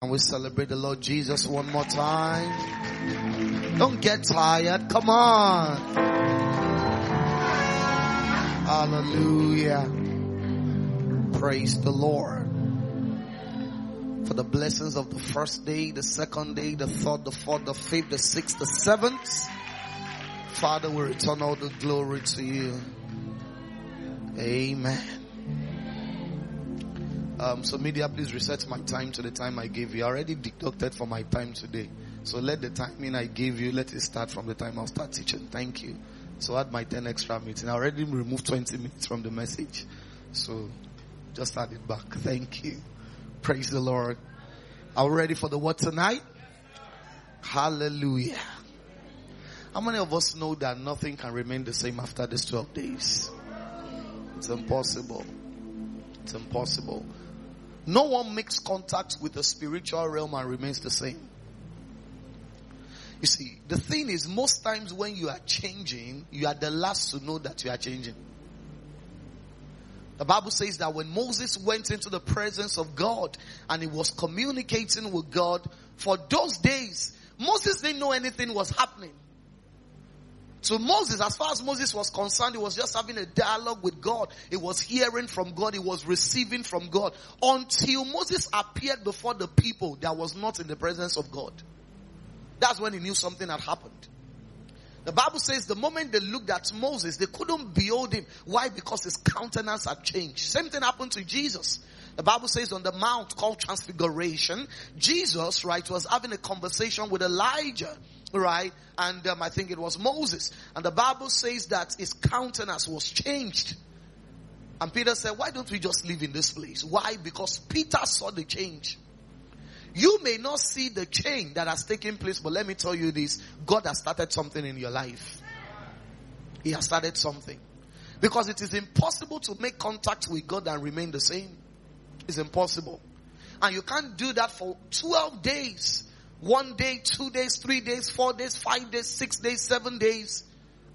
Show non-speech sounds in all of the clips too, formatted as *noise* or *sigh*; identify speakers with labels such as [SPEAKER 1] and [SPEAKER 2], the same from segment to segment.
[SPEAKER 1] And we celebrate the Lord Jesus one more time. Don't get tired. Come on. Hallelujah. Praise the Lord. For the blessings of the first day, the second day, the third, the fourth, the fifth, the sixth, the seventh. Father, we return all the glory to you. Amen. Um, so media, please reset my time to the time I gave you. I already deducted for my time today. So let the timing I gave you, let it start from the time I'll start teaching. Thank you. So add my 10 extra minutes. I already removed 20 minutes from the message. So just add it back. Thank you. Praise the Lord. Are we ready for the word tonight? Hallelujah. How many of us know that nothing can remain the same after these 12 days? It's impossible. It's impossible. No one makes contact with the spiritual realm and remains the same. You see, the thing is, most times when you are changing, you are the last to know that you are changing. The Bible says that when Moses went into the presence of God and he was communicating with God for those days, Moses didn't know anything was happening. So Moses, as far as Moses was concerned, he was just having a dialogue with God. He was hearing from God. He was receiving from God. Until Moses appeared before the people that was not in the presence of God. That's when he knew something had happened. The Bible says the moment they looked at Moses, they couldn't behold him. Why? Because his countenance had changed. Same thing happened to Jesus. The Bible says on the mount called transfiguration, Jesus, right, was having a conversation with Elijah right? And um, I think it was Moses. And the Bible says that his countenance was changed. And Peter said, why don't we just live in this place? Why? Because Peter saw the change. You may not see the change that has taken place, but let me tell you this. God has started something in your life. He has started something. Because it is impossible to make contact with God and remain the same. It's impossible. And you can't do that for 12 days. One day, two days, three days, four days, five days, six days, seven days,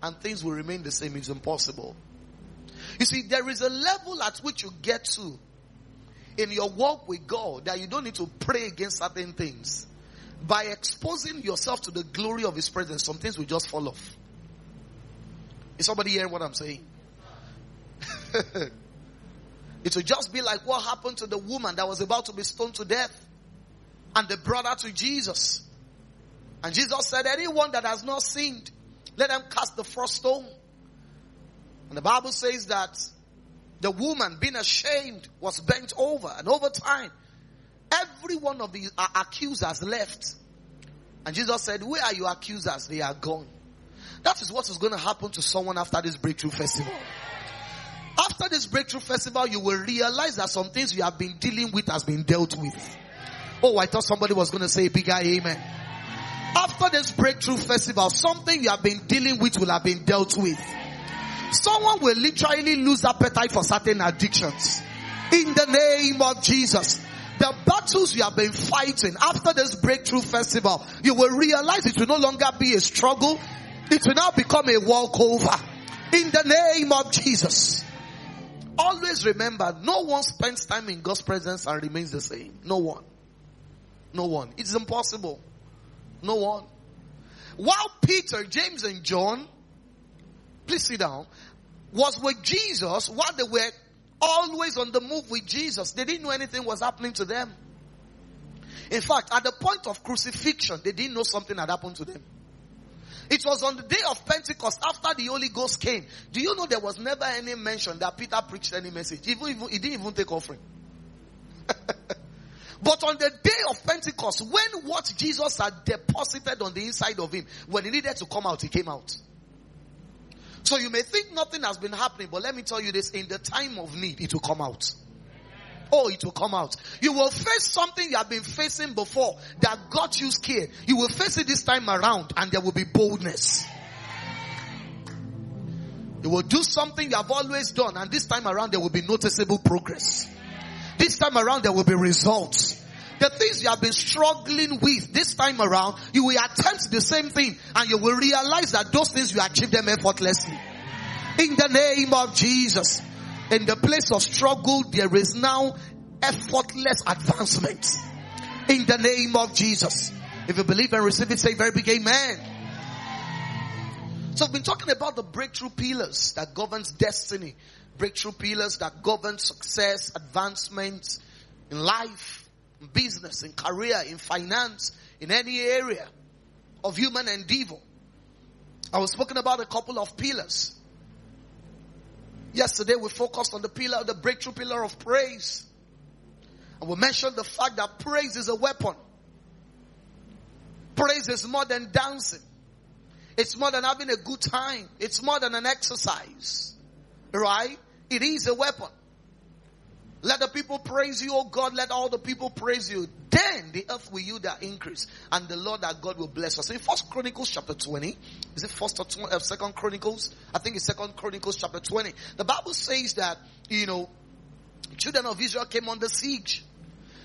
[SPEAKER 1] and things will remain the same. It's impossible. You see, there is a level at which you get to in your walk with God that you don't need to pray against certain things. By exposing yourself to the glory of His presence, some things will just fall off. Is somebody hearing what I'm saying? *laughs* it will just be like what happened to the woman that was about to be stoned to death and the brother to Jesus. And Jesus said, anyone that has not sinned, let them cast the first stone. And the Bible says that the woman being ashamed was bent over and over time, every one of the uh, accusers left. And Jesus said, where are your accusers? They are gone. That is what is going to happen to someone after this breakthrough festival. After this breakthrough festival, you will realize that some things you have been dealing with has been dealt with. Oh, I thought somebody was going to say bigger amen. After this breakthrough festival, something you have been dealing with will have been dealt with. Someone will literally lose appetite for certain addictions. In the name of Jesus. The battles you have been fighting after this breakthrough festival, you will realize it will no longer be a struggle. It will now become a walkover. In the name of Jesus. Always remember, no one spends time in God's presence and remains the same. No one. No one. It's impossible. No one. While Peter, James, and John, please sit down, was with Jesus, while they were always on the move with Jesus, they didn't know anything was happening to them. In fact, at the point of crucifixion, they didn't know something had happened to them. It was on the day of Pentecost after the Holy Ghost came. Do you know there was never any mention that Peter preached any message? Even, even he didn't even take offering. *laughs* But on the day of Pentecost, when what Jesus had deposited on the inside of him, when he needed to come out, he came out. So you may think nothing has been happening, but let me tell you this, in the time of need, it will come out. Oh, it will come out. You will face something you have been facing before that got you scared. You will face it this time around and there will be boldness. You will do something you have always done and this time around there will be noticeable progress. This time around there will be results. The things you have been struggling with this time around, you will attempt the same thing and you will realize that those things you achieve them effortlessly. In the name of Jesus. In the place of struggle, there is now effortless advancement. In the name of Jesus. If you believe and receive it, say very big amen. So I've been talking about the breakthrough pillars that governs destiny. Breakthrough pillars that govern success, advancement in life, in business, in career, in finance, in any area of human endeavor. I was speaking about a couple of pillars. Yesterday we focused on the pillar, the breakthrough pillar of praise. And we mentioned the fact that praise is a weapon. Praise is more than dancing. It's more than having a good time. It's more than an exercise. Right? It is a weapon. Let the people praise you, oh God. Let all the people praise you. Then the earth will yield their increase, and the Lord our God will bless us. In First Chronicles chapter twenty, is it First or uh, Second Chronicles? I think it's Second Chronicles chapter twenty. The Bible says that you know, children of Israel came under siege.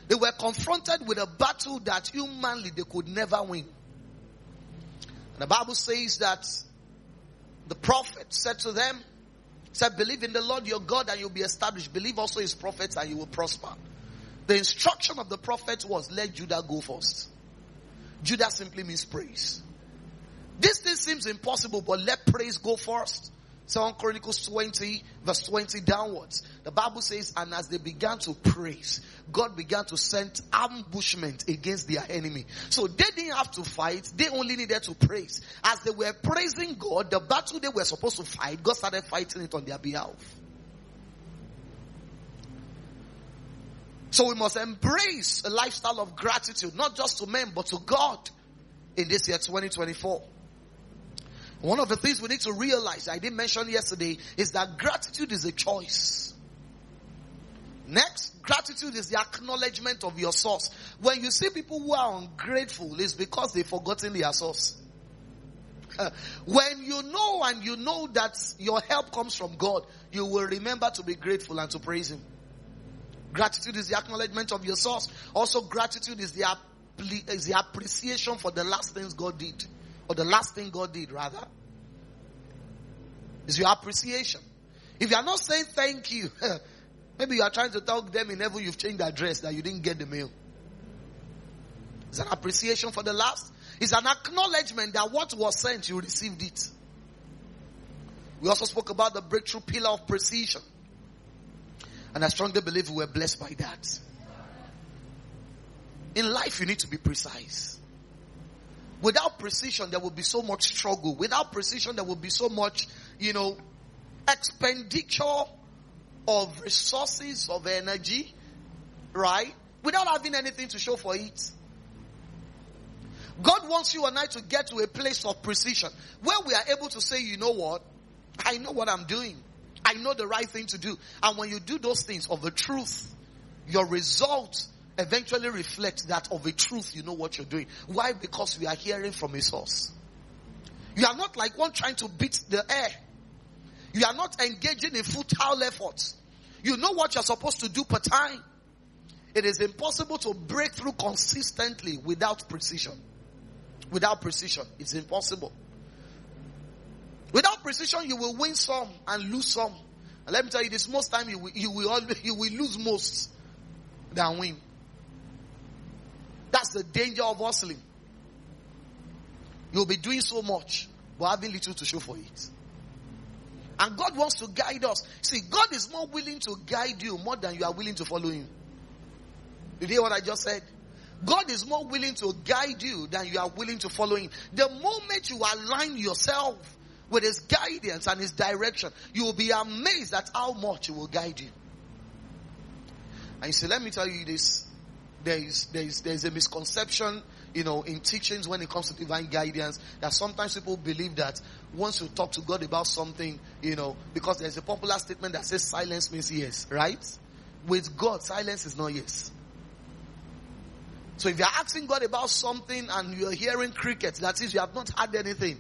[SPEAKER 1] They were confronted with a battle that humanly they could never win. And the Bible says that the prophet said to them, said, believe in the Lord your God and you'll be established. Believe also his prophets and you will prosper. The instruction of the prophet was let Judah go first. Judah simply means praise. This thing seems impossible, but let praise go first. Second Chronicles 20, verse 20 downwards. The Bible says, and as they began to praise, God began to send ambushment against their enemy. So they didn't have to fight, they only needed to praise. As they were praising God, the battle they were supposed to fight, God started fighting it on their behalf. So we must embrace a lifestyle of gratitude, not just to men, but to God in this year 2024. One of the things we need to realize, I didn't mention yesterday, is that gratitude is a choice. Next, gratitude is the acknowledgement of your source. When you see people who are ungrateful, it's because they've forgotten their source. *laughs* when you know and you know that your help comes from God, you will remember to be grateful and to praise Him. Gratitude is the acknowledgement of your source. Also, gratitude is the, is the appreciation for the last things God did or the last thing God did rather, is your appreciation. If you are not saying thank you, *laughs* maybe you are trying to tell them in heaven you've changed the address that you didn't get the mail. It's an appreciation for the last. It's an acknowledgement that what was sent, you received it. We also spoke about the breakthrough pillar of precision. And I strongly believe we were blessed by that. In life, you need to be precise. Without precision, there will be so much struggle. Without precision, there will be so much, you know, expenditure of resources, of energy, right? Without having anything to show for it. God wants you and I to get to a place of precision where we are able to say, you know what? I know what I'm doing. I know the right thing to do. And when you do those things of the truth, your results eventually reflect that of a truth you know what you're doing. Why? Because we are hearing from a source. You are not like one trying to beat the air. You are not engaging in futile efforts. You know what you're supposed to do per time. It is impossible to break through consistently without precision. Without precision, it's impossible. Without precision, you will win some and lose some. And let me tell you this: most time you will, you will always, you will lose most than win. That's the danger of hustling. You'll be doing so much, but having little to show for it. And God wants to guide us. See, God is more willing to guide you more than you are willing to follow Him. Did you hear what I just said? God is more willing to guide you than you are willing to follow Him. The moment you align yourself with His guidance and His direction, you will be amazed at how much He will guide you. And you say, let me tell you this there is there is there is a misconception you know in teachings when it comes to divine guidance that sometimes people believe that once you talk to god about something you know because there's a popular statement that says silence means yes right? With god silence is not yes. So if you're asking god about something and you're hearing crickets that is you have not heard anything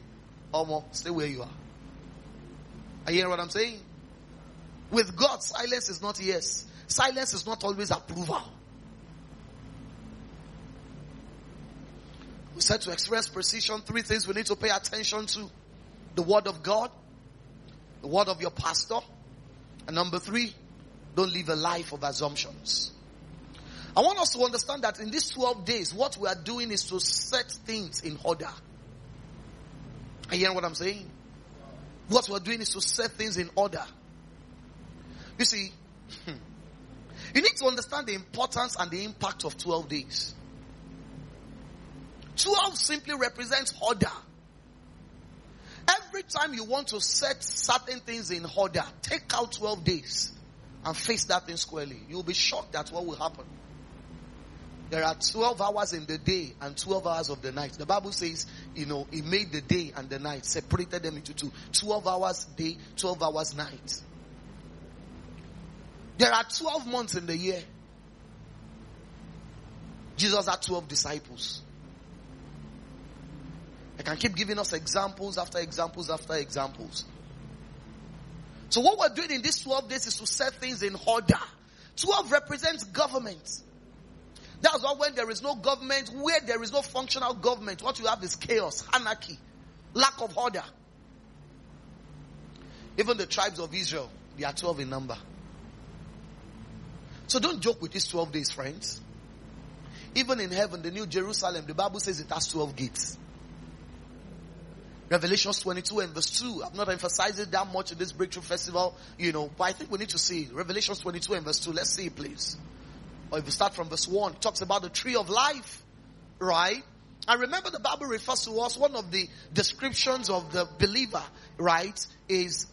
[SPEAKER 1] Omo, stay where you are. Are you hearing what i'm saying? With god silence is not yes. Silence is not always approval We said to express precision, three things we need to pay attention to. The word of God, the word of your pastor, and number three, don't live a life of assumptions. I want us to understand that in these 12 days, what we are doing is to set things in order. Are you hearing what I'm saying? What we're doing is to set things in order. You see, *laughs* you need to understand the importance and the impact of 12 days. 12 simply represents order. Every time you want to set certain things in order, take out 12 days and face that thing squarely. You'll be shocked at what will happen. There are 12 hours in the day and 12 hours of the night. The Bible says, you know, He made the day and the night, separated them into two. 12 hours day, 12 hours night. There are 12 months in the year. Jesus had 12 disciples. I can keep giving us examples after examples after examples. So what we're doing in these 12 days is to set things in order. 12 represents government. That's why when there is no government, where there is no functional government, what you have is chaos, anarchy, lack of order. Even the tribes of Israel, they are 12 in number. So don't joke with these 12 days, friends. Even in heaven, the new Jerusalem, the Bible says it has 12 gates. Revelations 22 and verse 2. I've not emphasized it that much in this breakthrough festival, you know, but I think we need to see Revelations 22 and verse 2. Let's see please. Or if we start from verse 1, it talks about the tree of life, right? I remember the Bible refers to us, one of the descriptions of the believer, right, is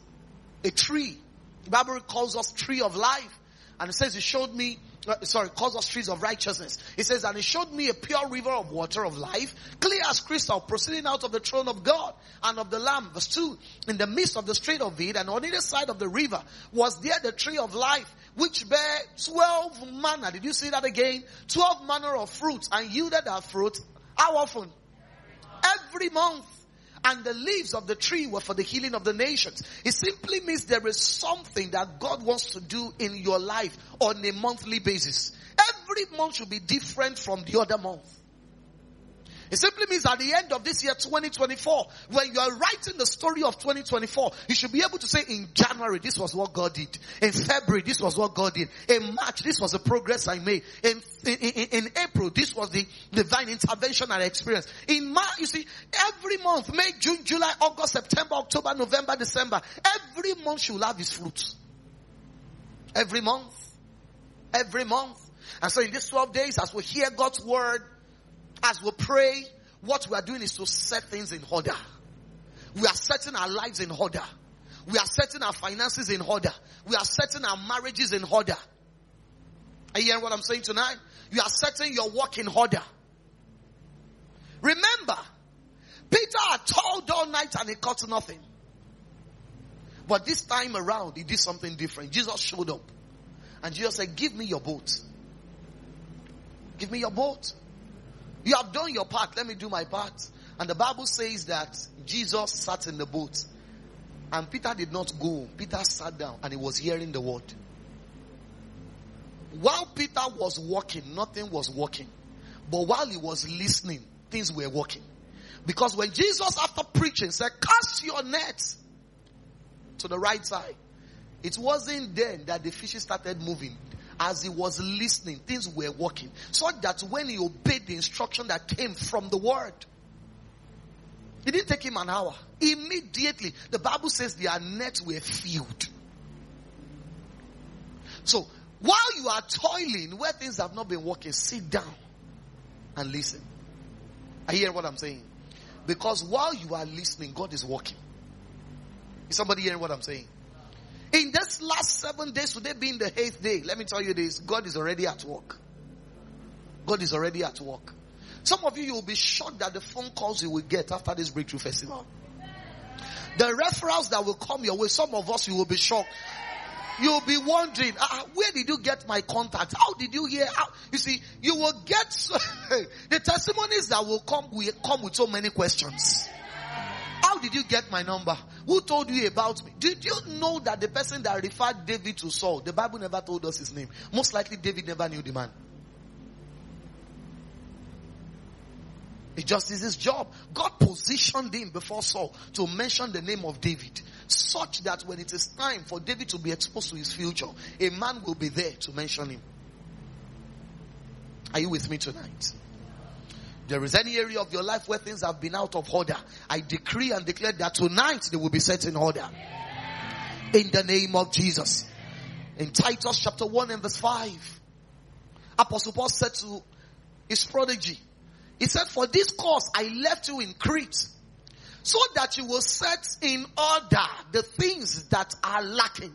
[SPEAKER 1] a tree. The Bible calls us tree of life. And it says, He showed me, uh, sorry, cause us trees of righteousness. It says, And He showed me a pure river of water of life, clear as crystal, proceeding out of the throne of God and of the Lamb. Verse 2 In the midst of the strait of it, and on either side of the river, was there the tree of life, which bare 12 manner. Did you see that again? 12 manner of fruits, and yielded that fruit. How often? Every month and the leaves of the tree were for the healing of the nations. It simply means there is something that God wants to do in your life on a monthly basis. Every month should be different from the other month. It simply means at the end of this year 2024, when you are writing the story of 2024, you should be able to say in January, this was what God did. In February, this was what God did. In March, this was the progress I made. In, in, in, April, this was the divine intervention I experienced. In March, you see, every month, May, June, July, August, September, October, November, December, every month should have its fruits. Every month. Every month. And so in these 12 days, as we hear God's word, as we pray, what we are doing is to set things in order. We are setting our lives in order. We are setting our finances in order. We are setting our marriages in order. Are you hearing what I'm saying tonight? You are setting your work in order. Remember, Peter had toiled all night and he caught nothing. But this time around, he did something different. Jesus showed up. And Jesus said, Give me your boat. Give me your boat. You have done your part. Let me do my part. And the Bible says that Jesus sat in the boat. And Peter did not go. Peter sat down and he was hearing the word. While Peter was walking, nothing was working. But while he was listening, things were working. Because when Jesus, after preaching, said, Cast your net to the right side, it wasn't then that the fishes started moving as he was listening, things were working. So that when he obeyed the instruction that came from the word, it didn't take him an hour. Immediately, the Bible says their nets were filled. So, while you are toiling where things have not been working, sit down and listen. I hear what I'm saying. Because while you are listening, God is working. Is somebody hearing what I'm saying? In this last seven days, today being the eighth day, let me tell you this God is already at work. God is already at work. Some of you, you will be shocked at the phone calls you will get after this breakthrough festival. The referrals that will come your way, some of us, you will be shocked. You'll be wondering, uh, where did you get my contact? How did you hear? How? You see, you will get so, *laughs* the testimonies that will come will come with so many questions. How did you get my number? Who told you about me? Did you know that the person that referred David to Saul, the Bible never told us his name. Most likely David never knew the man. It just is his job. God positioned him before Saul to mention the name of David, such that when it is time for David to be exposed to his future, a man will be there to mention him. Are you with me tonight? There is any area of your life where things have been out of order. I decree and declare that tonight they will be set in order. In the name of Jesus. In Titus chapter 1 and verse 5, Apostle Paul said to his prodigy, he said, for this cause I left you in Crete so that you will set in order the things that are lacking.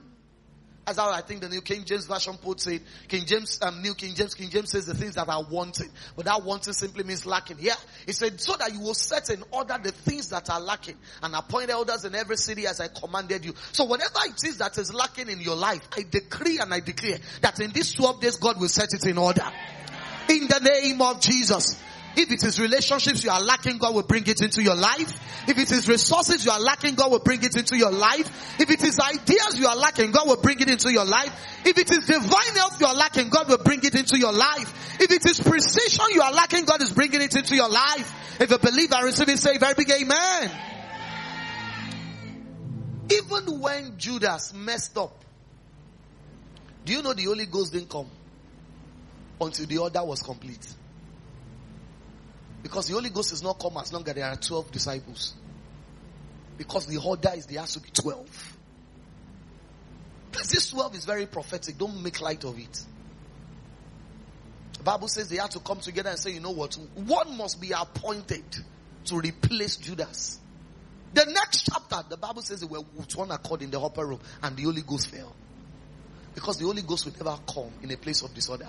[SPEAKER 1] As how I think the New King James Version puts it. King James, um, New King James, King James says the things that are wanting. But that wanting simply means lacking. Yeah. He said, so that you will set in order the things that are lacking and appoint elders in every city as I commanded you. So whatever it is that is lacking in your life, I decree and I declare that in these 12 days God will set it in order. In the name of Jesus. If it is relationships you are lacking, God will bring it into your life. If it is resources you are lacking, God will bring it into your life. If it is ideas you are lacking, God will bring it into your life. If it is divine health you are lacking, God will bring it into your life. If it is precision you are lacking, God is bringing it into your life. If you believe and receive it, say very big amen. Even when Judas messed up, do you know the Holy Ghost didn't come until the order was complete? Because the Holy Ghost is not come as long as there are 12 disciples. Because the order is there has to be 12. Because This 12 is very prophetic. Don't make light of it. The Bible says they have to come together and say, you know what? One must be appointed to replace Judas. The next chapter, the Bible says they were with one accord in the upper room and the Holy Ghost fell. Because the Holy Ghost will never come in a place of disorder.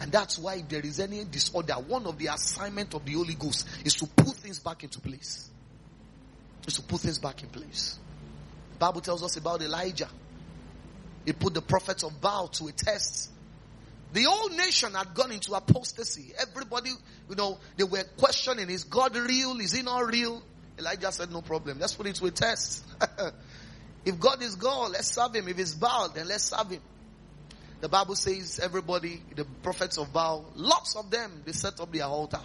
[SPEAKER 1] And that's why if there is any disorder, one of the assignment of the Holy Ghost is to put things back into place. Is to put things back in place. The Bible tells us about Elijah. He put the prophets of Baal to a test. The whole nation had gone into apostasy. Everybody, you know, they were questioning, is God real? Is he not real? Elijah said, no problem. Let's put it to a test. *laughs* if God is God, let's serve him. If he's Baal, then let's serve him. The Bible says everybody, the prophets of Baal, lots of them, they set up their altar.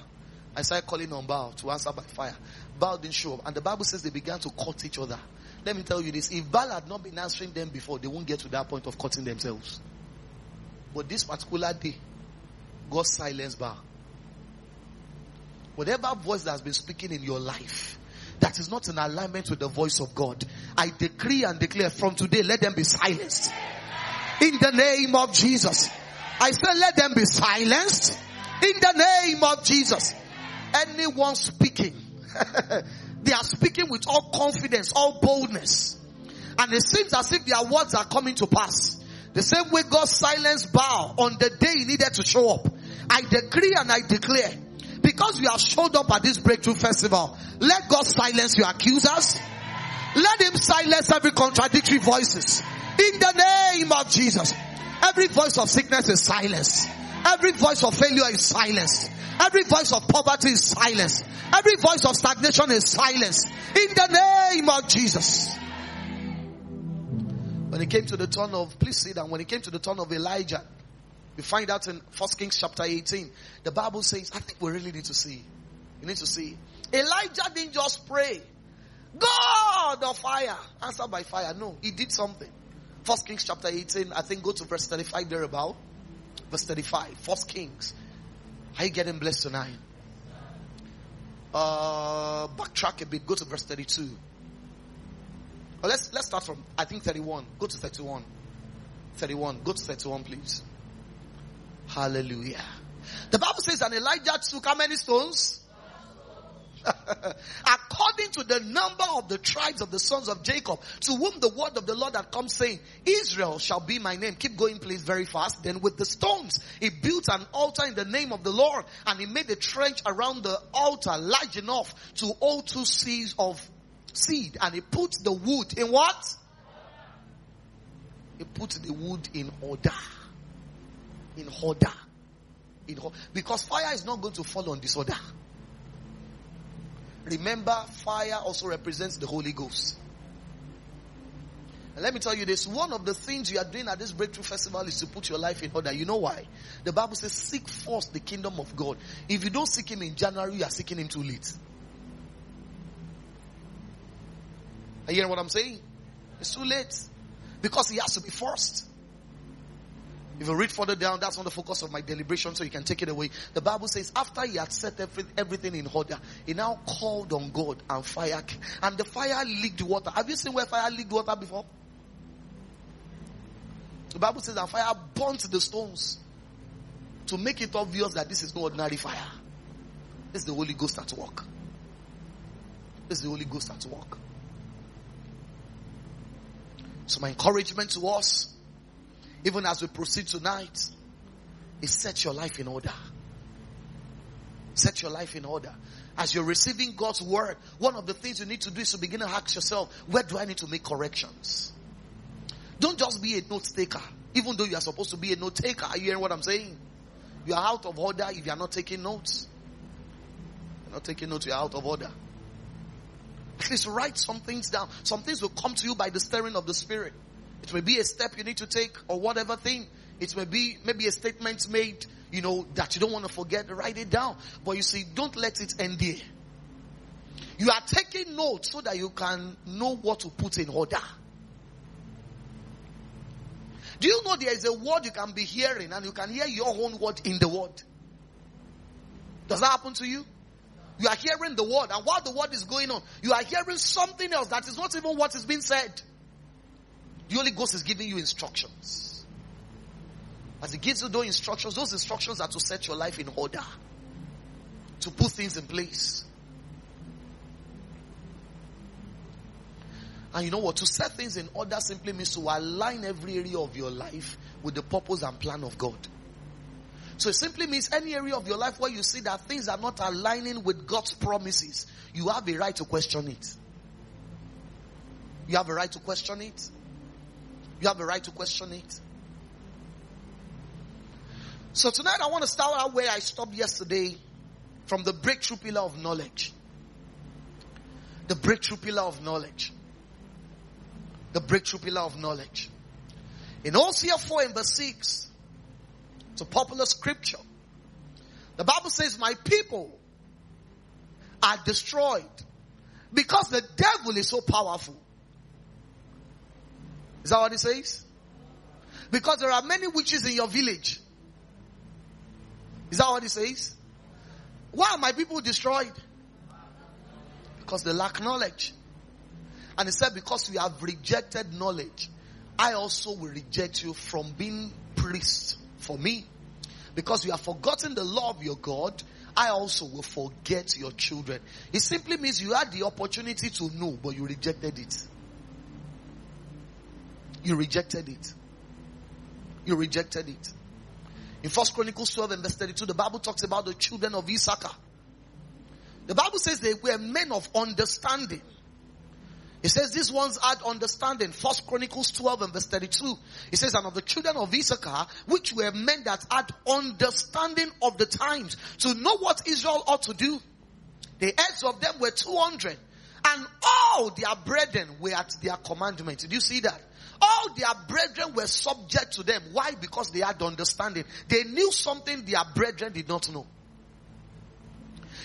[SPEAKER 1] I started calling on Baal to answer by fire. Baal didn't show up. And the Bible says they began to cut each other. Let me tell you this. If Baal had not been answering them before, they won't get to that point of cutting themselves. But this particular day, God silenced Baal. Whatever voice that has been speaking in your life, that is not in alignment with the voice of God, I decree and declare from today, let them be silenced. In the name of Jesus. I said, let them be silenced. In the name of Jesus. Anyone speaking, *laughs* they are speaking with all confidence, all boldness. And it seems as if their words are coming to pass. The same way God silenced Baal on the day he needed to show up. I decree and I declare, because we have showed up at this breakthrough festival, let God silence your accusers. Let him silence every contradictory voices. In the name of Jesus. Every voice of sickness is silenced. Every voice of failure is silenced. Every voice of poverty is silenced. Every voice of stagnation is silenced. In the name of Jesus. When it came to the turn of, please sit down. When it came to the turn of Elijah, we find out in First Kings chapter 18, the Bible says, I think we really need to see. You need to see. Elijah didn't just pray. God of fire. answered by fire. No, he did something. First Kings chapter 18, I think go to verse 35 thereabout. Verse 35. First Kings. Are you getting blessed tonight? Uh, backtrack a bit. Go to verse 32. Well, let's, let's start from, I think 31. Go to 31. 31. Go to 31, please. Hallelujah. The Bible says, and Elijah took how many stones? *laughs* According to the number of the tribes of the sons of Jacob, to whom the word of the Lord had come saying, Israel shall be my name. Keep going please very fast. Then with the stones, he built an altar in the name of the Lord and he made a trench around the altar large enough to hold two seahs of seed and he put the wood in what? He put the wood in order. In order. In, order. because fire is not going to fall on disorder. Remember, fire also represents the Holy Ghost. And let me tell you this one of the things you are doing at this breakthrough festival is to put your life in order. You know why? The Bible says, Seek first the kingdom of God. If you don't seek Him in January, you are seeking Him too late. Are you hearing what I'm saying? It's too late. Because He has to be first. If you read further down, that's not the focus of my deliberation, so you can take it away. The Bible says, after he had set every, everything in order, he now called on God and fire, and the fire leaked water. Have you seen where fire leaked water before? The Bible says that fire burnt the stones to make it obvious that this is no ordinary fire. Is the Holy Ghost at work. Is the Holy Ghost at work. So my encouragement to us, even as we proceed tonight, is set your life in order. Set your life in order. As you're receiving God's word, one of the things you need to do is to begin to ask yourself, where do I need to make corrections? Don't just be a note taker, even though you are supposed to be a note taker. Are you hearing what I'm saying? You are out of order if you are not taking notes. You're not taking notes, you're out of order. Please write some things down. Some things will come to you by the stirring of the Spirit. It may be a step you need to take or whatever thing. It may be maybe a statement made, you know, that you don't want to forget. Write it down. But you see, don't let it end there. You are taking notes so that you can know what to put in order. Do you know there is a word you can be hearing and you can hear your own word in the word? Does that happen to you? You are hearing the word, and while the word is going on, you are hearing something else that is not even what is being said. The Holy Ghost is giving you instructions. As He gives you those instructions, those instructions are to set your life in order, to put things in place. And you know what? To set things in order simply means to align every area of your life with the purpose and plan of God. So it simply means any area of your life where you see that things are not aligning with God's promises, you have a right to question it. You have a right to question it. You have a right to question it. So tonight I want to start out where I stopped yesterday from the breakthrough pillar of knowledge. The breakthrough pillar of knowledge. The breakthrough pillar of knowledge. In Hosea 4 and verse 6, it's a popular scripture. The Bible says, My people are destroyed because the devil is so powerful. Is that what it says? Because there are many witches in your village. Is that what it says? Why are my people destroyed? Because they lack knowledge. And he said, Because you have rejected knowledge, I also will reject you from being priest for me. Because you have forgotten the law of your God, I also will forget your children. It simply means you had the opportunity to know, but you rejected it. You rejected it. You rejected it. In First Chronicles 12 and verse 32, the Bible talks about the children of Issachar. The Bible says they were men of understanding. It says these ones had understanding. First Chronicles 12 and verse 32. It says, and of the children of Issachar, which were men that had understanding of the times to know what Israel ought to do. The heads of them were 200 and all their brethren were at their commandment. Did you see that? All their brethren were subject to them. Why? Because they had understanding. They knew something their brethren did not know.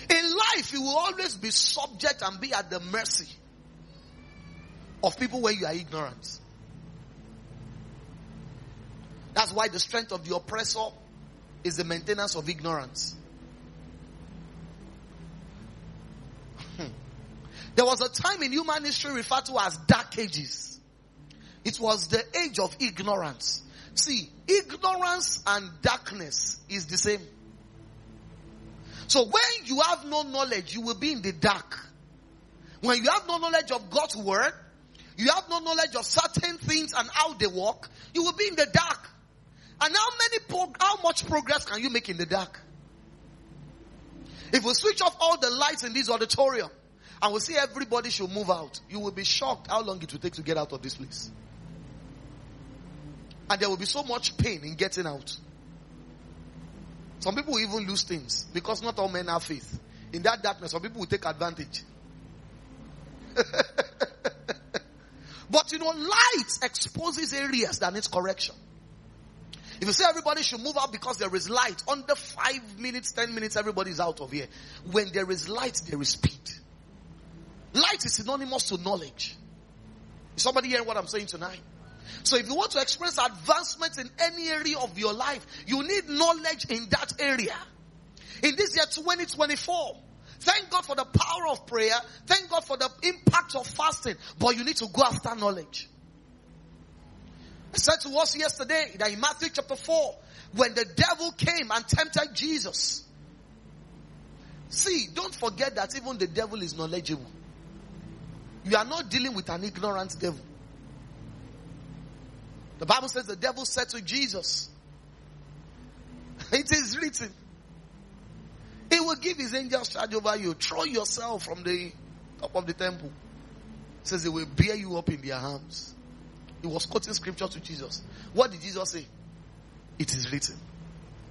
[SPEAKER 1] In life, you will always be subject and be at the mercy of people where you are ignorant. That's why the strength of the oppressor is the maintenance of ignorance. Hmm. there was a time in human history referred to as dark ages. It was the age of ignorance. See, ignorance and darkness is the same. So when you have no knowledge, you will be in the dark. When you have no knowledge of God's word, you have no knowledge of certain things and how they work, you will be in the dark. And how many, prog- how much progress can you make in the dark? If we switch off all the lights in this auditorium and we see everybody should move out, you will be shocked how long it will take to get out of this place. And there will be so much pain in getting out. Some people even lose things because not all men have faith. In that darkness, some people will take advantage. *laughs* But you know, light exposes areas that needs correction. If you say everybody should move out because there is light, under five minutes, ten minutes, everybody is out of here. When there is light, there is speed. Light is synonymous to knowledge. Is somebody hearing what I'm saying tonight? So if you want to experience advancement in any area of your life, you need knowledge in that area. In this year 2024, thank God for the power of prayer. Thank God for the impact of fasting. But you need to go after knowledge. I said to us yesterday that in Matthew chapter 4, when the devil came and tempted Jesus, see, don't forget that even the devil is knowledgeable. You are not dealing with an ignorant devil. The Bible says the devil said to Jesus, It is written, He will give His angels charge over you. Throw yourself from the top of the temple. It says He will bear you up in their arms. He was quoting scripture to Jesus. What did Jesus say? It is written.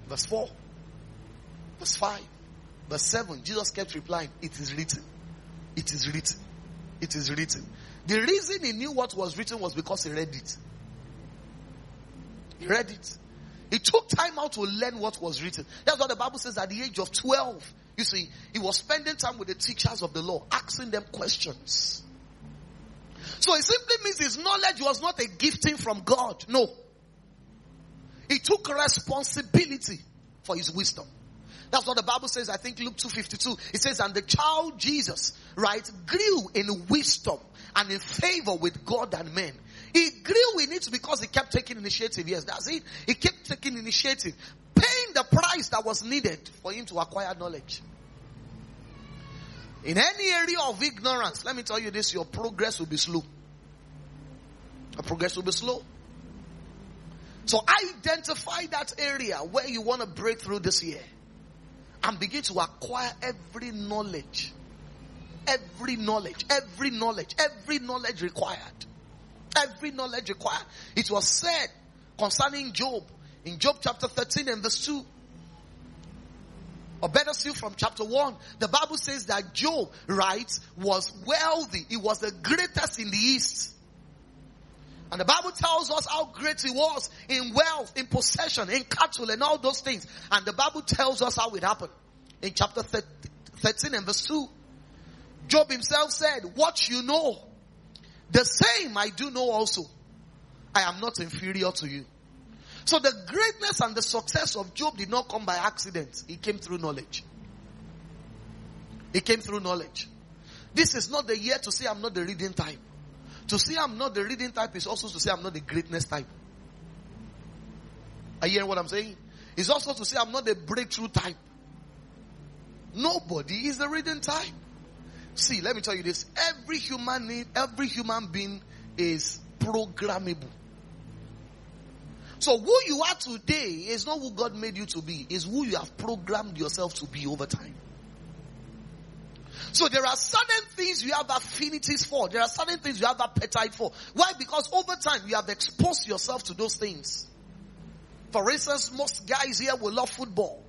[SPEAKER 1] Verse 4. Verse 5. Verse 7. Jesus kept replying, It is written. It is written. It is written. The reason he knew what was written was because he read it. Read it. He took time out to learn what was written. That's what the Bible says at the age of 12. You see, he was spending time with the teachers of the law, asking them questions. So it simply means his knowledge was not a gifting from God. No. He took responsibility for his wisdom. That's what the Bible says, I think Luke 252. It says, and the child Jesus, right, grew in wisdom and in favor with God and men. He grew in it because he kept taking initiative. Yes, that's it. He kept taking initiative, paying the price that was needed for him to acquire knowledge. In any area of ignorance, let me tell you this, your progress will be slow. Your progress will be slow. So identify that area where you want to break through this year and begin to acquire every knowledge. Every knowledge, every knowledge, every knowledge required. Every knowledge required. It was said concerning Job in Job chapter 13 and verse 2. Or better still from chapter 1, the Bible says that Job, right, was wealthy. He was the greatest in the east. And the Bible tells us how great he was in wealth, in possession, in cattle, and all those things. And the Bible tells us how it happened. In chapter 13 and verse 2, Job himself said, What you know, the same I do know also. I am not inferior to you. So the greatness and the success of Job did not come by accident. It came through knowledge. It came through knowledge. This is not the year to say I'm not the reading type. To say I'm not the reading type is also to say I'm not the greatness type. Are you hearing what I'm saying? It's also to say I'm not the breakthrough type. Nobody is the reading type. See, let me tell you this. Every human need, every human being is programmable. So who you are today is not who God made you to be, is who you have programmed yourself to be over time. So there are certain things you have affinities for. There are certain things you have appetite for. Why? Because over time you have exposed yourself to those things. For instance, most guys here will love football.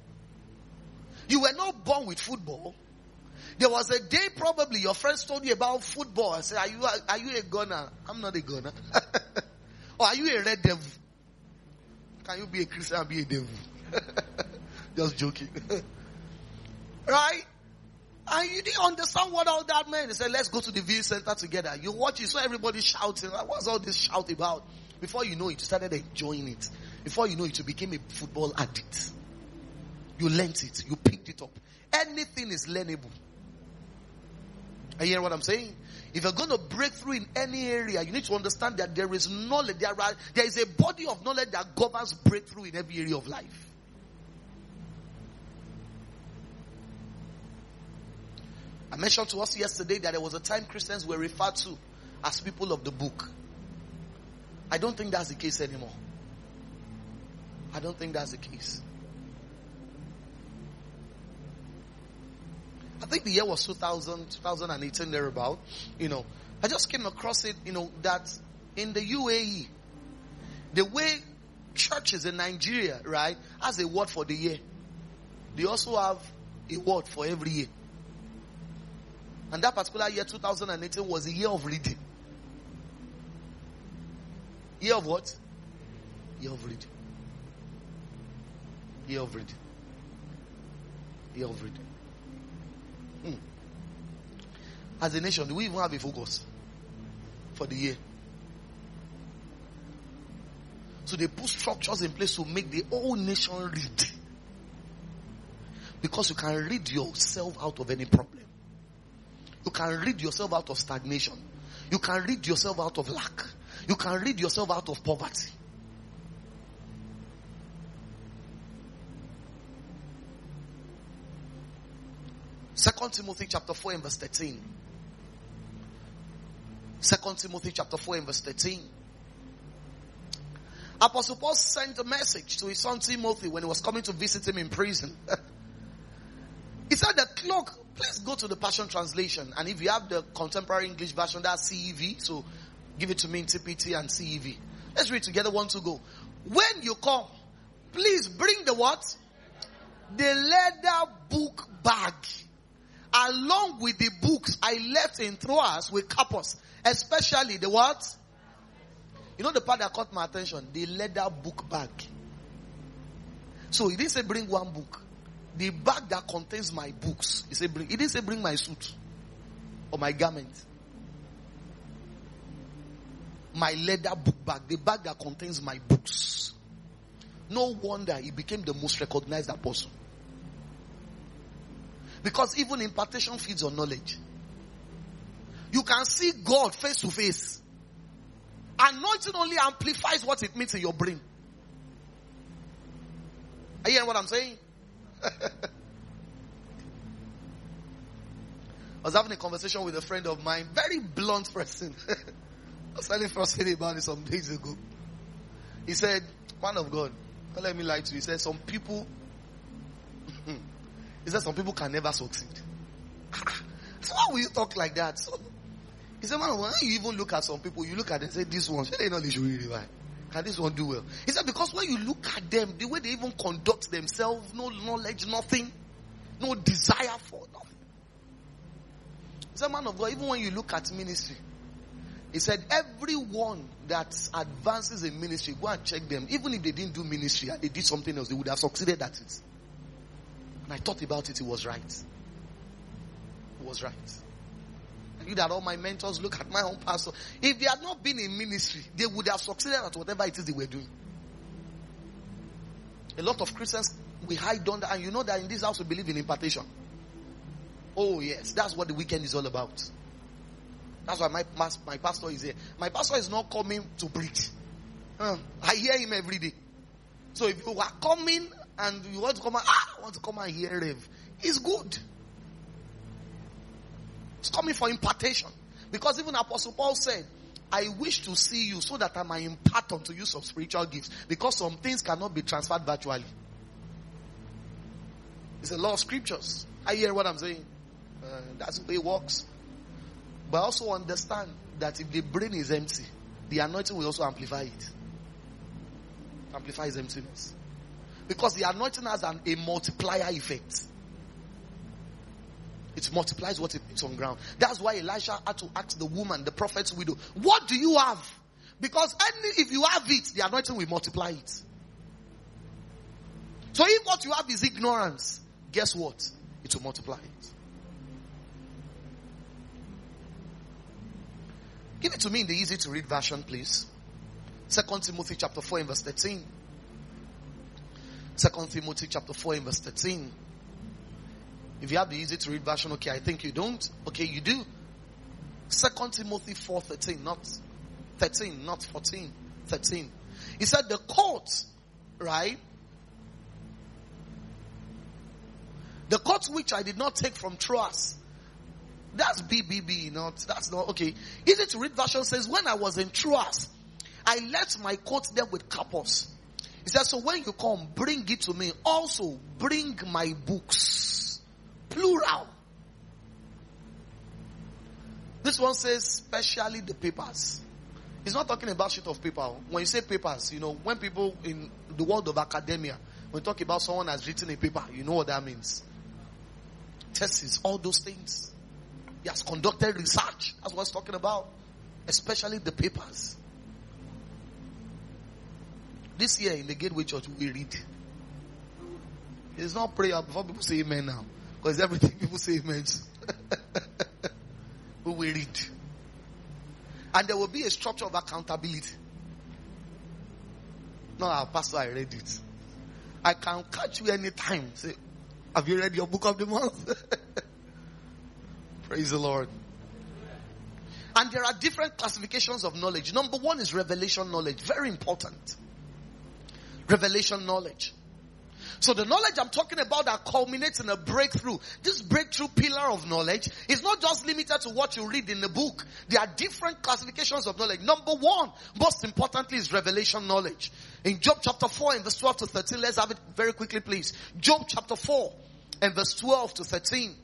[SPEAKER 1] You were not born with football. There was a day probably your friends told you about football. I said, are you, are you a gunner? I'm not a gunner. *laughs* or are you a red devil? Can you be a Christian and be a devil? *laughs* Just joking. *laughs* right? And you didn't understand what all that meant. They said, let's go to the view center together. You watch it, so everybody shouting. What's all this shout about? Before you know it, you started enjoying it. Before you know it, you became a football addict. You learnt it. You picked it up. Anything is learnable. Are you hearing what I'm saying? If you're going to break through in any area, you need to understand that there is knowledge. There, are, there is a body of knowledge that governs breakthrough in every area of life. I mentioned to us yesterday that there was a time Christians were referred to as people of the book. I don't think that's the case anymore. I don't think that's the case. I think the year was 2000, 2018 thereabout. You know, I just came across it, you know, that in the UAE, the way churches in Nigeria, right, has a word for the year. They also have a word for every year. And that particular year, 2018, was a year of reading. Year of what? Year of reading. Year of reading. Year of reading. Hmm. As a nation, do we even have a focus for the year? So they put structures in place to make the whole nation read. Because you can read yourself out of any problem. You can read yourself out of stagnation. You can read yourself out of lack. You can read yourself out of poverty. Second Timothy chapter 4 and verse 13. Second Timothy chapter 4 and verse 13. Apostle Paul sent a message to his son Timothy when he was coming to visit him in prison. *laughs* he said that clock, please go to the Passion Translation. And if you have the contemporary English version, that's CEV. So give it to me in TPT and CEV. Let's read together one to go. When you come, please bring the what? The leather book bag along with the books I left in Troas with Carpus, especially the what? You know the part that caught my attention? The leather book bag. So he didn't say bring one book. The bag that contains my books. He said bring. He didn't say bring my suit or my garment. My leather book bag. The bag that contains my books. No wonder he became the most recognized apostle. Because even impartation feeds on knowledge. You can see God face to face. Anointing only amplifies what it means in your brain. Are you hearing what I'm saying? *laughs* I was having a conversation with a friend of mine, very blunt person. *laughs* I was telling frustrated about it some days ago. He said, Man of God, don't let me lie to you. He said, Some people he said some people can never succeed. *laughs* so why will you talk like that? So, he said, man, when you even look at some people, you look at them and say, this one, they know they should really right. Can this one do well? He said, because when you look at them, the way they even conduct themselves, no knowledge, nothing, no desire for nothing. He said, man of God, even when you look at ministry, he said, everyone that advances in ministry, go and check them. Even if they didn't do ministry and they did something else, they would have succeeded at it. And I thought about it, it was right. It was right. I knew that all my mentors look at my own pastor. If they had not been in ministry, they would have succeeded at whatever it is they were doing. A lot of Christians we hide under, and you know that in this house we believe in impartation. Oh yes, that's what the weekend is all about. That's why my my pastor is here. My pastor is not coming to preach. Uh, I hear him every day. So if you are coming and you want to come and, ah, I want to come and hear Rev. It's good. It's coming for impartation. Because even Apostle Paul said, I wish to see you so that I might impart unto you some spiritual gifts. Because some things cannot be transferred virtually. It's a law of scriptures. I hear what I'm saying. Uh, that's the way it works. But also understand that if the brain is empty, the anointing will also amplify it. Amplifies emptiness. Because the anointing has an, a multiplier effect. It multiplies what it puts on ground. That's why Elisha had to ask the woman, the prophet's widow, what do you have? Because any, if you have it, the anointing will multiply it. So if what you have is ignorance, guess what? It will multiply it. Give it to me in the easy to read version, please. Second Timothy chapter 4 and verse 13. Second Timothy chapter 4 and verse 13. If you have the easy to read version, okay, I think you don't. Okay, you do. Second Timothy 4 13, not 13, not 14, 13. He said the court, right? The court which I did not take from Troas. That's BBB, not, that's not, okay. Easy to read version says, when I was in Troas, I left my coat there with Carpus he says, so when you come, bring it to me. Also, bring my books. Plural. This one says, especially the papers. He's not talking about sheet of paper. When you say papers, you know, when people in the world of academia, when you talk about someone has written a paper, you know what that means. Thesis, all those things. He has conducted research. That's what he's talking about. Especially the papers. This year in the Gateway Church, we read. It's not prayer before people say amen now. Because everything *laughs* people say amen. *laughs* we will read. And there will be a structure of accountability. No, our pastor, I read it. I can catch you anytime. Say, have you read your book of the month? *laughs* Praise the Lord. And there are different classifications of knowledge. Number one is revelation knowledge. Very important. Revelation knowledge. So the knowledge I'm talking about that culminates in a breakthrough. This breakthrough pillar of knowledge is not just limited to what you read in the book. There are different classifications of knowledge. Number one, most importantly is revelation knowledge. In Job chapter 4 in verse 12 to 13, let's have it very quickly please. Job chapter 4 and verse 12 to 13.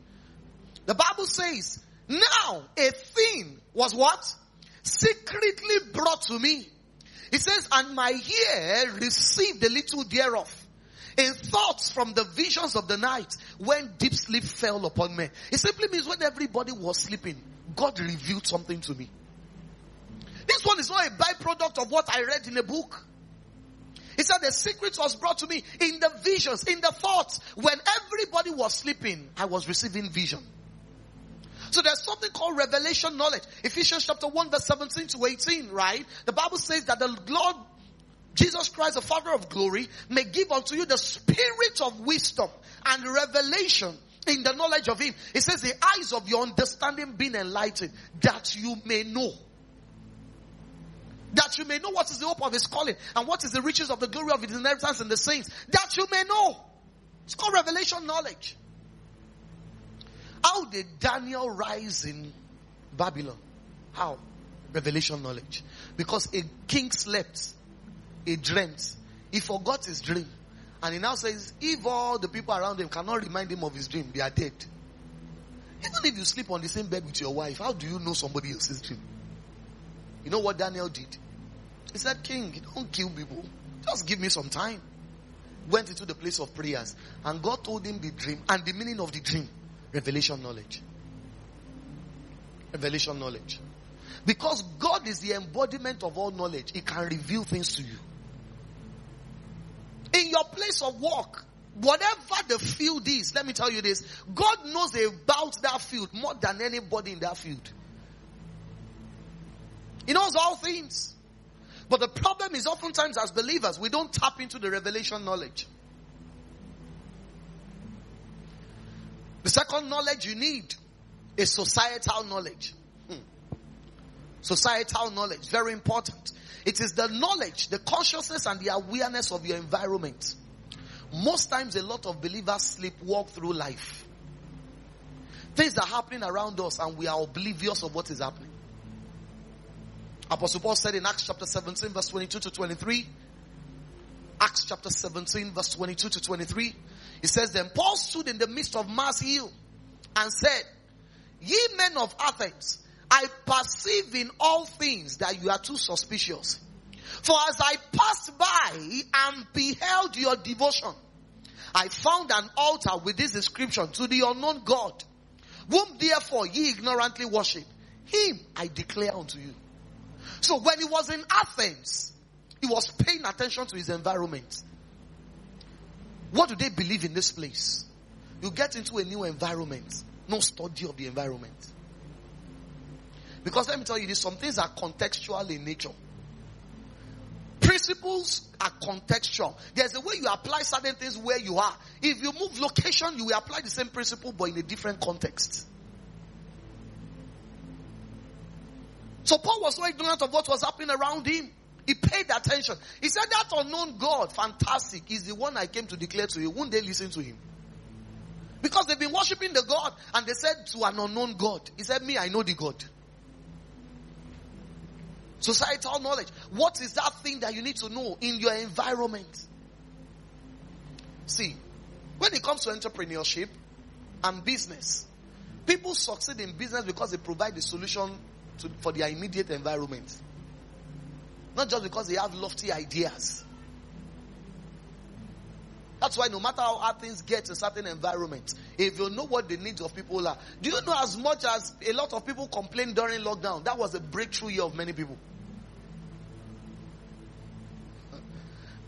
[SPEAKER 1] The Bible says, now a thing was what? Secretly brought to me. It says, and my ear received a little thereof in thoughts from the visions of the night when deep sleep fell upon me. It simply means when everybody was sleeping, God revealed something to me. This one is not a byproduct of what I read in a book. He said the secret was brought to me in the visions, in the thoughts. When everybody was sleeping, I was receiving vision. So there's something called revelation knowledge. Ephesians chapter 1 verse 17 to 18, right? The Bible says that the Lord Jesus Christ, the Father of glory, may give unto you the spirit of wisdom and revelation in the knowledge of Him. It says, the eyes of your understanding being enlightened, that you may know. That you may know what is the hope of His calling and what is the riches of the glory of His inheritance in the saints. That you may know. It's called revelation knowledge. How did Daniel rise in Babylon? How? Revelation knowledge. Because a king slept he dreamt. He forgot his dream. And he now says, if all the people around him cannot remind him of his dream, they are dead. Even if you sleep on the same bed with your wife, how do you know somebody else's dream? You know what Daniel did? He said, King, don't kill people. Just give me some time. Went into the place of prayers. And God told him the dream and the meaning of the dream. Revelation knowledge. Revelation knowledge. Because God is the embodiment of all knowledge. He can reveal things to you in your place of work, whatever the field is, let me tell you this, God knows about that field more than anybody in that field. He knows all things. But the problem is oftentimes as believers, we don't tap into the revelation knowledge. The second knowledge you need is societal knowledge. Hmm. Societal knowledge, very important. It is the knowledge, the consciousness and the awareness of your environment. Most times a lot of believers sleep walk through life. Things are happening around us and we are oblivious of what is happening. Apostle Paul said in Acts chapter 17 verse 22 to 23, Acts chapter 17 verse 22 to 23, he says, then Paul stood in the midst of Mars Hill and said, ye men of Athens, I perceive in all things that you are too suspicious. For as I passed by and beheld your devotion, I found an altar with this inscription to the unknown God, whom therefore ye ignorantly worship. Him I declare unto you. So when he was in Athens, he was paying attention to his environment. What do they believe in this place? You get into a new environment, no study of the environment. Because let me tell you this, some things are contextual in nature. Principles are contextual. There's a way you apply certain things where you are. If you move location, you will apply the same principle but in a different context. So Paul was so ignorant of what was happening around him. He paid attention. He said that unknown God, fantastic, is the one I came to declare to you. Won't they listen to him? Because they've been worshiping the God and they said to an unknown God. He said, me, I know the God. Societal knowledge. What is that thing that you need to know in your environment? See, when it comes to entrepreneurship and business, people succeed in business because they provide the solution to, for their immediate environment. Not just because they have lofty ideas. That's why no matter how hard things get in certain environments, if you know what the needs of people are, do you know as much as a lot of people complained during lockdown, that was a breakthrough year of many people.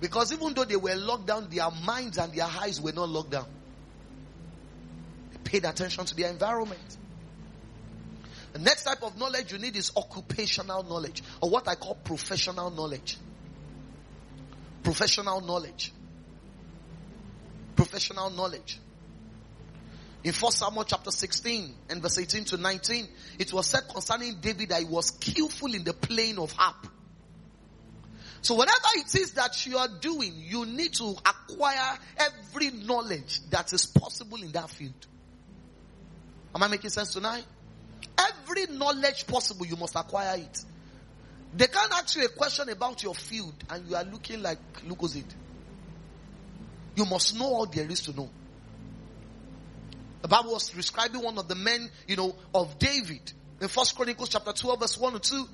[SPEAKER 1] Because even though they were locked down, their minds and their eyes were not locked down. They paid attention to their environment. The next type of knowledge you need is occupational knowledge, or what I call professional knowledge. Professional knowledge. Professional knowledge. In 1 Samuel chapter 16 and verse 18 to 19, it was said concerning David that he was skillful in the playing of harp. So whatever it is that you are doing, you need to acquire every knowledge that is possible in that field. Am I making sense tonight? Every knowledge possible, you must acquire it. They can't ask you a question about your field and you are looking like Lucozade. You must know all there is to know. The Bible was describing one of the men, you know, of David in First Chronicles chapter 12 verse 1 and 2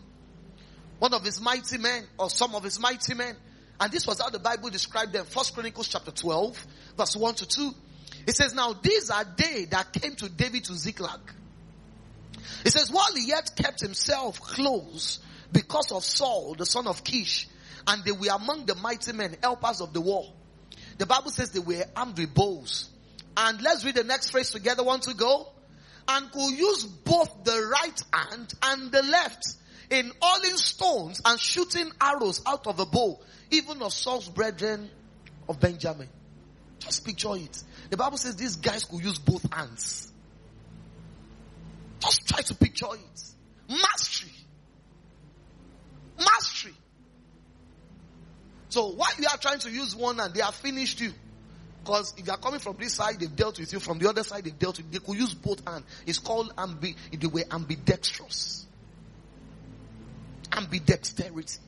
[SPEAKER 1] one of his mighty men or some of his mighty men. And this was how the Bible described them. First Chronicles chapter 12 verse 1 to 2. It says, now these are they that came to David to Ziklag. It says, while he yet kept himself close because of Saul, the son of Kish, and they were among the mighty men, helpers of the war. The Bible says they were armed with bows. And let's read the next phrase together. One to go. And could use both the right hand and the left in hurling stones and shooting arrows out of a bow, even of Saul's brethren of Benjamin. Just picture it. The Bible says these guys could use both hands. Just try to picture it. Mastery. Mastery. So while you are trying to use one hand, they have finished you. Because if you are coming from this side, they've dealt with you. From the other side, they've dealt with you. They could use both hands. It's called ambi, they were ambidextrous ambidexterity.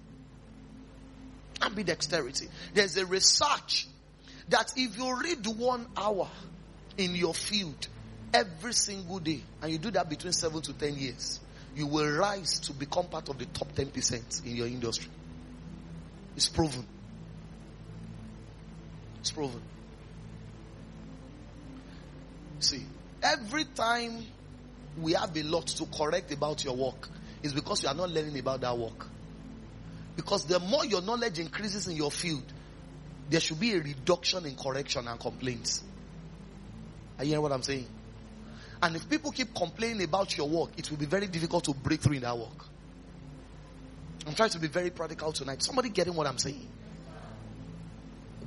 [SPEAKER 1] Ambidexterity. There's a research that if you read one hour in your field every single day, and you do that between seven to ten years, you will rise to become part of the top 10% in your industry. It's proven. It's proven. See, every time we have a lot to correct about your work, is because you are not learning about that work. Because the more your knowledge increases in your field, there should be a reduction in correction and complaints. Are you hearing what I'm saying? And if people keep complaining about your work, it will be very difficult to break through in that work. I'm trying to be very practical tonight. Somebody getting what I'm saying?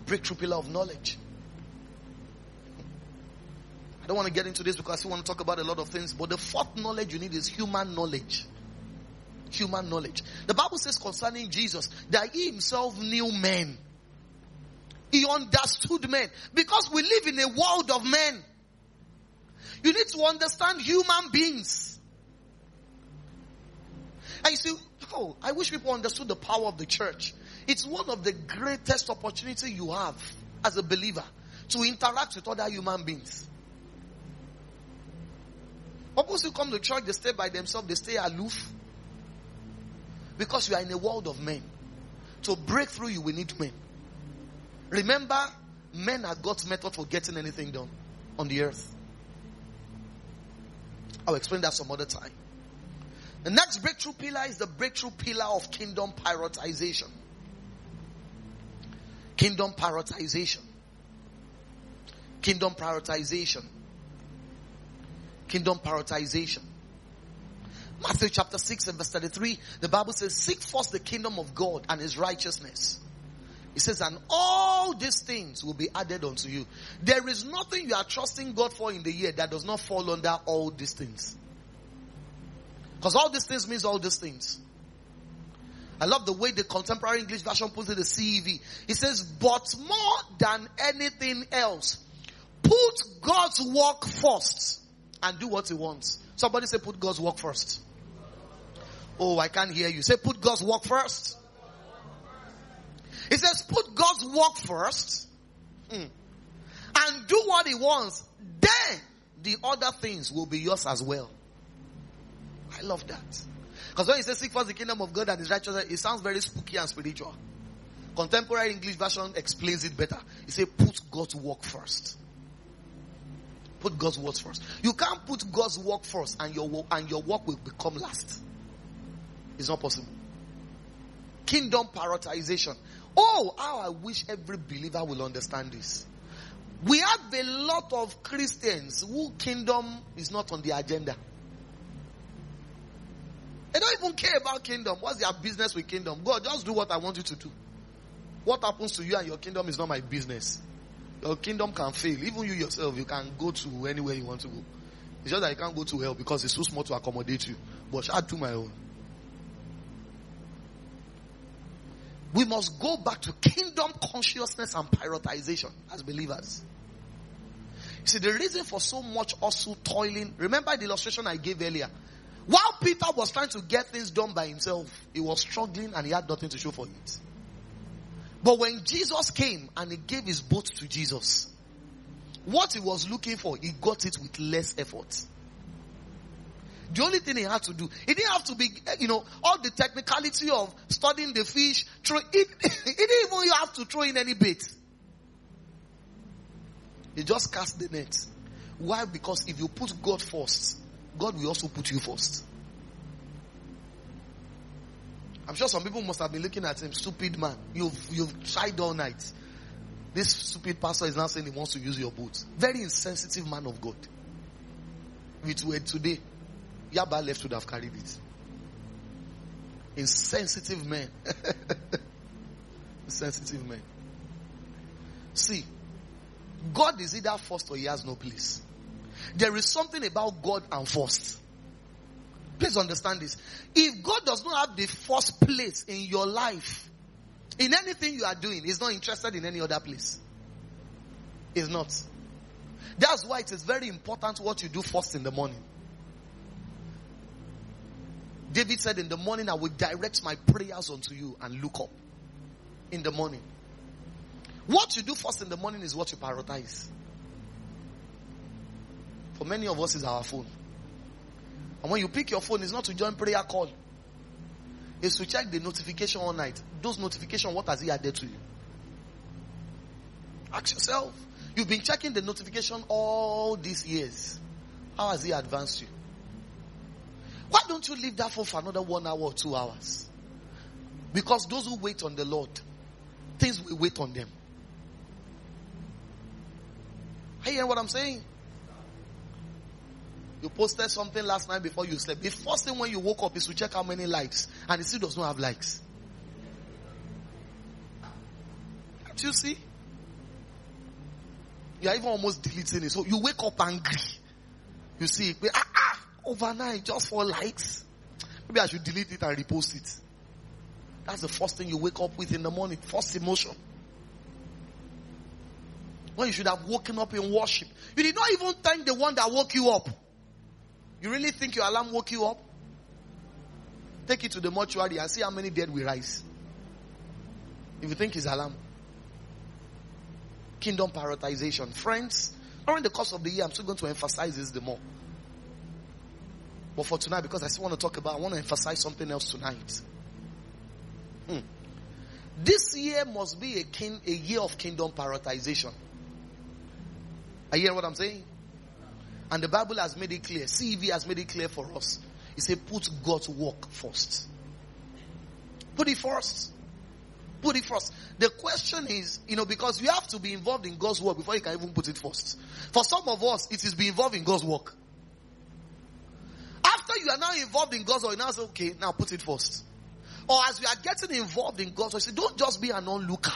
[SPEAKER 1] breakthrough pillar of knowledge. I don't want to get into this because I still want to talk about a lot of things, but the fourth knowledge you need is human knowledge human knowledge. The Bible says concerning Jesus that he himself knew men. He understood men because we live in a world of men. You need to understand human beings. And you see, oh, I wish people understood the power of the church. It's one of the greatest opportunity you have as a believer to interact with other human beings. People who come to church, they stay by themselves, they stay aloof. Because you are in a world of men. To break through, you will need men. Remember, men are God's method for getting anything done on the earth. I'll explain that some other time. The next breakthrough pillar is the breakthrough pillar of kingdom prioritization. Kingdom prioritization. Kingdom prioritization. Kingdom prioritization. Matthew chapter 6 and verse 33, the Bible says, Seek first the kingdom of God and his righteousness. It says, and all these things will be added unto you. There is nothing you are trusting God for in the year that does not fall under all these things. Because all these things means all these things. I love the way the contemporary English version puts it, the CEV. It says, but more than anything else, put God's work first and do what he wants. Somebody say, put God's work first. Oh, I can't hear you. Say, put God's work first. He says, put God's work first mm, and do what He wants. Then the other things will be yours as well. I love that. Because when he says, seek first the kingdom of God and His righteousness, it sounds very spooky and spiritual. Contemporary English version explains it better. He says, put God's work first. Put God's words first. You can't put God's work first and your work, and your work will become last. It's not possible. Kingdom prioritization. Oh, how I wish every believer will understand this. We have a lot of Christians who kingdom is not on the agenda. They don't even care about kingdom. What's their business with kingdom? God, just do what I want you to do. What happens to you and your kingdom is not my business. Your kingdom can fail. Even you yourself, you can go to anywhere you want to go. It's just that you can't go to hell because it's too small to accommodate you. But I do my own. We must go back to kingdom consciousness and prioritization as believers. See, the reason for so much also toiling, remember the illustration I gave earlier. While Peter was trying to get things done by himself, he was struggling and he had nothing to show for it. But when Jesus came and he gave his boat to Jesus, what he was looking for, he got it with less effort. The only thing he had to do, he didn't have to be, eh, you know, all the technicality of studying the fish, throw, he, *laughs* he didn't even have to throw in any bait. He just cast the net. Why? Because if you put God first, God will also put you first. I'm sure some people must have been looking at him, stupid man. You've, you've tried all night. This stupid pastor is now saying he wants to use your boat. Very insensitive man of God. If it were today, Yaba left would have carried it. Insensitive men. *laughs* Insensitive men. See, God is either first or he has no place. There is something about God and first. Please understand this. If God does not have the first place in your life, in anything you are doing, He's not interested in any other place. He's not. That's why it is very important what you do first in the morning. David said, In the morning I will direct my prayers unto you and look up. In the morning. What you do first in the morning is what you prioritize. For many of us, is our phone. And when you pick your phone, it's not to join prayer call. It's to check the notification all night. Those notifications, what has he added to you? Ask yourself. You've been checking the notification all these years. How has he advanced you? Why don't you leave that phone for another one hour or two hours? Because those who wait on the Lord, things will wait on them. Are you hearing what I'm saying? You posted something last night before you slept. The first thing when you woke up is to check how many likes, and it still does not have likes. Can't you see? You are even almost deleting it. So you wake up angry. You see, ah, overnight, just for likes. Maybe I should delete it and repost it. That's the first thing you wake up with in the morning. First emotion. When you should have woken up in worship. You did not even thank the one that woke you up. You really think your alarm woke you up? Take it to the mortuary and see how many dead will rise. If you think it's alarm. Kingdom prioritization. Friends, during the course of the year, I'm still going to emphasize this the more. But for tonight, because I still want to talk about, I want to emphasize something else tonight. Hmm. This year must be a, king, a year of kingdom prioritization. Are you hearing what I'm saying? And the Bible has made it clear. CEV has made it clear for us. He said, put God's work first. Put it first. Put it first. The question is, you know, because you have to be involved in God's work before you can even put it first. For some of us, it is be involved in God's work. After you are now involved in God's you now say, okay, now put it first. Or as you are getting involved in God's say, don't just be an onlooker.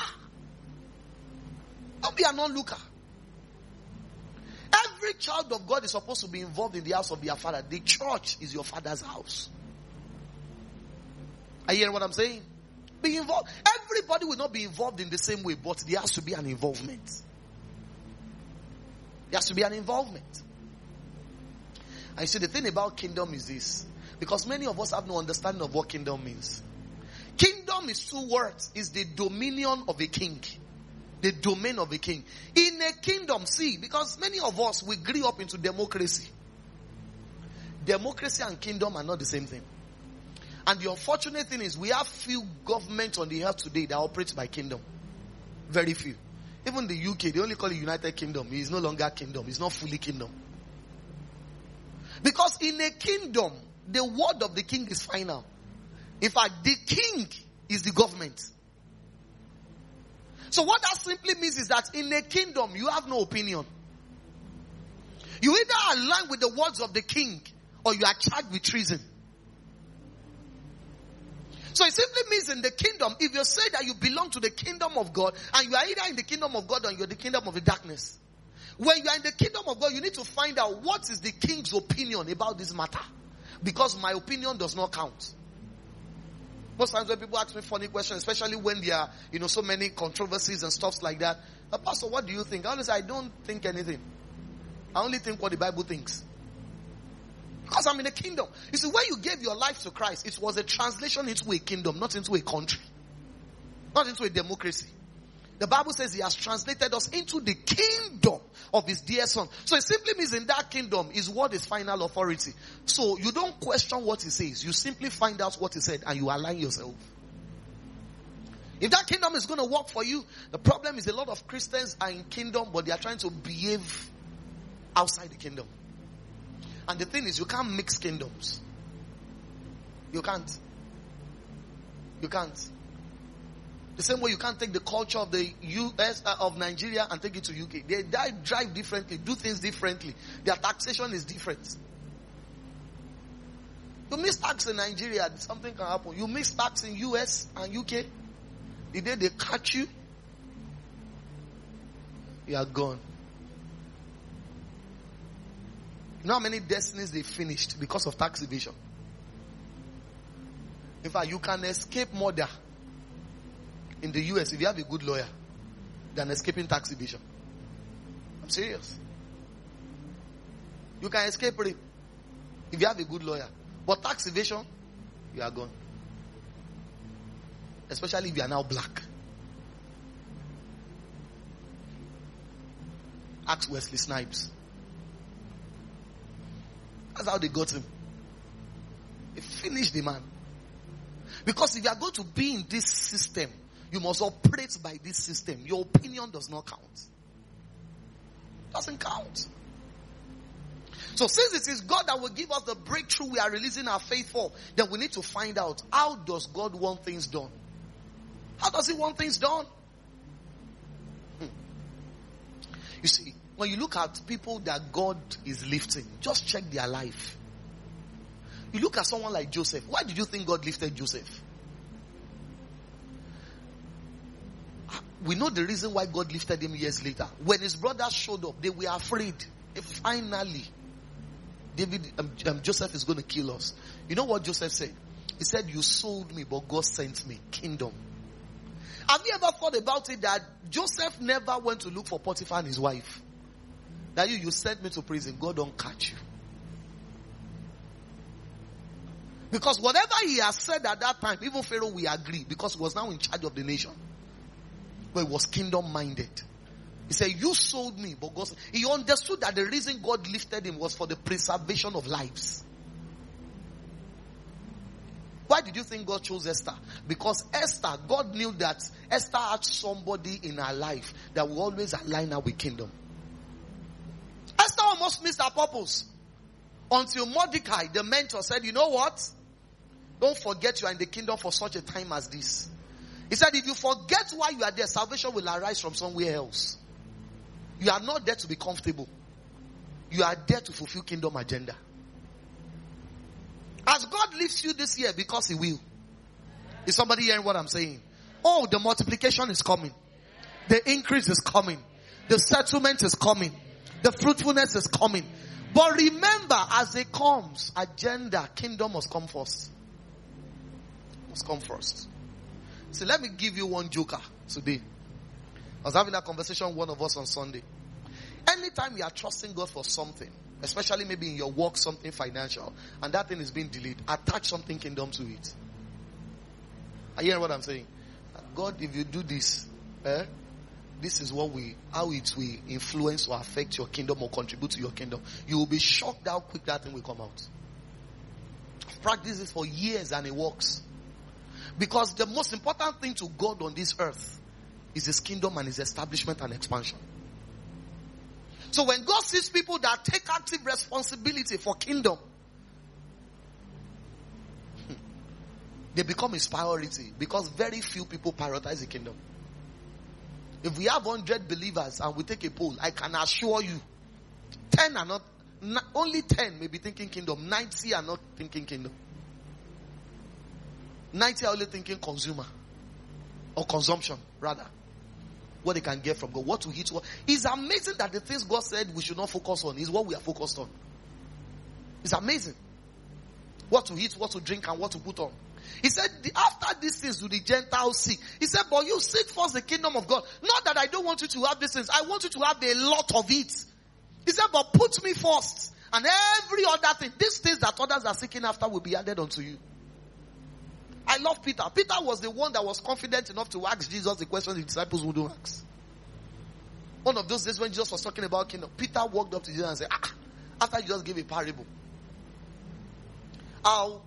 [SPEAKER 1] Don't be an onlooker. Every child of God is supposed to be involved in the house of their father. The church is your father's house. Are you hearing what I'm saying? Be involved. Everybody will not be involved in the same way, but there has to be an involvement. There has to be an involvement. You see, the thing about kingdom is this because many of us have no understanding of what kingdom means. Kingdom is two words, is the dominion of a king the domain of a king. In a kingdom, see, because many of us, we grew up into democracy. Democracy and kingdom are not the same thing. And the unfortunate thing is we have few governments on the earth today that operate by kingdom. Very few. Even the UK, they only call it United Kingdom. It is no longer kingdom. It's not fully kingdom. Because in a kingdom, the word of the king is final. In fact, the king is the government. So what that simply means is that in a kingdom, you have no opinion. You either align with the words of the king or you are charged with treason. So it simply means in the kingdom, if you say that you belong to the kingdom of God and you are either in the kingdom of God or you're the kingdom of the darkness. When you are in the kingdom of God, you need to find out what is the king's opinion about this matter. Because my opinion does not count. Most times when people ask me funny questions, especially when there are, you know, so many controversies and stuffs like that. Uh, Pastor, what do you think? I always say, I don't think anything. I only think what the Bible thinks. Because I'm in a kingdom. You see, when you gave your life to Christ, it was a translation into a kingdom, not into a country. Not into a democracy. The Bible says he has translated us into the kingdom of his dear son. So it simply means in that kingdom is word is final authority. So you don't question what he says. You simply find out what he said and you align yourself. If that kingdom is going to work for you, the problem is a lot of Christians are in kingdom, but they are trying to behave outside the kingdom. And the thing is, you can't mix kingdoms. You can't. You can't. The same way you can't take the culture of the US, uh, of Nigeria and take it to UK. They, drive differently, do things differently. Their taxation is different. You miss tax in Nigeria, something can happen. You miss tax in US and UK. The day they catch you, you are gone. You know how many destinies they finished because of tax evasion? In fact, you can escape murder in the US if you have a good lawyer than escaping tax evasion. I'm serious. You can escape rape if you have a good lawyer. But tax evasion, you are gone. Especially if you are now black. Ask Wesley Snipes. That's how they got him. They finished the man. Because if you are going to be in this system, you must operate by this system. Your opinion does not count. Doesn't count. So since it is God that will give us the breakthrough we are releasing our faith for, then we need to find out how does God want things done? How does he want things done? Hmm. You see, when you look at people that God is lifting, just check their life. You look at someone like Joseph. Why did you think God lifted Joseph? We know the reason why God lifted him years later. When his brothers showed up, they were afraid. Finally, David, um, um, Joseph is going to kill us. You know what Joseph said? He said, You sold me, but God sent me. Kingdom. Have you ever thought about it that Joseph never went to look for Potiphar and his wife? That you, you sent me to prison, God don't catch you. Because whatever he has said at that time, even Pharaoh will agree because he was now in charge of the nation but he was kingdom minded. He said, You sold me, but God, he understood that the reason God lifted him was for the preservation of lives. Why did you think God chose Esther? Because Esther, God knew that Esther had somebody in her life that will always align her with kingdom. Esther almost missed her purpose until Mordecai, the mentor, said, You know what? Don't forget you are in the kingdom for such a time as this. He said, if you forget why you are there, salvation will arise from somewhere else. You are not there to be comfortable. You are there to fulfill kingdom agenda. As God lifts you this year because He will. Is somebody hearing what I'm saying? Oh, the multiplication is coming. The increase is coming. The settlement is coming. The fruitfulness is coming. But remember, as it comes, agenda, kingdom must come first. Must come first. So let me give you one joker today. I was having a conversation with one of us on Sunday. Anytime you are trusting God for something, especially maybe in your work, something financial, and that thing is being delayed, attach something kingdom to it. Are you hearing what I'm saying? God, if you do this, eh, this is what we, how it will influence or affect your kingdom or contribute to your kingdom. You will be shocked how quick that thing will come out. I've practiced this for years and it works. Because the most important thing to God on this earth is his kingdom and his establishment and expansion. So when God sees people that take active responsibility for kingdom, *laughs* they become his priority because very few people prioritize the kingdom. If we have 100 believers and we take a poll, I can assure you 10 are not, only 10 may be thinking kingdom, 90 are not thinking kingdom. 90 are only thinking consumer or consumption, rather. What they can get from God, what to eat. What. It's amazing that the things God said we should not focus on is what we are focused on. It's amazing. What to eat, what to drink, and what to put on. He said, after these things do the Gentiles seek. He said, but you seek first the kingdom of God. Not that I don't want you to have these things. I want you to have a lot of it. He said, but put me first. And every other thing, these things that others are seeking after will be added unto you. I love Peter. Peter was the one that was confident enough to ask Jesus the question the disciples wouldn't ask. One of those days when Jesus was talking about kingdom, Peter walked up to Jesus and said, ah, after Jesus gave a parable, how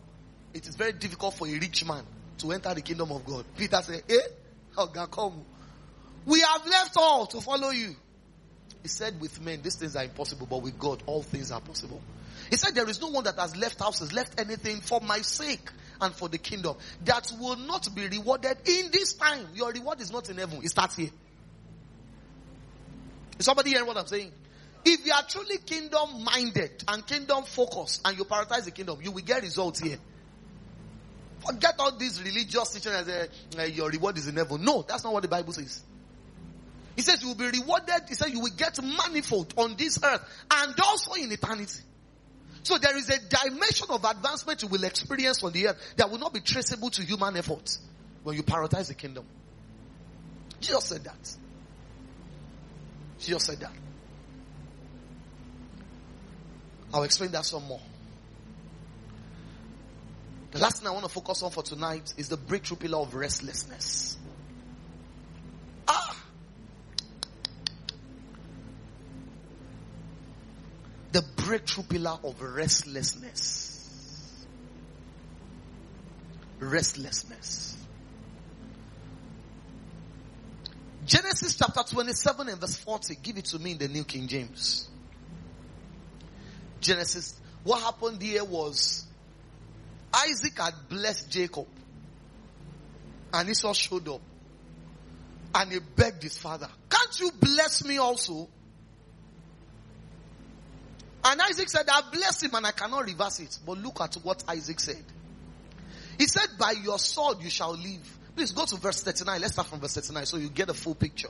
[SPEAKER 1] it is very difficult for a rich man to enter the kingdom of God. Peter said, eh? Oh, God, come. We have left all to follow you. He said, with men, these things are impossible, but with God, all things are possible. He said, there is no one that has left houses, left anything for my sake and for the kingdom that will not be rewarded in this time. Your reward is not in heaven. It starts here. Is somebody hearing what I'm saying? If you are truly kingdom minded and kingdom focused and you prioritize the kingdom, you will get results here. Forget all these religious teaching as a, uh, your reward is in heaven. No, that's not what the Bible says. He says you will be rewarded. He says you will get manifold on this earth and also in eternity. So there is a dimension of advancement you will experience on the earth that will not be traceable to human effort when you prioritize the kingdom. Jesus said that. Jesus said that. I'll explain that some more. The last thing I want to focus on for tonight is the breakthrough pillar of restlessness. Breakthrough pillar of restlessness. Restlessness. Genesis chapter 27 and verse 40. Give it to me in the New King James. Genesis. What happened here was Isaac had blessed Jacob. And Esau showed up. And he begged his father, Can't you bless me also? And Isaac said, I bless him and I cannot reverse it. But look at what Isaac said. He said, By your sword you shall live. Please go to verse 39. Let's start from verse 39 so you get a full picture.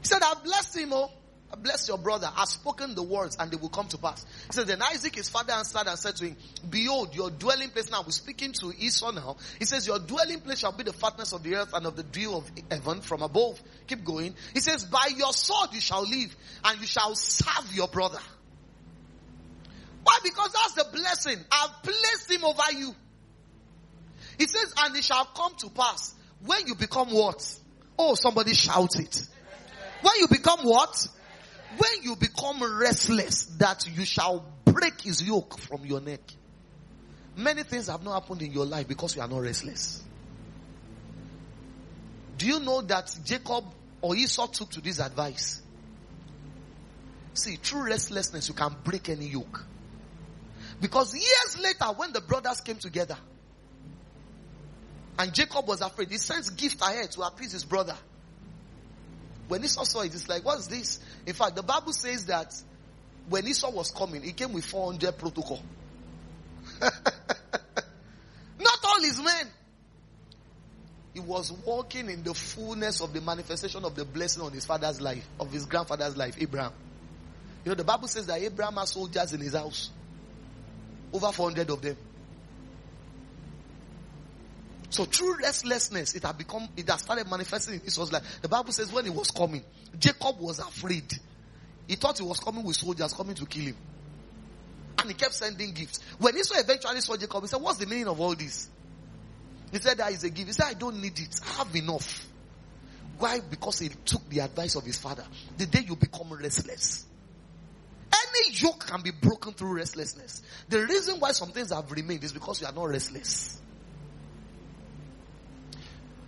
[SPEAKER 1] He said, I blessed him, oh. I bless your brother. I've spoken the words and they will come to pass. He said, Then Isaac, his father, answered and said to him, Behold, your dwelling place now. We're speaking to Esau now. He says, Your dwelling place shall be the fatness of the earth and of the dew of heaven from above. Keep going. He says, By your sword you shall live and you shall serve your brother. Why? Because that's the blessing. I've placed him over you. He says, and it shall come to pass when you become what? Oh, somebody shout it. When you become what? When you become restless, that you shall break his yoke from your neck. Many things have not happened in your life because you are not restless. Do you know that Jacob or Esau took to this advice? See, through restlessness, you can break any yoke. Because years later, when the brothers came together, and Jacob was afraid, he sent gift ahead to appease his brother. When Esau saw it, it's like, what's this? In fact, the Bible says that when Esau was coming, he came with 400 protocol. *laughs* Not all his men. He was walking in the fullness of the manifestation of the blessing on his father's life, of his grandfather's life, Abraham. You know, the Bible says that Abraham has soldiers in his house. Over 400 of them. So through restlessness, it had become, it has started manifesting It was like The Bible says when he was coming, Jacob was afraid. He thought he was coming with soldiers coming to kill him. And he kept sending gifts. When Esau eventually saw Jacob, he said, what's the meaning of all this? He said, that is a gift. He said, I don't need it. I have enough. Why? Because he took the advice of his father. The day you become restless, any yoke can be broken through restlessness. The reason why some things have remained is because you are not restless.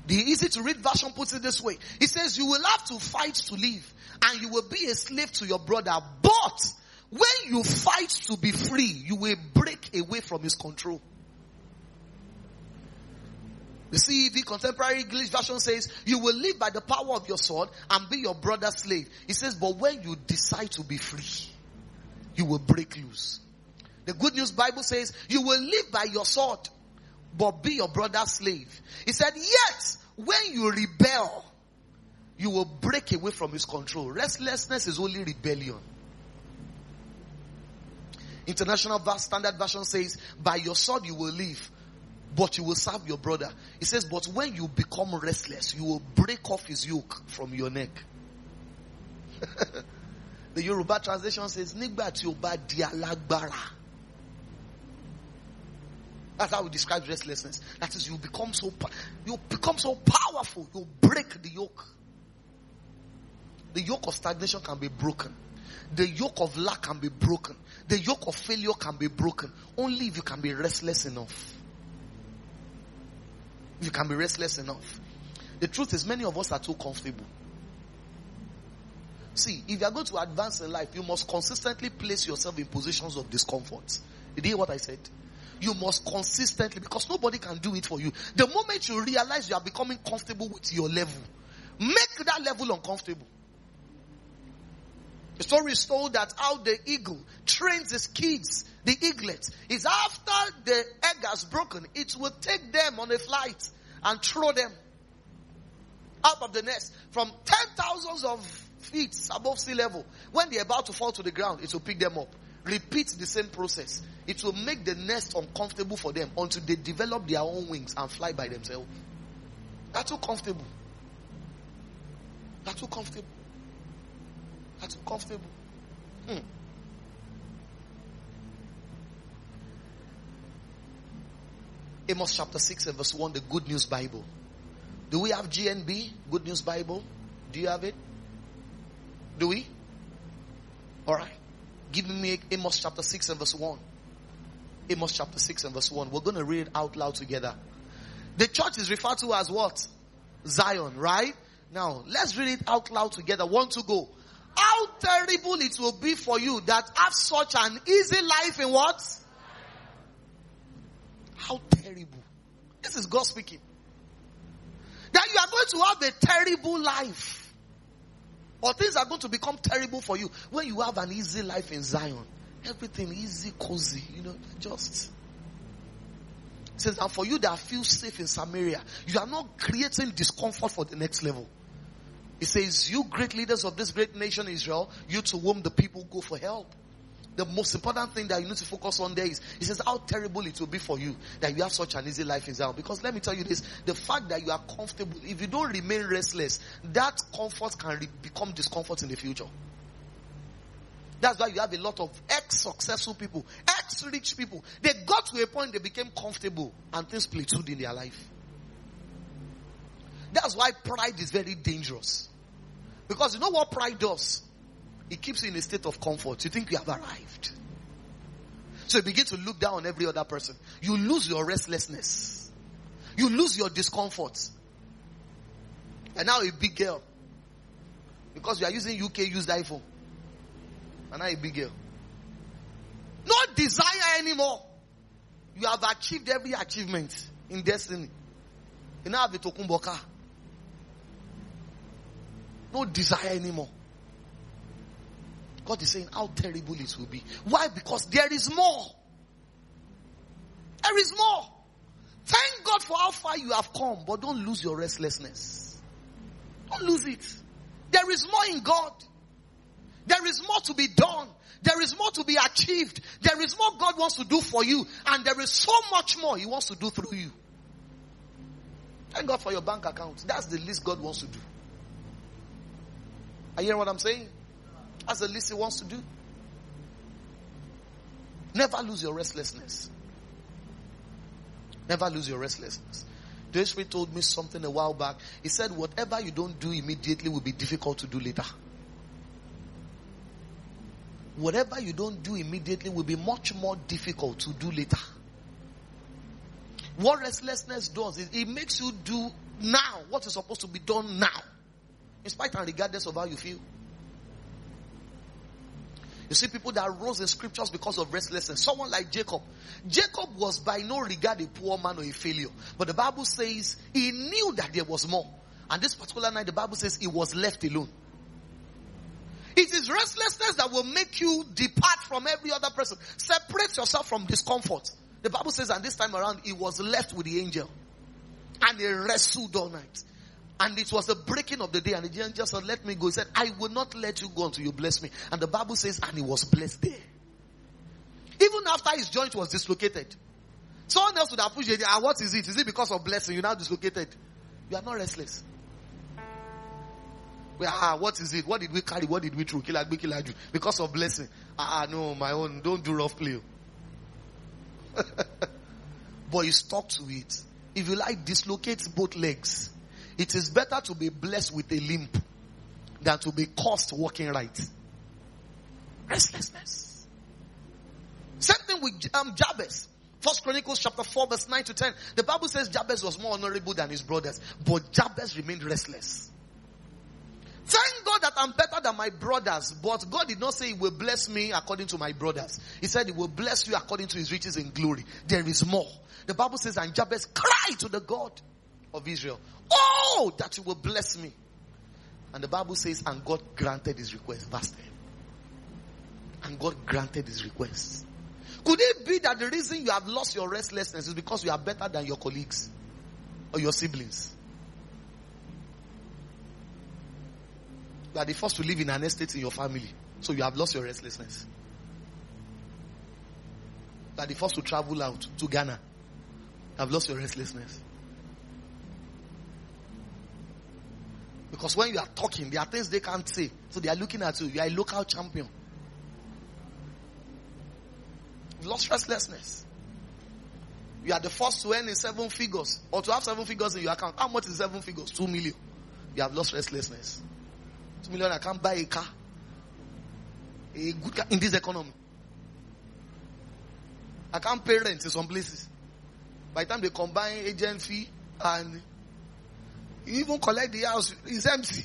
[SPEAKER 1] The easy to read version puts it this way. He says, you will have to fight to live and you will be a slave to your brother. But when you fight to be free, you will break away from his control. The CEV contemporary English version says, you will live by the power of your sword and be your brother's slave. He says, but when you decide to be free, you will break loose. The good news Bible says you will live by your sword, but be your brother's slave. He said, yet when you rebel, you will break away from his control. Restlessness is only rebellion. International Standard Version says, by your sword you will live, but you will serve your brother. He says, but when you become restless, you will break off his yoke from your neck. *laughs* the Yoruba translation says, Nígbà tí bá di alágbára. That's how we describe restlessness. That is, you become so you become so powerful, you break the yoke. The yoke of stagnation can be broken. The yoke of lack can be broken. The yoke of failure can be broken. Only if you can be restless enough. If you can be restless enough. The truth is, many of us are too comfortable. See, if you are going to advance in life, you must consistently place yourself in positions of discomfort. You hear what I said? You must consistently, because nobody can do it for you. The moment you realize you are becoming comfortable with your level, make that level uncomfortable. The story is told that how the eagle trains his kids, the eaglet, is after the egg has broken, it will take them on a flight and throw them out of the nest from ten thousands of feet above sea level. When they're about to fall to the ground, it will pick them up. Repeat the same process. It will make the nest uncomfortable for them until they develop their own wings and fly by themselves. They're too comfortable. They're too comfortable. They're too comfortable. Hmm. Amos chapter 6 and verse 1, the Good News Bible. Do we have GNB, Good News Bible? Do you have it? Do we? Alright. Give me Amos chapter 6 and verse 1. Amos chapter 6 and verse 1. We're going to read it out loud together. The church is referred to as what? Zion, right? Now, let's read it out loud together. One to go. How terrible it will be for you that have such an easy life in what? How terrible. This is God speaking. That you are going to have a terrible life. Or things are going to become terrible for you when you have an easy life in Zion. Everything easy, cozy, you know, just. It says, and for you that feel safe in Samaria, you are not creating discomfort for the next level. It says, you great leaders of this great nation Israel, you to whom the people go for help the most important thing that you need to focus on there is, he says, how terrible it will be for you that you have such an easy life in Zion. Because let me tell you this, the fact that you are comfortable, if you don't remain restless, that comfort can re- become discomfort in the future. That's why you have a lot of ex-successful people, ex-rich people. They got to a point they became comfortable and things plateaued in their life. That's why pride is very dangerous. Because you know what pride does? It keeps you in a state of comfort. You think you have arrived. So you begin to look down on every other person. You lose your restlessness. You lose your discomfort. And now a big girl. Because you are using UK used iPhone. And now a big girl. No desire anymore. You have achieved every achievement in destiny. You now have a Tokumboka. No desire anymore. God is saying how terrible it will be. Why? Because there is more. There is more. Thank God for how far you have come, but don't lose your restlessness. Don't lose it. There is more in God. There is more to be done. There is more to be achieved. There is more God wants to do for you. And there is so much more He wants to do through you. Thank God for your bank account. That's the least God wants to do. Are you hearing what I'm saying? That's the least he wants to do. Never lose your restlessness. Never lose your restlessness. Spirit told me something a while back. He said, whatever you don't do immediately will be difficult to do later. Whatever you don't do immediately will be much more difficult to do later. What restlessness does is it makes you do now what is supposed to be done now. In spite and regardless of how you feel. You see people that rose in scriptures because of restlessness. Someone like Jacob. Jacob was by no regard a poor man or a failure. But the Bible says he knew that there was more. And this particular night, the Bible says he was left alone. It is restlessness that will make you depart from every other person. Separate yourself from discomfort. The Bible says, and this time around, he was left with the angel. And he wrestled all night. And it was the breaking of the day. And the angel said, Let me go. He said, I will not let you go until you bless me. And the Bible says, and he was blessed there. Even after his joint was dislocated. Someone else would have pushed it. Ah, what is it? Is it because of blessing? You're now dislocated. You are not restless. Well, ah, what is it? What did we carry? What did we throw? Kilagbe, kilaju. Because of blessing. Ah, ah, no, my own. Don't do rough play. *laughs* but you stuck to it. If you like, dislocate both legs. It is better to be blessed with a limp than to be cursed walking right. Restlessness. Same thing with um, Jabez. First Chronicles chapter 4 verse 9 to 10. The Bible says Jabez was more honorable than his brothers, but Jabez remained restless. Thank God that I'm better than my brothers, but God did not say he will bless me according to my brothers. He said he will bless you according to his riches in glory. There is more. The Bible says, and Jabez cried to the God of Israel, Oh, that you will bless me. And the Bible says, and God granted his request. Verse 10. And God granted his request. Could it be that the reason you have lost your restlessness is because you are better than your colleagues or your siblings? You are the first to live in an estate in your family, so you have lost your restlessness. You are the first to travel out to Ghana, you have lost your restlessness. Because when you are talking, there are things they can't say. So they are looking at you. You are a local champion. You've lost restlessness. You are the first to earn in seven figures or to have seven figures in your account. How much is seven figures? Two million. You have lost restlessness. Two million, I can't buy a car. A good car in this economy. I can't pay rent in some places. By the time they combine agent fee and you even collect the house, it's empty.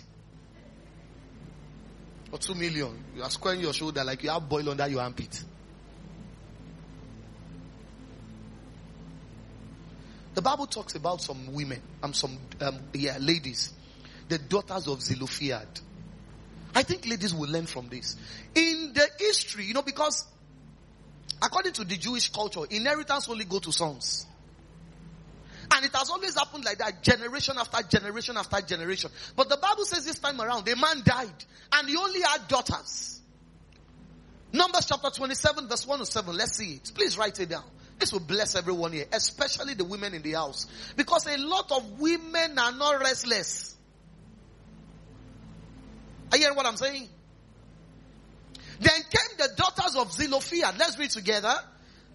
[SPEAKER 1] Or two million, you are squaring your shoulder like you have boil under your armpit. The Bible talks about some women and some um, yeah, ladies, the daughters of Zelophehad. I think ladies will learn from this. In the history, you know, because according to the Jewish culture, inheritance only go to sons. And it has always happened like that, generation after generation after generation. But the Bible says this time around, the man died and he only had daughters. Numbers chapter 27 verse 1 to 7. Let's see it. Please write it down. This will bless everyone here, especially the women in the house. Because a lot of women are not restless. Are you hearing what I'm saying? Then came the daughters of Zelophehad. Let's read together.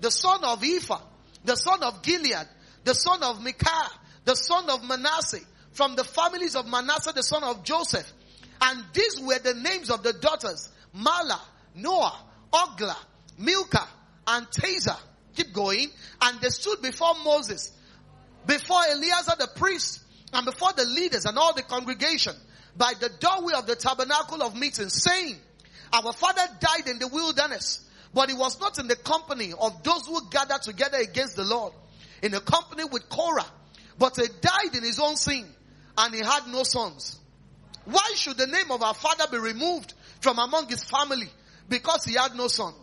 [SPEAKER 1] The son of Hepher, the son of Gilead, the son of Machir, the son of Manasseh, from the families of Manasseh, the son of Joseph. And these were the names of the daughters, Mahlah, Noah, Hoglah, Milcah, and Tirzah. Keep going. And they stood before Moses, before Eleazar the priest, and before the leaders and all the congregation by the doorway of the tabernacle of meeting, saying, Our father died in the wilderness, but he was not in the company of those who gathered together against the Lord, in the company with Korah, but he died in his own sin, and he had no sons. Why should the name of our father be removed from among his family? Because he had no son.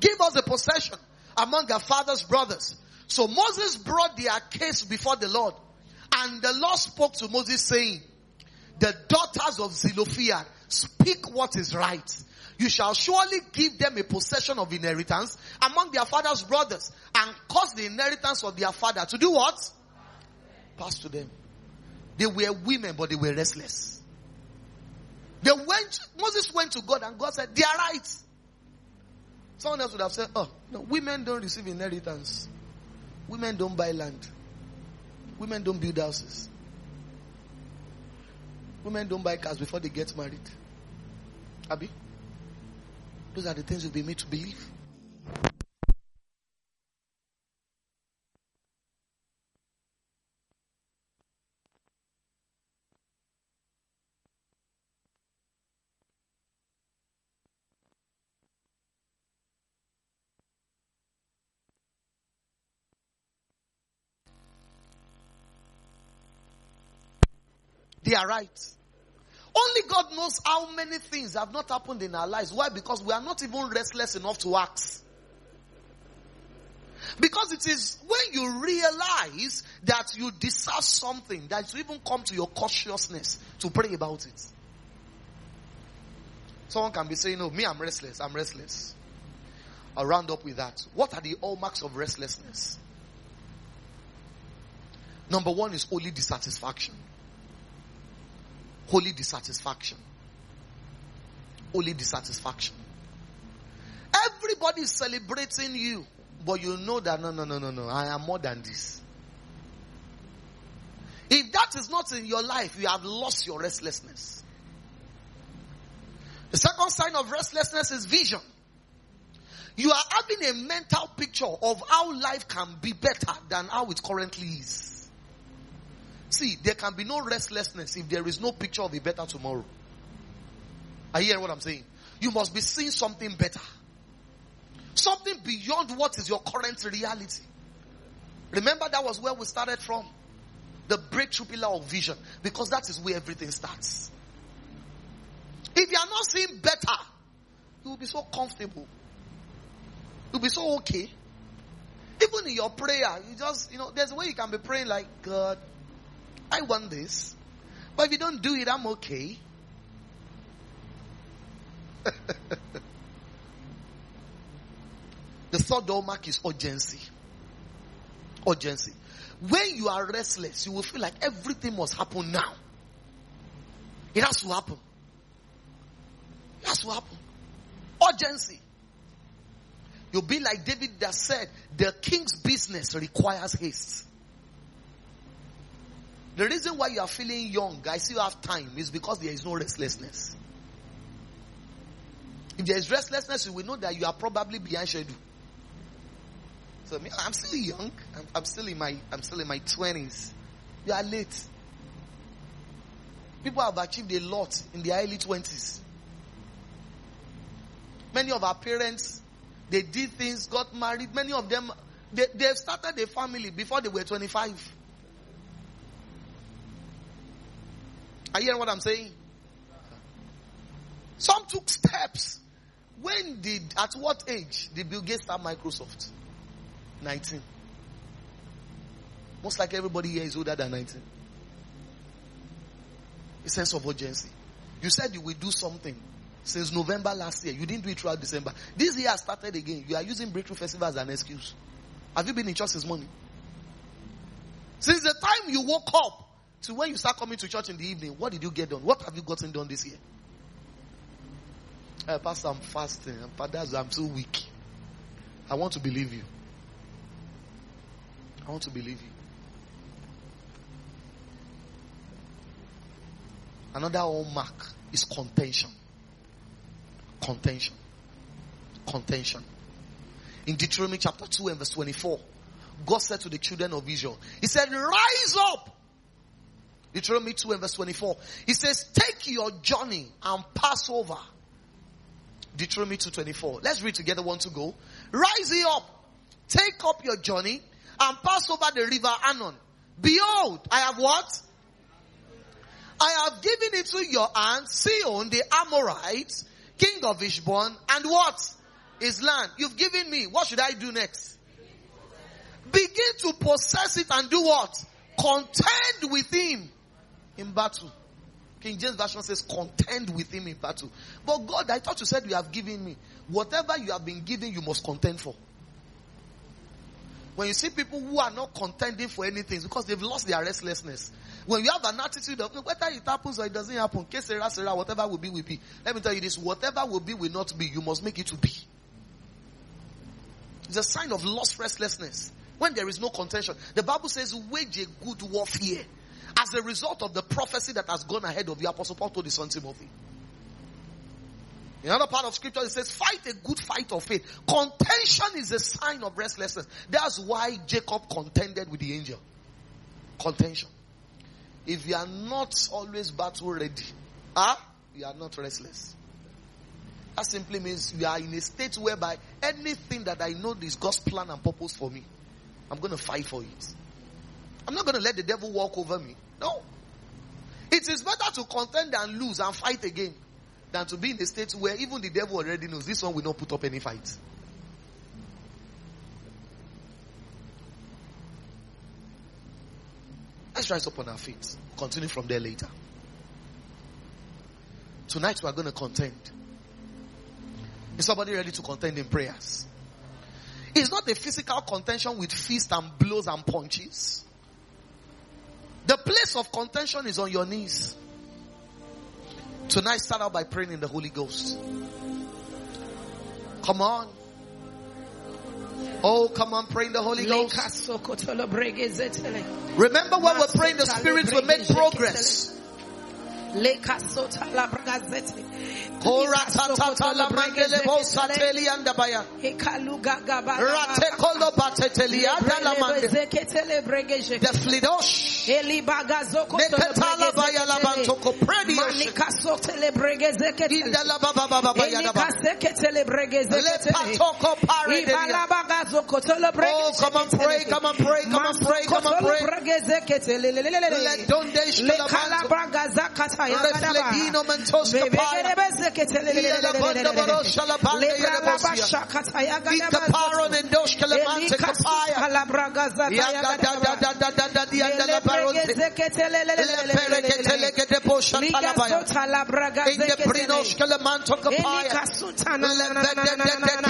[SPEAKER 1] Give us a possession among our father's brothers. So Moses brought their case before the Lord. And the Lord spoke to Moses saying, the daughters of Zelophehad speak what is right. You shall surely give them a possession of inheritance among their father's brothers and cause the inheritance of their father to do what? Pass to them. They were women, but they were restless. They went, Moses went to God and God said, they are right. Someone else would have said, oh, no, women don't receive inheritance. Women don't buy land. Women don't build houses. Women don't buy cars before they get married. Abby? Those are the things you've been made to believe. They are right. Only God knows how many things have not happened in our lives. Why? Because we are not even restless enough to ask. Because it is when you realize that you deserve something that you even come to your consciousness to pray about it. Someone can be saying, No, me, I'm restless. I'm restless. I'll round up with that. What are the hallmarks of restlessness? Number one is only dissatisfaction. Holy dissatisfaction. Holy dissatisfaction. Everybody is celebrating you, but you know that no, no, no, no, no, I am more than this. If that is not in your life, you have lost your restlessness. The second sign of restlessness is vision. You are having a mental picture of how life can be better than how it currently is. See, there can be no restlessness if there is no picture of a better tomorrow. Are you hearing what I'm saying? You must be seeing something better. Something beyond what is your current reality. Remember that was where we started from. The breakthrough pillar of vision. Because that is where everything starts. If you are not seeing better, you will be so comfortable. You'll be so okay. Even in your prayer, you just, you know, there's a way you can be praying like, God, I want this. But if you don't do it, I'm okay. *laughs* the third hallmark is urgency. Urgency. When you are restless, you will feel like everything must happen now. It has to happen. It has to happen. Urgency. You'll be like David that said, the king's business requires haste. The reason why you are feeling young, I still have time, is because there is no restlessness. If there is restlessness, you will know that you are probably behind schedule. So I'm still young. I'm, I'm still in my I'm still in my twenties. You are late. People have achieved a lot in their early twenties. Many of our parents, they did things, got married. Many of them, they, they've started a family before they were 25. Are you hearing what I'm saying? Some took steps. When did, at what age did Bill Gates start Microsoft? 19. Most like everybody here is older than 19. A sense of urgency. You said you will do something since November last year. You didn't do it throughout December. This year started again. You are using Breakthrough Festival as an excuse. Have you been in church this morning? Since the time you woke up to when you start coming to church in the evening, what did you get done? What have you gotten done this year? Uh, Pastor, I'm fasting. Father, I'm so weak. I want to believe you. I want to believe you. Another hallmark is contention. Contention. Contention. In Deuteronomy chapter 2 and verse 24, God said to the children of Israel, He said, Rise up. Deuteronomy 2 and verse 24. He says, Take your journey and pass over. Deuteronomy 2.24. Let's read together one to go. Rise ye up. Take up your journey and pass over the river Arnon. Behold, I have what? I have given into your hand Sihon the Amorites, king of Heshbon, and what? His land. You've given me. What should I do next? Begin to possess it and do what? Contend with him in battle. King James Version says, contend with him in battle. But God, I thought you said you have given me. Whatever you have been given, you must contend for. When you see people who are not contending for anything, because they've lost their restlessness. When you have an attitude of whether it happens or it doesn't happen, kesera, sera, whatever will be, will be. Let me tell you this: whatever will be, will not be. You must make it to be. It's a sign of lost restlessness. When there is no contention, the Bible says, "Wage a good warfare." As a result of the prophecy that has gone ahead of you, Apostle Paul told his son Timothy. In another part of scripture, it says, fight a good fight of faith. Contention is a sign of restlessness. That's why Jacob contended with the angel. Contention. If you are not always battle ready, ah, you are not restless. That simply means you are in a state whereby anything that I know is God's plan and purpose for me, I'm going to fight for it. I'm not going to let the devil walk over me. No. It is better to contend and lose and fight again than to be in a state where even the devil already knows this one will not put up any fight. Let's rise up on our feet. Continue from there later. Tonight we are going to contend. Is somebody ready to contend in prayers? It's not a physical contention with fists and blows and punches. The place of contention is on your knees. Tonight start out by praying in the Holy Ghost. Come on. Oh, come on, pray in the Holy Ghost. Remember when we're praying the Spirit will make progress. Tatata la mangele bo sateli anda baya. Rate kolo bateteli anda la mande. The flidosh. Neketala baya la bantoko predi Inda la baba baba baya la ba. Le patoko pare de dia. Oh, come on, pray, come on, pray, come on, pray, come on, pray. Let. La banda barosha la banda kapaya. Yaga da da da da da da di anda la baronte. Posha talabaya. Inde kapaya.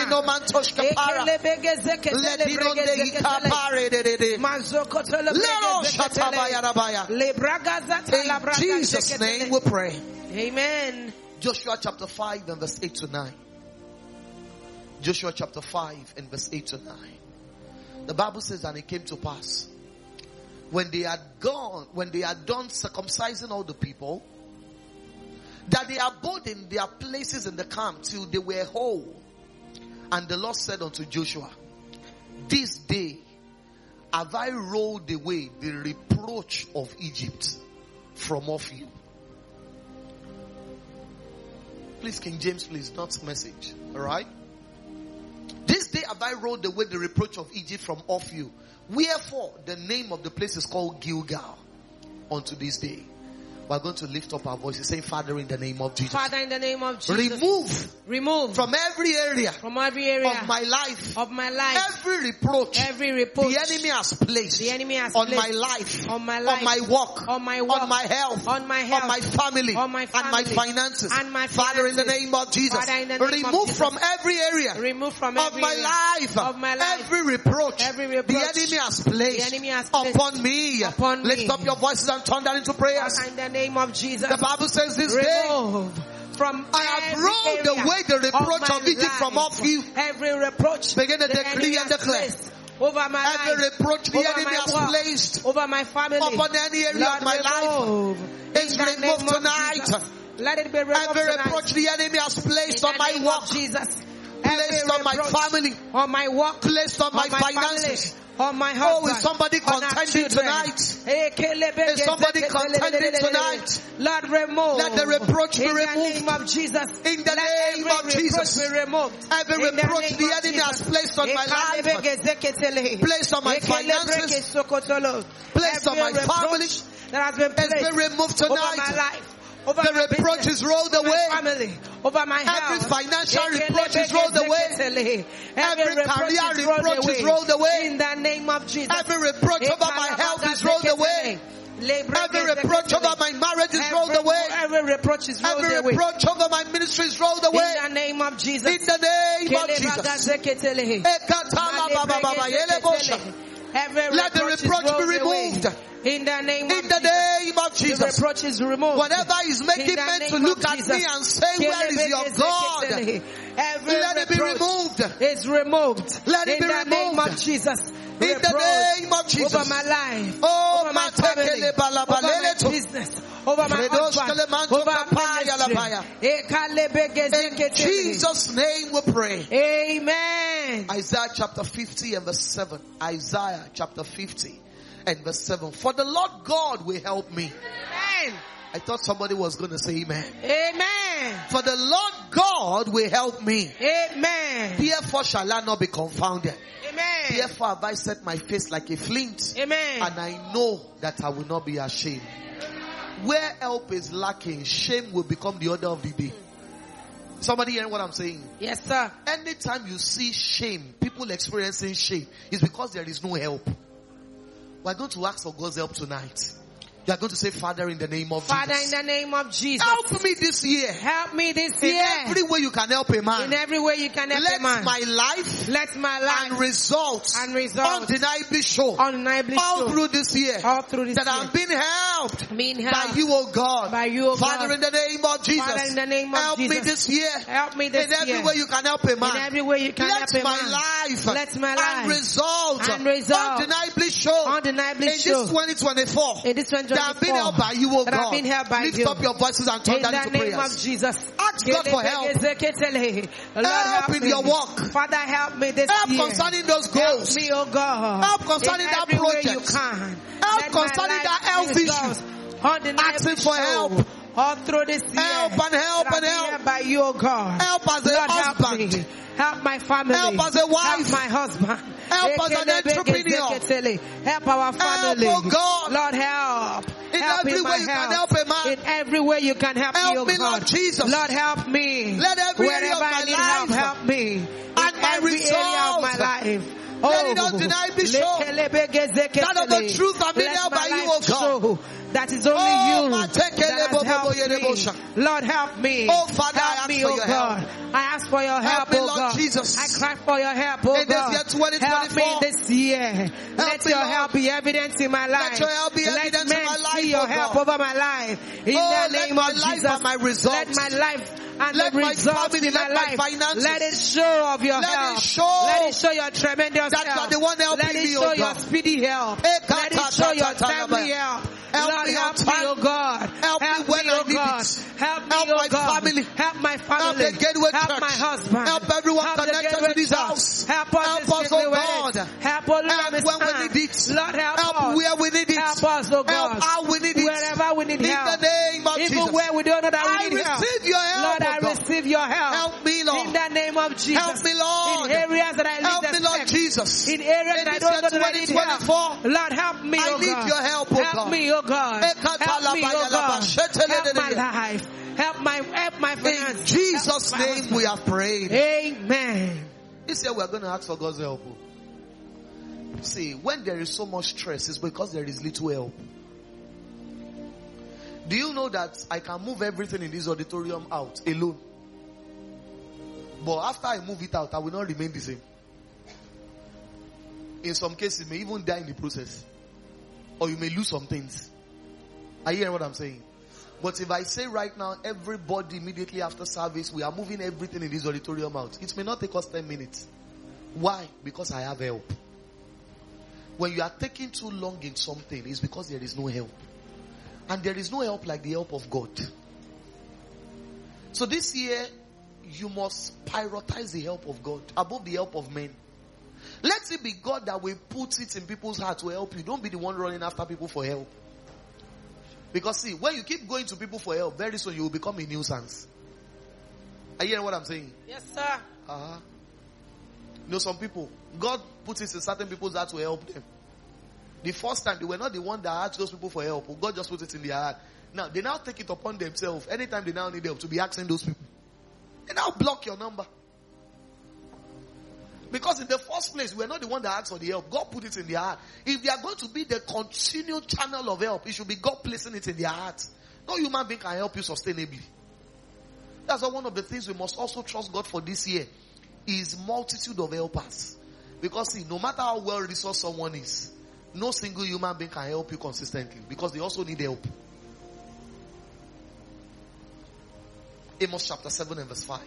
[SPEAKER 1] Kino de de de de. Lero shatabaya rabaya. In Jesus' name we pray.
[SPEAKER 2] Amen.
[SPEAKER 1] Joshua chapter 5 and verse 8 to 9. Joshua chapter 5 and verse 8 to 9. The Bible says, and it came to pass when they had gone, when they had done circumcising all the people, that they abode in their places in the camp till they were whole. And the Lord said unto Joshua, This day have I rolled away the reproach of Egypt from off you. Please, King James, please, not message. Alright? This day have I rolled away the reproach of Egypt from off you. Wherefore, the name of the place is called Gilgal unto this day. We're going to lift up our voices, saying, Father, in the name of Jesus,
[SPEAKER 2] Father, in the name of Jesus,
[SPEAKER 1] remove
[SPEAKER 2] remove
[SPEAKER 1] from every area
[SPEAKER 2] from every area
[SPEAKER 1] of my life
[SPEAKER 2] of my life
[SPEAKER 1] every reproach
[SPEAKER 2] every reproach
[SPEAKER 1] the enemy has placed
[SPEAKER 2] the enemy has
[SPEAKER 1] on
[SPEAKER 2] placed
[SPEAKER 1] my life,
[SPEAKER 2] on my life.
[SPEAKER 1] on my work,
[SPEAKER 2] on my work,
[SPEAKER 1] on my health,
[SPEAKER 2] on my health,
[SPEAKER 1] on my family,
[SPEAKER 2] on my family.
[SPEAKER 1] and my finances.
[SPEAKER 2] and my
[SPEAKER 1] Father, in the name of Jesus,
[SPEAKER 2] Father, in the name of
[SPEAKER 1] remove
[SPEAKER 2] Jesus.
[SPEAKER 1] from every area
[SPEAKER 2] remove from
[SPEAKER 1] of my
[SPEAKER 2] area
[SPEAKER 1] life,
[SPEAKER 2] of my life
[SPEAKER 1] every reproach,
[SPEAKER 2] every reproach.
[SPEAKER 1] the enemy has placed,
[SPEAKER 2] the enemy has placed
[SPEAKER 1] upon me.
[SPEAKER 2] upon
[SPEAKER 1] Lift
[SPEAKER 2] me.
[SPEAKER 1] up your voices and turn that into prayers.
[SPEAKER 2] Father, in the name of Jesus,
[SPEAKER 1] The Bible says this day,
[SPEAKER 2] remove from
[SPEAKER 1] I have rolled away the reproach
[SPEAKER 2] my
[SPEAKER 1] of Egypt from off you.
[SPEAKER 2] Every reproach
[SPEAKER 1] Begin to
[SPEAKER 2] the
[SPEAKER 1] decree and declare.
[SPEAKER 2] over my
[SPEAKER 1] Every
[SPEAKER 2] life,
[SPEAKER 1] reproach the enemy has
[SPEAKER 2] work,
[SPEAKER 1] placed
[SPEAKER 2] over my family,
[SPEAKER 1] upon any area
[SPEAKER 2] Lord,
[SPEAKER 1] of my life is removed tonight.
[SPEAKER 2] Let it be removed
[SPEAKER 1] Every
[SPEAKER 2] tonight.
[SPEAKER 1] reproach the enemy has placed on my work,
[SPEAKER 2] Jesus.
[SPEAKER 1] Placed on my family,
[SPEAKER 2] on my work,
[SPEAKER 1] placed on my
[SPEAKER 2] on my
[SPEAKER 1] finances.
[SPEAKER 2] family, on my
[SPEAKER 1] Oh,
[SPEAKER 2] husband,
[SPEAKER 1] is somebody
[SPEAKER 2] on
[SPEAKER 1] contending tonight?
[SPEAKER 2] Eh, is
[SPEAKER 1] Is somebody contending tonight?
[SPEAKER 2] Lord, remove.
[SPEAKER 1] Let the reproach be
[SPEAKER 2] In
[SPEAKER 1] removed.
[SPEAKER 2] the name of Jesus.
[SPEAKER 1] In the
[SPEAKER 2] Let
[SPEAKER 1] name
[SPEAKER 2] every
[SPEAKER 1] of
[SPEAKER 2] reproach
[SPEAKER 1] Jesus.
[SPEAKER 2] Be removed.
[SPEAKER 1] Every
[SPEAKER 2] In the
[SPEAKER 1] reproach the enemy has placed on eh, my life, placed on eh, my finances, placed on my family,
[SPEAKER 2] that has been placed over my
[SPEAKER 1] tonight.
[SPEAKER 2] life. Over
[SPEAKER 1] The reproach
[SPEAKER 2] business,
[SPEAKER 1] is rolled away.
[SPEAKER 2] family, over my
[SPEAKER 1] Every financial reproach is rolled away.
[SPEAKER 2] Every
[SPEAKER 1] career
[SPEAKER 2] is rolled
[SPEAKER 1] reproach is rolled away.
[SPEAKER 2] In the name of Jesus.
[SPEAKER 1] Every reproach over my health is rolled away. Every reproach over my marriage is rolled away.
[SPEAKER 2] Every reproach is rolled
[SPEAKER 1] Every reproach over my ministry is rolled away.
[SPEAKER 2] In the name of Jesus.
[SPEAKER 1] In the name of Jesus. Ekatala baba baba yele bosha.
[SPEAKER 2] Every
[SPEAKER 1] Let the
[SPEAKER 2] reproach
[SPEAKER 1] be
[SPEAKER 2] away.
[SPEAKER 1] removed.
[SPEAKER 2] In the name
[SPEAKER 1] In
[SPEAKER 2] of
[SPEAKER 1] the
[SPEAKER 2] Jesus.
[SPEAKER 1] name of
[SPEAKER 2] The reproach is removed.
[SPEAKER 1] Whatever is making men to look at me and say, where is your God?
[SPEAKER 2] Every
[SPEAKER 1] Let it be removed.
[SPEAKER 2] Is removed.
[SPEAKER 1] Let it
[SPEAKER 2] in
[SPEAKER 1] be
[SPEAKER 2] the name
[SPEAKER 1] removed.
[SPEAKER 2] of Jesus.
[SPEAKER 1] In the name of Jesus.
[SPEAKER 2] Over my life.
[SPEAKER 1] Oh,
[SPEAKER 2] over my family. Over my business. Over my husband. Over
[SPEAKER 1] kapaya
[SPEAKER 2] ministry.
[SPEAKER 1] In Jesus' name we pray.
[SPEAKER 2] Amen.
[SPEAKER 1] Isaiah chapter 50 and verse 7. Isaiah chapter 50 and verse 7. For the Lord God will help me.
[SPEAKER 2] Amen.
[SPEAKER 1] I thought somebody was going to say amen.
[SPEAKER 2] Amen.
[SPEAKER 1] For the Lord God will help me.
[SPEAKER 2] Amen.
[SPEAKER 1] Therefore shall I not be confounded.
[SPEAKER 2] Amen.
[SPEAKER 1] Therefore have I set my face like a flint.
[SPEAKER 2] Amen.
[SPEAKER 1] And I know that I will not be ashamed. Where help is lacking, shame will become the order of the day. Somebody hearing what I'm saying?
[SPEAKER 2] Yes, sir.
[SPEAKER 1] Anytime you see shame, people experiencing shame, is because there is no help. We're going to ask for God's help tonight. You are going to say, Father, in the name of
[SPEAKER 2] Father, in the name of Jesus,
[SPEAKER 1] Help me this year.
[SPEAKER 2] help me this
[SPEAKER 1] In
[SPEAKER 2] year.
[SPEAKER 1] In every way you can help a man.
[SPEAKER 2] In every way you can help
[SPEAKER 1] Let
[SPEAKER 2] a man.
[SPEAKER 1] Let my life
[SPEAKER 2] Let my life
[SPEAKER 1] and results
[SPEAKER 2] and results
[SPEAKER 1] undeniably show
[SPEAKER 2] undeniably
[SPEAKER 1] all
[SPEAKER 2] show
[SPEAKER 1] through this year
[SPEAKER 2] all through this
[SPEAKER 1] that
[SPEAKER 2] year.
[SPEAKER 1] I'm being helped
[SPEAKER 2] Being
[SPEAKER 1] by
[SPEAKER 2] helped
[SPEAKER 1] you, oh God.
[SPEAKER 2] by you, O
[SPEAKER 1] Father,
[SPEAKER 2] God.
[SPEAKER 1] in the name of Jesus,
[SPEAKER 2] Father, in the name of
[SPEAKER 1] help me this year.
[SPEAKER 2] Help me this year.
[SPEAKER 1] in every way you can help a man.
[SPEAKER 2] In every way you can
[SPEAKER 1] Let
[SPEAKER 2] help a
[SPEAKER 1] my
[SPEAKER 2] man.
[SPEAKER 1] life
[SPEAKER 2] Let my life.
[SPEAKER 1] and
[SPEAKER 2] life
[SPEAKER 1] result
[SPEAKER 2] and result
[SPEAKER 1] undeniably show
[SPEAKER 2] undeniably
[SPEAKER 1] in
[SPEAKER 2] show In
[SPEAKER 1] this 2024
[SPEAKER 2] in this
[SPEAKER 1] that I've been helped by you, oh
[SPEAKER 2] that
[SPEAKER 1] God.
[SPEAKER 2] been helped by
[SPEAKER 1] Lift
[SPEAKER 2] you.
[SPEAKER 1] up your voices and turn
[SPEAKER 2] in
[SPEAKER 1] that
[SPEAKER 2] the name
[SPEAKER 1] prayers.
[SPEAKER 2] of Jesus.
[SPEAKER 1] Ask God for help.
[SPEAKER 2] Lord,
[SPEAKER 1] Help in
[SPEAKER 2] me.
[SPEAKER 1] your work.
[SPEAKER 2] Father, help me this
[SPEAKER 1] Help
[SPEAKER 2] year.
[SPEAKER 1] concerning those
[SPEAKER 2] Help
[SPEAKER 1] goals.
[SPEAKER 2] me, oh God.
[SPEAKER 1] Help concerning
[SPEAKER 2] in
[SPEAKER 1] that project.
[SPEAKER 2] you can.
[SPEAKER 1] Help
[SPEAKER 2] Let
[SPEAKER 1] concerning that health
[SPEAKER 2] undeniably
[SPEAKER 1] Asking for help.
[SPEAKER 2] All through this year.
[SPEAKER 1] Help and help and help.
[SPEAKER 2] by you, oh God.
[SPEAKER 1] Help as a
[SPEAKER 2] Lord,
[SPEAKER 1] husband.
[SPEAKER 2] help. Help my family.
[SPEAKER 1] Help as a wife.
[SPEAKER 2] Help my husband.
[SPEAKER 1] Help as an entrepreneur.
[SPEAKER 2] Help our family.
[SPEAKER 1] oh God.
[SPEAKER 2] Lord, help.
[SPEAKER 1] In
[SPEAKER 2] help
[SPEAKER 1] every way you can help a man.
[SPEAKER 2] In every way you can help,
[SPEAKER 1] Help
[SPEAKER 2] me, oh
[SPEAKER 1] me,
[SPEAKER 2] God.
[SPEAKER 1] Lord Jesus.
[SPEAKER 2] Lord, help me.
[SPEAKER 1] Let every area
[SPEAKER 2] Wherever
[SPEAKER 1] of my
[SPEAKER 2] I need help,
[SPEAKER 1] life
[SPEAKER 2] help me. In
[SPEAKER 1] and my
[SPEAKER 2] every area of my life. Oh.
[SPEAKER 1] let it undeniably show
[SPEAKER 2] that
[SPEAKER 1] of the truth being by you, oh God.
[SPEAKER 2] That is only
[SPEAKER 1] Oh,
[SPEAKER 2] you that has helped me. Lord, help me.
[SPEAKER 1] Oh, Father, I
[SPEAKER 2] help
[SPEAKER 1] ask
[SPEAKER 2] me,
[SPEAKER 1] for
[SPEAKER 2] oh
[SPEAKER 1] your
[SPEAKER 2] God. I ask for your help,
[SPEAKER 1] me,
[SPEAKER 2] oh
[SPEAKER 1] Lord
[SPEAKER 2] God.
[SPEAKER 1] Jesus.
[SPEAKER 2] I cry for your help, oh
[SPEAKER 1] In this
[SPEAKER 2] God.
[SPEAKER 1] year 2024,
[SPEAKER 2] help me this year. Let
[SPEAKER 1] me,
[SPEAKER 2] your
[SPEAKER 1] Lord.
[SPEAKER 2] help be evident in my life.
[SPEAKER 1] Let your help be
[SPEAKER 2] let
[SPEAKER 1] evident in my life,
[SPEAKER 2] see your
[SPEAKER 1] oh
[SPEAKER 2] help over my life. In
[SPEAKER 1] Oh,
[SPEAKER 2] the name of Jesus.
[SPEAKER 1] my results.
[SPEAKER 2] Let my life and
[SPEAKER 1] Let
[SPEAKER 2] the
[SPEAKER 1] my
[SPEAKER 2] results
[SPEAKER 1] family,
[SPEAKER 2] in my life.
[SPEAKER 1] finances.
[SPEAKER 2] Let it show of your
[SPEAKER 1] Let it show
[SPEAKER 2] let it show your tremendous
[SPEAKER 1] that you are
[SPEAKER 2] help.
[SPEAKER 1] the one helping
[SPEAKER 2] let it show
[SPEAKER 1] oh
[SPEAKER 2] your speedy help. Let it show your timely help.
[SPEAKER 1] Help
[SPEAKER 2] Lord,
[SPEAKER 1] me
[SPEAKER 2] help me,
[SPEAKER 1] time.
[SPEAKER 2] oh God.
[SPEAKER 1] Help me when I
[SPEAKER 2] oh
[SPEAKER 1] need
[SPEAKER 2] God.
[SPEAKER 1] it.
[SPEAKER 2] Help me,
[SPEAKER 1] Help
[SPEAKER 2] oh
[SPEAKER 1] my
[SPEAKER 2] God.
[SPEAKER 1] family.
[SPEAKER 2] Help my family.
[SPEAKER 1] Help the Gateway
[SPEAKER 2] Help
[SPEAKER 1] Church.
[SPEAKER 2] my husband.
[SPEAKER 1] Help everyone
[SPEAKER 2] Help
[SPEAKER 1] connected to this house.
[SPEAKER 2] Help us,
[SPEAKER 1] Help us, oh
[SPEAKER 2] Gateway
[SPEAKER 1] God.
[SPEAKER 2] Help all
[SPEAKER 1] Help when we need it.
[SPEAKER 2] Lord, help,
[SPEAKER 1] Help
[SPEAKER 2] us.
[SPEAKER 1] where we need it.
[SPEAKER 2] Help us, oh God.
[SPEAKER 1] Help how we need it.
[SPEAKER 2] Wherever we need
[SPEAKER 1] In
[SPEAKER 2] help.
[SPEAKER 1] the name of
[SPEAKER 2] Even
[SPEAKER 1] Jesus.
[SPEAKER 2] where we don't know that we
[SPEAKER 1] I
[SPEAKER 2] need help.
[SPEAKER 1] receive your help,
[SPEAKER 2] Lord, I
[SPEAKER 1] God.
[SPEAKER 2] receive your help.
[SPEAKER 1] Help me, Lord.
[SPEAKER 2] In the name of Jesus.
[SPEAKER 1] Help me, Lord.
[SPEAKER 2] In areas that I
[SPEAKER 1] Help me, Lord. Jesus.
[SPEAKER 2] In areas that I don't know that I need help. Lord, help me,
[SPEAKER 1] I
[SPEAKER 2] oh
[SPEAKER 1] need
[SPEAKER 2] God.
[SPEAKER 1] your help, oh
[SPEAKER 2] help
[SPEAKER 1] God.
[SPEAKER 2] me, oh God. Help me, oh,
[SPEAKER 1] oh
[SPEAKER 2] God. Help my life. Help my, help my
[SPEAKER 1] In. Jesus'
[SPEAKER 2] Help
[SPEAKER 1] name we have prayed.
[SPEAKER 2] Amen.
[SPEAKER 1] This year we are going to ask for God's help. See, when there is so much stress, it's because there is little help. Do you know that I can move everything in this auditorium out alone? But after I move it out, I will not remain the same. In some cases, may even die in the process. Or you may lose some things. Are you hearing what I'm saying? But if I say right now, everybody immediately after service, we are moving everything in this auditorium out. It may not take us 10 minutes. Why? Because I have help. When you are taking too long in something, it's because there is no help. And there is no help like the help of God. So this year, you must prioritize the help of God above the help of men. Let it be God that will put it in people's heart to help you. Don't be the one running after people for help. Because see, when you keep going to people for help, very soon you will become a nuisance. Are you hearing what I'm saying?
[SPEAKER 2] Yes, sir.
[SPEAKER 1] Uh-huh. You know, some people, God puts it in certain people's heart to help them. The first time, they were not the one that asked those people for help. Oh, God just put it in their heart. Now, they now take it upon themselves, anytime they now need help, to be asking those people. They now block your number. Because in the first place, we're not the one that asked for the help. God put it in their heart. If they are going to be the continued channel of help, it should be God placing it in their heart. No human being can help you sustainably. That's one of the things we must also trust God for this year is multitude of helpers. Because see, no matter how well resourced someone is, no single human being can help you consistently because they also need help. Amos chapter 7 and verse 5.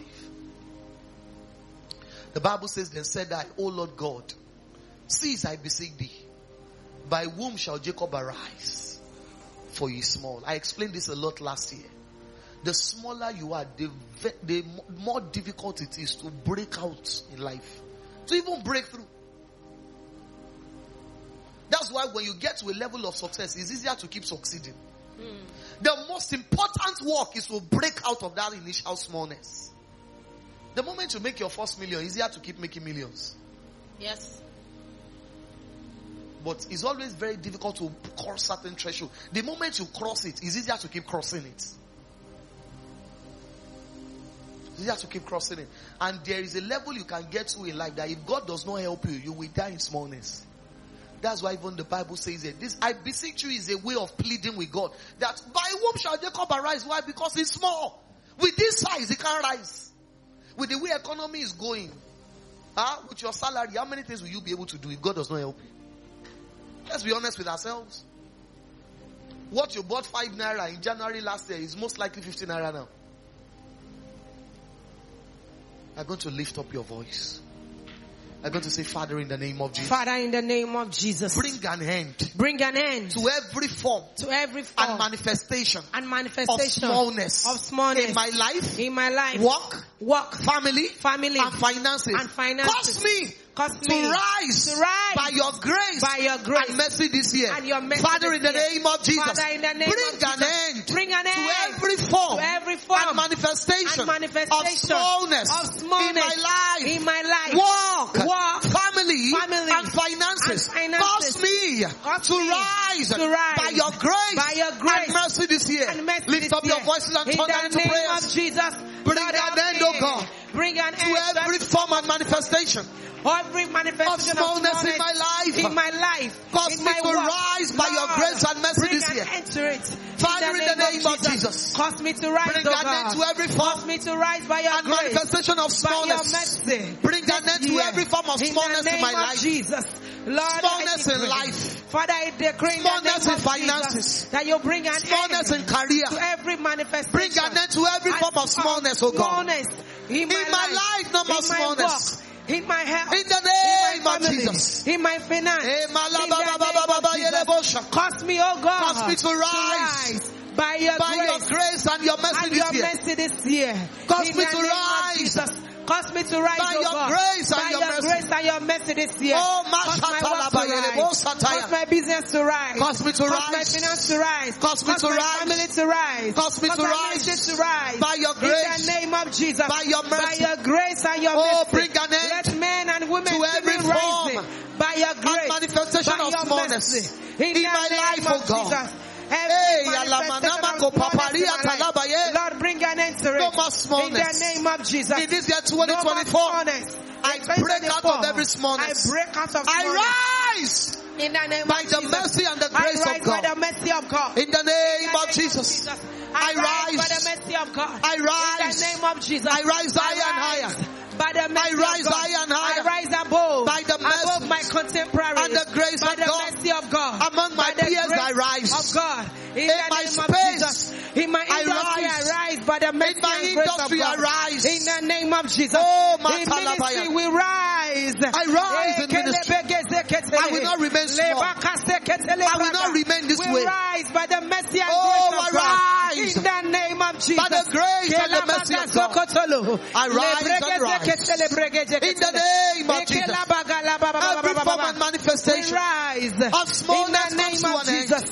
[SPEAKER 1] The Bible says, Then said I, O Lord God, cease I beseech thee, by whom shall Jacob arise? For he is small. I explained this a lot last year. The smaller you are, the, the more difficult it is to break out in life. To even break through. That's why when you get to a level of success, it's easier to keep succeeding. Hmm. The most important work is to break out of that initial smallness. The moment you make your first million, easier to keep making millions.
[SPEAKER 2] Yes.
[SPEAKER 1] But it's always very difficult to cross certain threshold. The moment you cross it, it's easier to keep crossing it. It's easier to keep crossing it. And there is a level you can get to in life that if God does not help you, you will die in smallness. That's why even the Bible says it. This I beseech you is a way of pleading with God. That by whom shall Jacob arise? Why? Because he's small. With this size, he can't rise. With the way economy is going, huh? with your salary, how many things will you be able to do if God does not help you? Let's be honest with ourselves. What you bought five naira in January last year is most likely 15 naira now. I'm going to lift up your voice. I'm going to say, Father, in the name of Jesus,
[SPEAKER 2] Father, in the name of Jesus,
[SPEAKER 1] bring an end
[SPEAKER 2] bring an end
[SPEAKER 1] to every form
[SPEAKER 2] to every form and
[SPEAKER 1] manifestation
[SPEAKER 2] and manifestation of
[SPEAKER 1] smallness,
[SPEAKER 2] of smallness
[SPEAKER 1] in my life,
[SPEAKER 2] in my life,
[SPEAKER 1] work,
[SPEAKER 2] work,
[SPEAKER 1] family,
[SPEAKER 2] family,
[SPEAKER 1] and finances.
[SPEAKER 2] and finances.
[SPEAKER 1] Cause me
[SPEAKER 2] cause
[SPEAKER 1] to rise,
[SPEAKER 2] to rise
[SPEAKER 1] by your grace,
[SPEAKER 2] by your grace
[SPEAKER 1] and mercy this year.
[SPEAKER 2] and your mercy
[SPEAKER 1] Father, in the
[SPEAKER 2] year.
[SPEAKER 1] name of Jesus,
[SPEAKER 2] Father, in the name
[SPEAKER 1] bring
[SPEAKER 2] of
[SPEAKER 1] an end
[SPEAKER 2] bring an
[SPEAKER 1] to every form,
[SPEAKER 2] to every form
[SPEAKER 1] and manifestation,
[SPEAKER 2] and manifestation
[SPEAKER 1] of smallness,
[SPEAKER 2] of smallness
[SPEAKER 1] in my life,
[SPEAKER 2] in my life.
[SPEAKER 1] work,
[SPEAKER 2] Work,
[SPEAKER 1] family,
[SPEAKER 2] family,
[SPEAKER 1] and finances.
[SPEAKER 2] and finances.
[SPEAKER 1] Cause me
[SPEAKER 2] Cause
[SPEAKER 1] to
[SPEAKER 2] me
[SPEAKER 1] rise,
[SPEAKER 2] to rise
[SPEAKER 1] by your grace,
[SPEAKER 2] by your grace
[SPEAKER 1] and mercy this year.
[SPEAKER 2] and mercy
[SPEAKER 1] Lift up your voices and
[SPEAKER 2] in
[SPEAKER 1] turn them
[SPEAKER 2] the
[SPEAKER 1] into prayers.
[SPEAKER 2] of Jesus.
[SPEAKER 1] Bring an end, oh God,
[SPEAKER 2] Bring an end
[SPEAKER 1] to
[SPEAKER 2] end
[SPEAKER 1] every form and manifestation
[SPEAKER 2] every manifestation
[SPEAKER 1] of smallness in my life.
[SPEAKER 2] in my life,
[SPEAKER 1] Cause
[SPEAKER 2] in
[SPEAKER 1] me to
[SPEAKER 2] work.
[SPEAKER 1] rise by your grace and mercy this year.
[SPEAKER 2] end to it.
[SPEAKER 1] Father, in the name of Jesus.
[SPEAKER 2] Cause me to rise,
[SPEAKER 1] Bring
[SPEAKER 2] oh
[SPEAKER 1] an end to every
[SPEAKER 2] Cause
[SPEAKER 1] form
[SPEAKER 2] me to rise by your
[SPEAKER 1] and
[SPEAKER 2] grace.
[SPEAKER 1] manifestation of smallness.
[SPEAKER 2] mercy.
[SPEAKER 1] Bring an end to every form of
[SPEAKER 2] In
[SPEAKER 1] smallness
[SPEAKER 2] the
[SPEAKER 1] in my
[SPEAKER 2] of
[SPEAKER 1] life.
[SPEAKER 2] Jesus. Lord,
[SPEAKER 1] Smallness in life.
[SPEAKER 2] Father, I decree in the
[SPEAKER 1] Smallness
[SPEAKER 2] name
[SPEAKER 1] in
[SPEAKER 2] of
[SPEAKER 1] finances.
[SPEAKER 2] Jesus that you bring an
[SPEAKER 1] Smallness in career.
[SPEAKER 2] to every manifestation.
[SPEAKER 1] Bring an end to every form of smallness, oh God.
[SPEAKER 2] Smallness in my,
[SPEAKER 1] In my life, no more
[SPEAKER 2] in my
[SPEAKER 1] smallness.
[SPEAKER 2] work, in my health,
[SPEAKER 1] In the name in
[SPEAKER 2] my
[SPEAKER 1] of
[SPEAKER 2] family,
[SPEAKER 1] Jesus.
[SPEAKER 2] in my finance,
[SPEAKER 1] Eh,
[SPEAKER 2] in
[SPEAKER 1] malaba,
[SPEAKER 2] the
[SPEAKER 1] ba, ba,
[SPEAKER 2] name
[SPEAKER 1] ba, ba,
[SPEAKER 2] of
[SPEAKER 1] ba,
[SPEAKER 2] Jesus.
[SPEAKER 1] yelebosha.
[SPEAKER 2] Cause me, oh God,
[SPEAKER 1] Cause me to rise
[SPEAKER 2] by your
[SPEAKER 1] By your
[SPEAKER 2] grace
[SPEAKER 1] grace and your mercy
[SPEAKER 2] and
[SPEAKER 1] this
[SPEAKER 2] your
[SPEAKER 1] year.
[SPEAKER 2] mercy this year.
[SPEAKER 1] Cause
[SPEAKER 2] In
[SPEAKER 1] me to rise.
[SPEAKER 2] Cause me to rise,
[SPEAKER 1] By
[SPEAKER 2] oh
[SPEAKER 1] your
[SPEAKER 2] God.
[SPEAKER 1] grace and
[SPEAKER 2] by
[SPEAKER 1] your
[SPEAKER 2] your
[SPEAKER 1] mercy.
[SPEAKER 2] grace and your mercy this year.
[SPEAKER 1] Oh,
[SPEAKER 2] Cause my work to rise. Cause my business to rise.
[SPEAKER 1] Cause me to
[SPEAKER 2] Cause my
[SPEAKER 1] rise.
[SPEAKER 2] finance to rise.
[SPEAKER 1] Cause me to
[SPEAKER 2] my
[SPEAKER 1] rise.
[SPEAKER 2] family to rise.
[SPEAKER 1] Cause me to
[SPEAKER 2] my
[SPEAKER 1] rise.
[SPEAKER 2] to rise.
[SPEAKER 1] By your
[SPEAKER 2] In
[SPEAKER 1] grace.
[SPEAKER 2] the name of Jesus.
[SPEAKER 1] By your mercy.
[SPEAKER 2] By your grace and your
[SPEAKER 1] Oh,
[SPEAKER 2] mercy.
[SPEAKER 1] bring an end
[SPEAKER 2] Let men and women
[SPEAKER 1] to every form
[SPEAKER 2] rising. By your grace.
[SPEAKER 1] and manifestation
[SPEAKER 2] by
[SPEAKER 1] of
[SPEAKER 2] your
[SPEAKER 1] smallness
[SPEAKER 2] mercy. In,
[SPEAKER 1] in my life, oh
[SPEAKER 2] of
[SPEAKER 1] oh God.
[SPEAKER 2] Jesus.
[SPEAKER 1] Hey,
[SPEAKER 2] Every
[SPEAKER 1] alamanama
[SPEAKER 2] manifestation
[SPEAKER 1] ko
[SPEAKER 2] of smallness in
[SPEAKER 1] paparia
[SPEAKER 2] my life.
[SPEAKER 1] talaba ye.
[SPEAKER 2] Lord, bring an it.
[SPEAKER 1] No more
[SPEAKER 2] In the name of Jesus.
[SPEAKER 1] In this year 2024,
[SPEAKER 2] smallness.
[SPEAKER 1] I
[SPEAKER 2] In
[SPEAKER 1] break out of every smallness.
[SPEAKER 2] I break out of smallness.
[SPEAKER 1] I rise
[SPEAKER 2] In the name
[SPEAKER 1] by
[SPEAKER 2] of
[SPEAKER 1] the
[SPEAKER 2] Jesus.
[SPEAKER 1] mercy and the
[SPEAKER 2] I
[SPEAKER 1] grace
[SPEAKER 2] rise
[SPEAKER 1] of
[SPEAKER 2] by
[SPEAKER 1] God.
[SPEAKER 2] the mercy of God.
[SPEAKER 1] In the
[SPEAKER 2] In
[SPEAKER 1] name
[SPEAKER 2] the
[SPEAKER 1] of
[SPEAKER 2] name
[SPEAKER 1] Jesus.
[SPEAKER 2] I
[SPEAKER 1] I
[SPEAKER 2] rise by the mercy of God.
[SPEAKER 1] I rise.
[SPEAKER 2] In the name of Jesus.
[SPEAKER 1] I rise higher and
[SPEAKER 2] rise
[SPEAKER 1] higher.
[SPEAKER 2] By the mercy
[SPEAKER 1] rise
[SPEAKER 2] of God.
[SPEAKER 1] higher and higher.
[SPEAKER 2] I rise above.
[SPEAKER 1] By the mercy
[SPEAKER 2] above my contemporaries.
[SPEAKER 1] and the grace
[SPEAKER 2] by
[SPEAKER 1] of
[SPEAKER 2] the
[SPEAKER 1] God.
[SPEAKER 2] mercy of God.
[SPEAKER 1] Among my peers I rise.
[SPEAKER 2] Of God. In,
[SPEAKER 1] In
[SPEAKER 2] the
[SPEAKER 1] my
[SPEAKER 2] name
[SPEAKER 1] space,
[SPEAKER 2] of Jesus. In my
[SPEAKER 1] I rise.
[SPEAKER 2] I rise by the mercy
[SPEAKER 1] my
[SPEAKER 2] and grace of
[SPEAKER 1] industry, I
[SPEAKER 2] God.
[SPEAKER 1] rise.
[SPEAKER 2] In the name of Jesus.
[SPEAKER 1] Oh,
[SPEAKER 2] in
[SPEAKER 1] Matalabaya.
[SPEAKER 2] ministry, we rise.
[SPEAKER 1] I rise in ministry. I will not remain small. I will not remain this way.
[SPEAKER 2] rise by the mercy and
[SPEAKER 1] Oh,
[SPEAKER 2] grace of God.
[SPEAKER 1] rise.
[SPEAKER 2] In the name of Jesus.
[SPEAKER 1] By the grace and the mercy of God. I rise and rise. In the name of Jesus. Every form and manifestation
[SPEAKER 2] rise.
[SPEAKER 1] of smallness
[SPEAKER 2] in the name of. Jesus.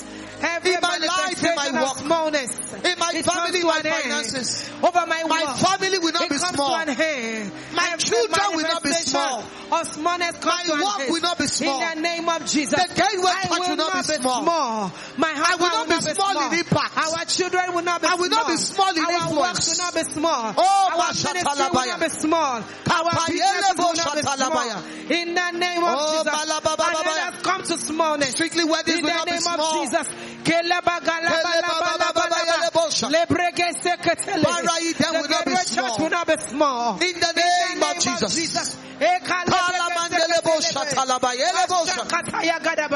[SPEAKER 2] Every
[SPEAKER 1] In my life, in my work,
[SPEAKER 2] smallness.
[SPEAKER 1] in my
[SPEAKER 2] it
[SPEAKER 1] family, my finances.
[SPEAKER 2] Over my
[SPEAKER 1] My
[SPEAKER 2] work.
[SPEAKER 1] family will not
[SPEAKER 2] it
[SPEAKER 1] be
[SPEAKER 2] comes
[SPEAKER 1] small.
[SPEAKER 2] to an end.
[SPEAKER 1] My children will not be small.
[SPEAKER 2] Of smallness comes
[SPEAKER 1] My work will not be small.
[SPEAKER 2] In the name of Jesus.
[SPEAKER 1] The church
[SPEAKER 2] will
[SPEAKER 1] will not be small.
[SPEAKER 2] My
[SPEAKER 1] I
[SPEAKER 2] husband
[SPEAKER 1] will not be small in impact.
[SPEAKER 2] Our children will not be small.
[SPEAKER 1] I will
[SPEAKER 2] small.
[SPEAKER 1] not be small in
[SPEAKER 2] Our works
[SPEAKER 1] influence.
[SPEAKER 2] will not be small.
[SPEAKER 1] Oh,
[SPEAKER 2] Our ministry will not be small. Our businesses will not be small. In the name of
[SPEAKER 1] Oh,
[SPEAKER 2] Jesus. And let us come to smallness.
[SPEAKER 1] Strictly weddings
[SPEAKER 2] In
[SPEAKER 1] will
[SPEAKER 2] the
[SPEAKER 1] not be
[SPEAKER 2] name of
[SPEAKER 1] small.
[SPEAKER 2] Jesus.
[SPEAKER 1] Kelebababababababosha. Paraidem will not be
[SPEAKER 2] The
[SPEAKER 1] small.
[SPEAKER 2] church will not be small.
[SPEAKER 1] In the name of Jesus. Palamandelebosha, talabayelebosha.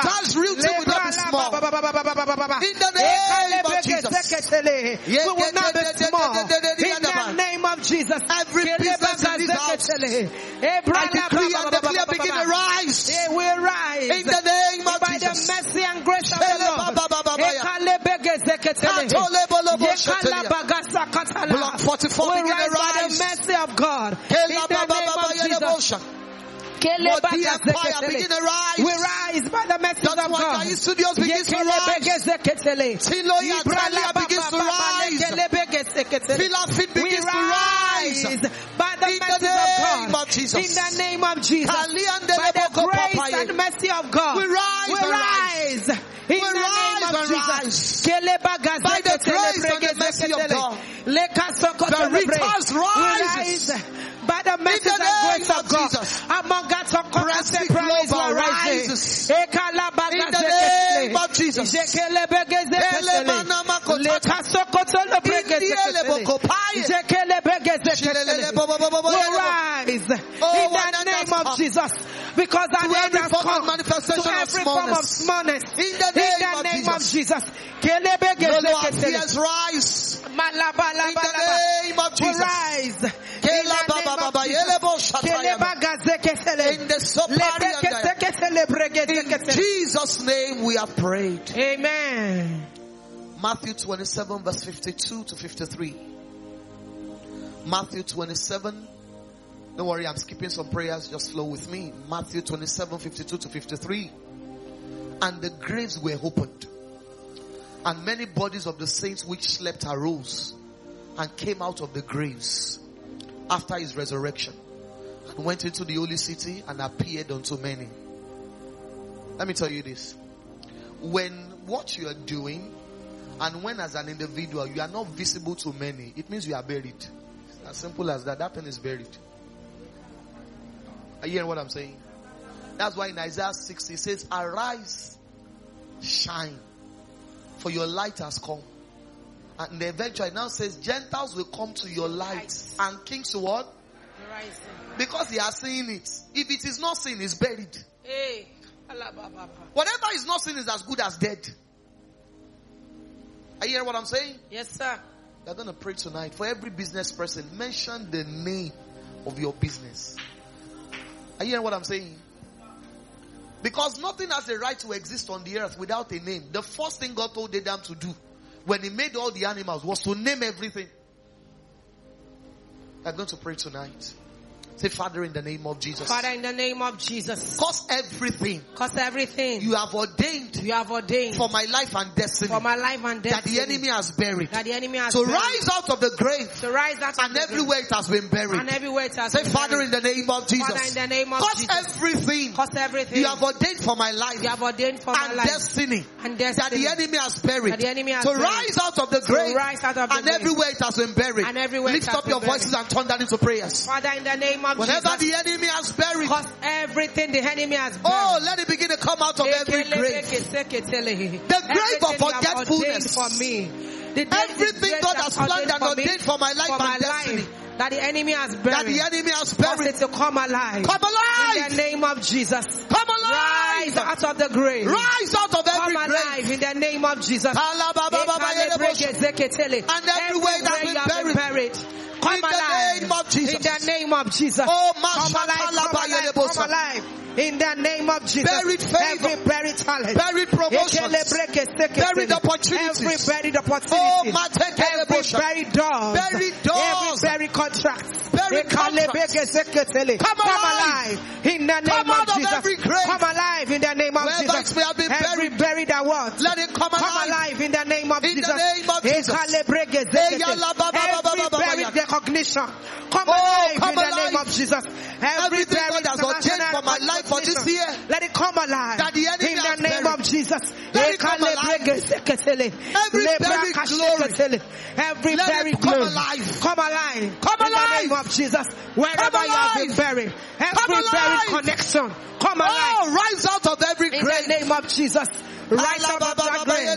[SPEAKER 1] God's real thing will not be small. In the name of Jesus.
[SPEAKER 2] We will not be small. In the name of Jesus.
[SPEAKER 1] Every business in this house, I decree and declare begin to rise.
[SPEAKER 2] They will rise.
[SPEAKER 1] In the name of Jesus.
[SPEAKER 2] by the
[SPEAKER 1] Jesus.
[SPEAKER 2] mercy and grace of the Lord.
[SPEAKER 1] Block 44
[SPEAKER 2] We
[SPEAKER 1] begin to
[SPEAKER 2] rise by the mercy of God. In the name of Jesus.
[SPEAKER 1] Empire begin to
[SPEAKER 2] We
[SPEAKER 1] rise.
[SPEAKER 2] rise by the mercy
[SPEAKER 1] That's
[SPEAKER 2] of God.
[SPEAKER 1] Kai Studios begins to rise. Siloya Talia begins to rise. Villa Fit
[SPEAKER 2] We
[SPEAKER 1] begins to
[SPEAKER 2] rise
[SPEAKER 1] rise.
[SPEAKER 2] by the
[SPEAKER 1] In the name
[SPEAKER 2] of God.
[SPEAKER 1] of Jesus.
[SPEAKER 2] In the name of Jesus. By the grace and mercy of God.
[SPEAKER 1] We rise
[SPEAKER 2] We rise. In
[SPEAKER 1] We
[SPEAKER 2] the
[SPEAKER 1] rise
[SPEAKER 2] name of Jesus.
[SPEAKER 1] By the grace and the mercy of God. The rise.
[SPEAKER 2] By the
[SPEAKER 1] In the
[SPEAKER 2] and grace of
[SPEAKER 1] of
[SPEAKER 2] God,
[SPEAKER 1] Jesus.
[SPEAKER 2] among God's unconscious praise will rise.
[SPEAKER 1] In the name of Jesus.
[SPEAKER 2] Will rise in the name of Jesus because our end has come
[SPEAKER 1] manifestation
[SPEAKER 2] to
[SPEAKER 1] of
[SPEAKER 2] every form of
[SPEAKER 1] smallness. In the
[SPEAKER 2] in
[SPEAKER 1] name
[SPEAKER 2] the
[SPEAKER 1] of
[SPEAKER 2] name of
[SPEAKER 1] Jesus.
[SPEAKER 2] Jesus.
[SPEAKER 1] Lolo, our fears rise. In the name of Jesus.
[SPEAKER 2] rise.
[SPEAKER 1] Kela baba baba yelebo shataya. In the Sopari In Jesus' name we have prayed.
[SPEAKER 2] Amen.
[SPEAKER 1] Matthew 27 verse 52 to 53. Matthew 27. Don't worry, I'm skipping some prayers. Just flow with me. Matthew 27, 52 to 53. And the graves were opened. And many bodies of the saints which slept arose and came out of the graves after his resurrection and went into the holy city and appeared unto many. Let me tell you this. When what you are doing and when as an individual you are not visible to many, it means you are buried. It's as simple as that. That thing is buried. Are you hearing what I'm saying? That's why in Isaiah 6 he says, Arise, shine, for your light has come. And eventually now says, Gentiles will come to your light, and kings to what? Because they are seeing it. If it is not seen, it's buried.
[SPEAKER 2] Hey.
[SPEAKER 1] Whatever is not seen is as good as dead. Are you hearing what I'm saying?
[SPEAKER 2] Yes, sir.
[SPEAKER 1] We're going to pray tonight. For every business person, mention the name of your business. Are you hearing what I'm saying? Because nothing has a right to exist on the earth without a name. The first thing God told Adam to do when he made all the animals was to name everything. I'm going to pray tonight. Say, Father, in the name of Jesus.
[SPEAKER 2] Father, in the name of Jesus,
[SPEAKER 1] Cause everything
[SPEAKER 2] cause everything
[SPEAKER 1] you have ordained
[SPEAKER 2] you have ordained
[SPEAKER 1] for my life and destiny
[SPEAKER 2] for my life and destiny.
[SPEAKER 1] that the enemy has buried
[SPEAKER 2] that the enemy has
[SPEAKER 1] to
[SPEAKER 2] buried,
[SPEAKER 1] rise out of the grave
[SPEAKER 2] to rise out of
[SPEAKER 1] and everywhere it has been buried.
[SPEAKER 2] and everywhere it has
[SPEAKER 1] Say,
[SPEAKER 2] been
[SPEAKER 1] Father,
[SPEAKER 2] buried.
[SPEAKER 1] in the name of Jesus.
[SPEAKER 2] Father, in the name of
[SPEAKER 1] Cause
[SPEAKER 2] Jesus,
[SPEAKER 1] everything
[SPEAKER 2] cause everything
[SPEAKER 1] you have ordained for my life
[SPEAKER 2] you have ordained for my life.
[SPEAKER 1] and destiny
[SPEAKER 2] and
[SPEAKER 1] that the enemy has buried
[SPEAKER 2] that the enemy has
[SPEAKER 1] to
[SPEAKER 2] buried,
[SPEAKER 1] rise out of the grave.
[SPEAKER 2] to rise out of the
[SPEAKER 1] and
[SPEAKER 2] grave,
[SPEAKER 1] everywhere it has been buried.
[SPEAKER 2] and everywhere it
[SPEAKER 1] Lift up your
[SPEAKER 2] buried.
[SPEAKER 1] voices and turn that into prayers.
[SPEAKER 2] Father, in the name of
[SPEAKER 1] Whatever
[SPEAKER 2] Jesus,
[SPEAKER 1] the enemy has buried,
[SPEAKER 2] cause everything the enemy has buried.
[SPEAKER 1] oh, let it begin to come out of every grave.
[SPEAKER 2] The
[SPEAKER 1] grave of forgetfulness.
[SPEAKER 2] for me. The
[SPEAKER 1] Everything God has planned and ordained for my life
[SPEAKER 2] for my
[SPEAKER 1] and destiny
[SPEAKER 2] life, that the enemy has buried.
[SPEAKER 1] that the enemy has
[SPEAKER 2] Cause
[SPEAKER 1] buried.
[SPEAKER 2] it to come alive.
[SPEAKER 1] Come alive!
[SPEAKER 2] In the name of Jesus.
[SPEAKER 1] Come
[SPEAKER 2] Rise
[SPEAKER 1] alive!
[SPEAKER 2] out of the grave.
[SPEAKER 1] Rise out of every
[SPEAKER 2] Come
[SPEAKER 1] grave.
[SPEAKER 2] alive in the name of Jesus.
[SPEAKER 1] And everywhere it has been
[SPEAKER 2] buried. Come
[SPEAKER 1] In the name of Jesus.
[SPEAKER 2] In the name of Jesus.
[SPEAKER 1] Oh,
[SPEAKER 2] Come alive, come alive, come alive. In the name of Jesus.
[SPEAKER 1] Buried favor.
[SPEAKER 2] Every buried talent.
[SPEAKER 1] Buried promotions. Buried opportunities.
[SPEAKER 2] Every buried opportunity.
[SPEAKER 1] Oh,
[SPEAKER 2] Every buried doors.
[SPEAKER 1] Buried doors.
[SPEAKER 2] Every buried contract. Come
[SPEAKER 1] Come
[SPEAKER 2] alive. In the name of Jesus. Come alive in the name of Jesus.
[SPEAKER 1] may have been
[SPEAKER 2] Every
[SPEAKER 1] buried.
[SPEAKER 2] buried award.
[SPEAKER 1] Let it come
[SPEAKER 2] Come
[SPEAKER 1] alive.
[SPEAKER 2] in the name of Jesus.
[SPEAKER 1] name of Jesus.
[SPEAKER 2] Every buried recognition. Come
[SPEAKER 1] Oh,
[SPEAKER 2] alive in the name of Jesus. Every buried
[SPEAKER 1] God has
[SPEAKER 2] international
[SPEAKER 1] for my life for this year.
[SPEAKER 2] Let it come alive.
[SPEAKER 1] That
[SPEAKER 2] in the name of Jesus.
[SPEAKER 1] Let it come alive. Every buried glory.
[SPEAKER 2] Every buried
[SPEAKER 1] come alive.
[SPEAKER 2] Come alive. In the name of Jesus. Wherever you have been buried. Every buried connection. Come oh, alive.
[SPEAKER 1] Oh, rise out of every grave.
[SPEAKER 2] In the name of Jesus. Rise out of that grave.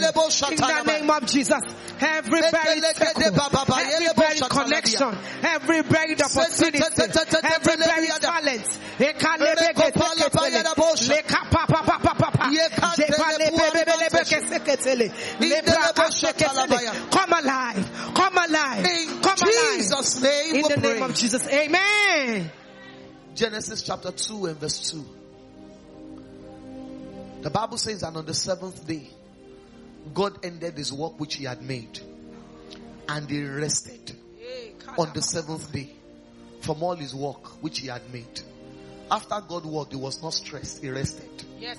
[SPEAKER 2] In the name of Jesus. Every buried circle, every buried connection, every buried opportunity, every buried talent. Come alive. Come alive.
[SPEAKER 1] In
[SPEAKER 2] Come alive.
[SPEAKER 1] Name
[SPEAKER 2] In
[SPEAKER 1] we
[SPEAKER 2] the name of Jesus. Amen.
[SPEAKER 1] Genesis chapter 2 and verse 2. The Bible says, and on the seventh day, God ended his work which he had made. And he rested on the seventh day from all his work which he had made. After God worked, he was not stressed, he rested.
[SPEAKER 2] Yes.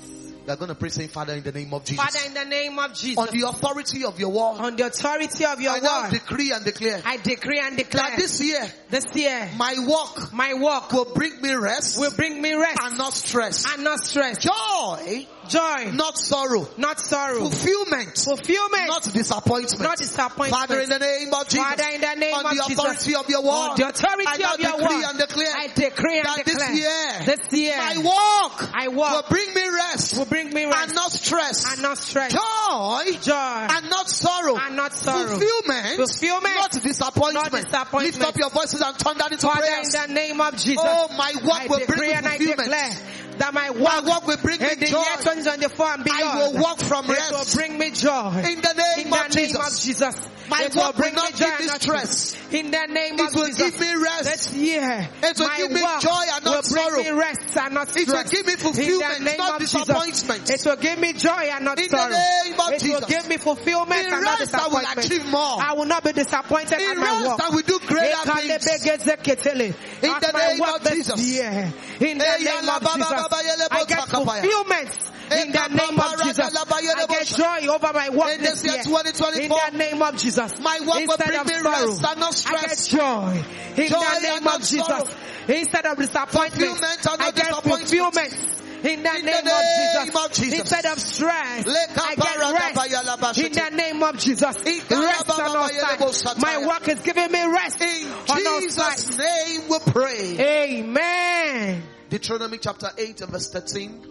[SPEAKER 1] Are going to pray saying, Father, in the name of Jesus.
[SPEAKER 2] Father, in the name of Jesus.
[SPEAKER 1] On the authority of your word.
[SPEAKER 2] On the authority of your
[SPEAKER 1] I
[SPEAKER 2] word.
[SPEAKER 1] decree and declare.
[SPEAKER 2] I decree and declare.
[SPEAKER 1] That this year.
[SPEAKER 2] This year.
[SPEAKER 1] My walk.
[SPEAKER 2] My walk.
[SPEAKER 1] Will bring me rest.
[SPEAKER 2] Will bring me rest.
[SPEAKER 1] And not stress.
[SPEAKER 2] And not stress.
[SPEAKER 1] Joy.
[SPEAKER 2] Joy.
[SPEAKER 1] Not sorrow.
[SPEAKER 2] Not sorrow.
[SPEAKER 1] Fulfillment.
[SPEAKER 2] Fulfillment.
[SPEAKER 1] Not disappointment.
[SPEAKER 2] Not disappointment.
[SPEAKER 1] Father, in the name of Jesus.
[SPEAKER 2] Father, in the name
[SPEAKER 1] on
[SPEAKER 2] of
[SPEAKER 1] the
[SPEAKER 2] Jesus.
[SPEAKER 1] authority of your word.
[SPEAKER 2] The authority
[SPEAKER 1] I
[SPEAKER 2] of your
[SPEAKER 1] decree
[SPEAKER 2] word.
[SPEAKER 1] and declare.
[SPEAKER 2] I decree and
[SPEAKER 1] that
[SPEAKER 2] declare.
[SPEAKER 1] this year.
[SPEAKER 2] This year.
[SPEAKER 1] My walk.
[SPEAKER 2] I walk.
[SPEAKER 1] Will bring me rest.
[SPEAKER 2] Will bring me rest.
[SPEAKER 1] And not stress.
[SPEAKER 2] And not stress.
[SPEAKER 1] Joy.
[SPEAKER 2] Joy.
[SPEAKER 1] And not sorrow.
[SPEAKER 2] And not sorrow.
[SPEAKER 1] Fulfillment.
[SPEAKER 2] Fulfillment.
[SPEAKER 1] Not disappointment.
[SPEAKER 2] Not disappointment.
[SPEAKER 1] Lift up your voices and turn that into
[SPEAKER 2] Father,
[SPEAKER 1] prayers.
[SPEAKER 2] in the name of Jesus.
[SPEAKER 1] Oh, my walk
[SPEAKER 2] I
[SPEAKER 1] will bring me fulfillment.
[SPEAKER 2] That my walk,
[SPEAKER 1] My walk will bring me joy.
[SPEAKER 2] year 2024 and beyond.
[SPEAKER 1] I will walk from
[SPEAKER 2] it
[SPEAKER 1] rest.
[SPEAKER 2] will bring me joy.
[SPEAKER 1] In the name,
[SPEAKER 2] in the
[SPEAKER 1] of,
[SPEAKER 2] name
[SPEAKER 1] Jesus.
[SPEAKER 2] of Jesus.
[SPEAKER 1] My
[SPEAKER 2] it will bring
[SPEAKER 1] will not
[SPEAKER 2] me joy
[SPEAKER 1] give me stress.
[SPEAKER 2] In the name
[SPEAKER 1] It
[SPEAKER 2] of
[SPEAKER 1] will
[SPEAKER 2] Jesus.
[SPEAKER 1] give me rest.
[SPEAKER 2] This year,
[SPEAKER 1] It will
[SPEAKER 2] my
[SPEAKER 1] give me joy and not
[SPEAKER 2] will bring me rest and not stress.
[SPEAKER 1] It will give me fulfillment,
[SPEAKER 2] name
[SPEAKER 1] not disappointment.
[SPEAKER 2] Jesus. It will give me joy and not
[SPEAKER 1] In the name of
[SPEAKER 2] it will give me fulfillment
[SPEAKER 1] In
[SPEAKER 2] and not
[SPEAKER 1] rest I will
[SPEAKER 2] disappointment.
[SPEAKER 1] achieve more.
[SPEAKER 2] I will not be disappointed
[SPEAKER 1] In
[SPEAKER 2] at my
[SPEAKER 1] rest. I will do greater things.
[SPEAKER 2] In
[SPEAKER 1] the name of Jesus.
[SPEAKER 2] In the name of Jesus,
[SPEAKER 1] ba, ba, yele,
[SPEAKER 2] I get fulfillment. Eh, in the name of Jesus,
[SPEAKER 1] raga, la, ba, yele,
[SPEAKER 2] I get joy over my work
[SPEAKER 1] In this year
[SPEAKER 2] year.
[SPEAKER 1] 2024,
[SPEAKER 2] In the name of Jesus,
[SPEAKER 1] My work
[SPEAKER 2] instead of sorrow,
[SPEAKER 1] and not
[SPEAKER 2] I get joy. In the name of Jesus, instead of disappointment, I get fulfillment. In the,
[SPEAKER 1] In
[SPEAKER 2] name,
[SPEAKER 1] the name
[SPEAKER 2] of,
[SPEAKER 1] of
[SPEAKER 2] Jesus.
[SPEAKER 1] Jesus.
[SPEAKER 2] instead of stress, I get rest. In the name of Jesus, rest on all sides. My work is giving me rest
[SPEAKER 1] In
[SPEAKER 2] on.
[SPEAKER 1] Jesus' name we pray.
[SPEAKER 2] Amen.
[SPEAKER 1] Deuteronomy chapter 8 and verse 13.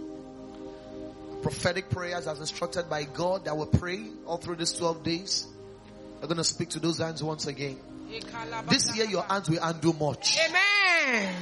[SPEAKER 1] Prophetic prayers as instructed by God that will pray all through these 12 days. I'm going to speak to those hands once again. This year your hands will undo much.
[SPEAKER 2] Amen.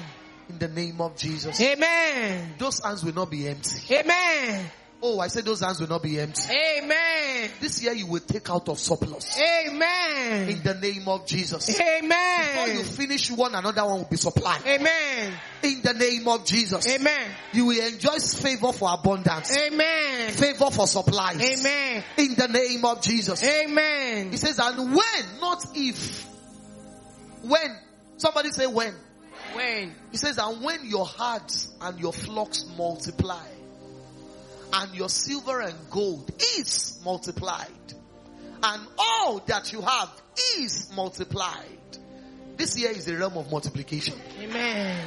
[SPEAKER 1] In the name of Jesus.
[SPEAKER 2] Amen.
[SPEAKER 1] Those hands will not be empty.
[SPEAKER 2] Amen.
[SPEAKER 1] Oh, I said those hands will not be empty.
[SPEAKER 2] Amen.
[SPEAKER 1] This year you will take out of surplus.
[SPEAKER 2] Amen.
[SPEAKER 1] In the name of Jesus. Amen. Before you finish one, another one will be supplied.
[SPEAKER 2] Amen.
[SPEAKER 1] In the name of Jesus.
[SPEAKER 2] Amen.
[SPEAKER 1] You will enjoy favor for abundance.
[SPEAKER 2] Amen.
[SPEAKER 1] Favor for supplies.
[SPEAKER 2] Amen.
[SPEAKER 1] In the name of Jesus.
[SPEAKER 2] Amen.
[SPEAKER 1] He says, and when, not if. When. Somebody say when.
[SPEAKER 2] When?
[SPEAKER 1] He says, and when your herds and your flocks multiply, and your silver and gold is multiplied, and all that you have is multiplied. This year is the realm of multiplication.
[SPEAKER 2] Amen.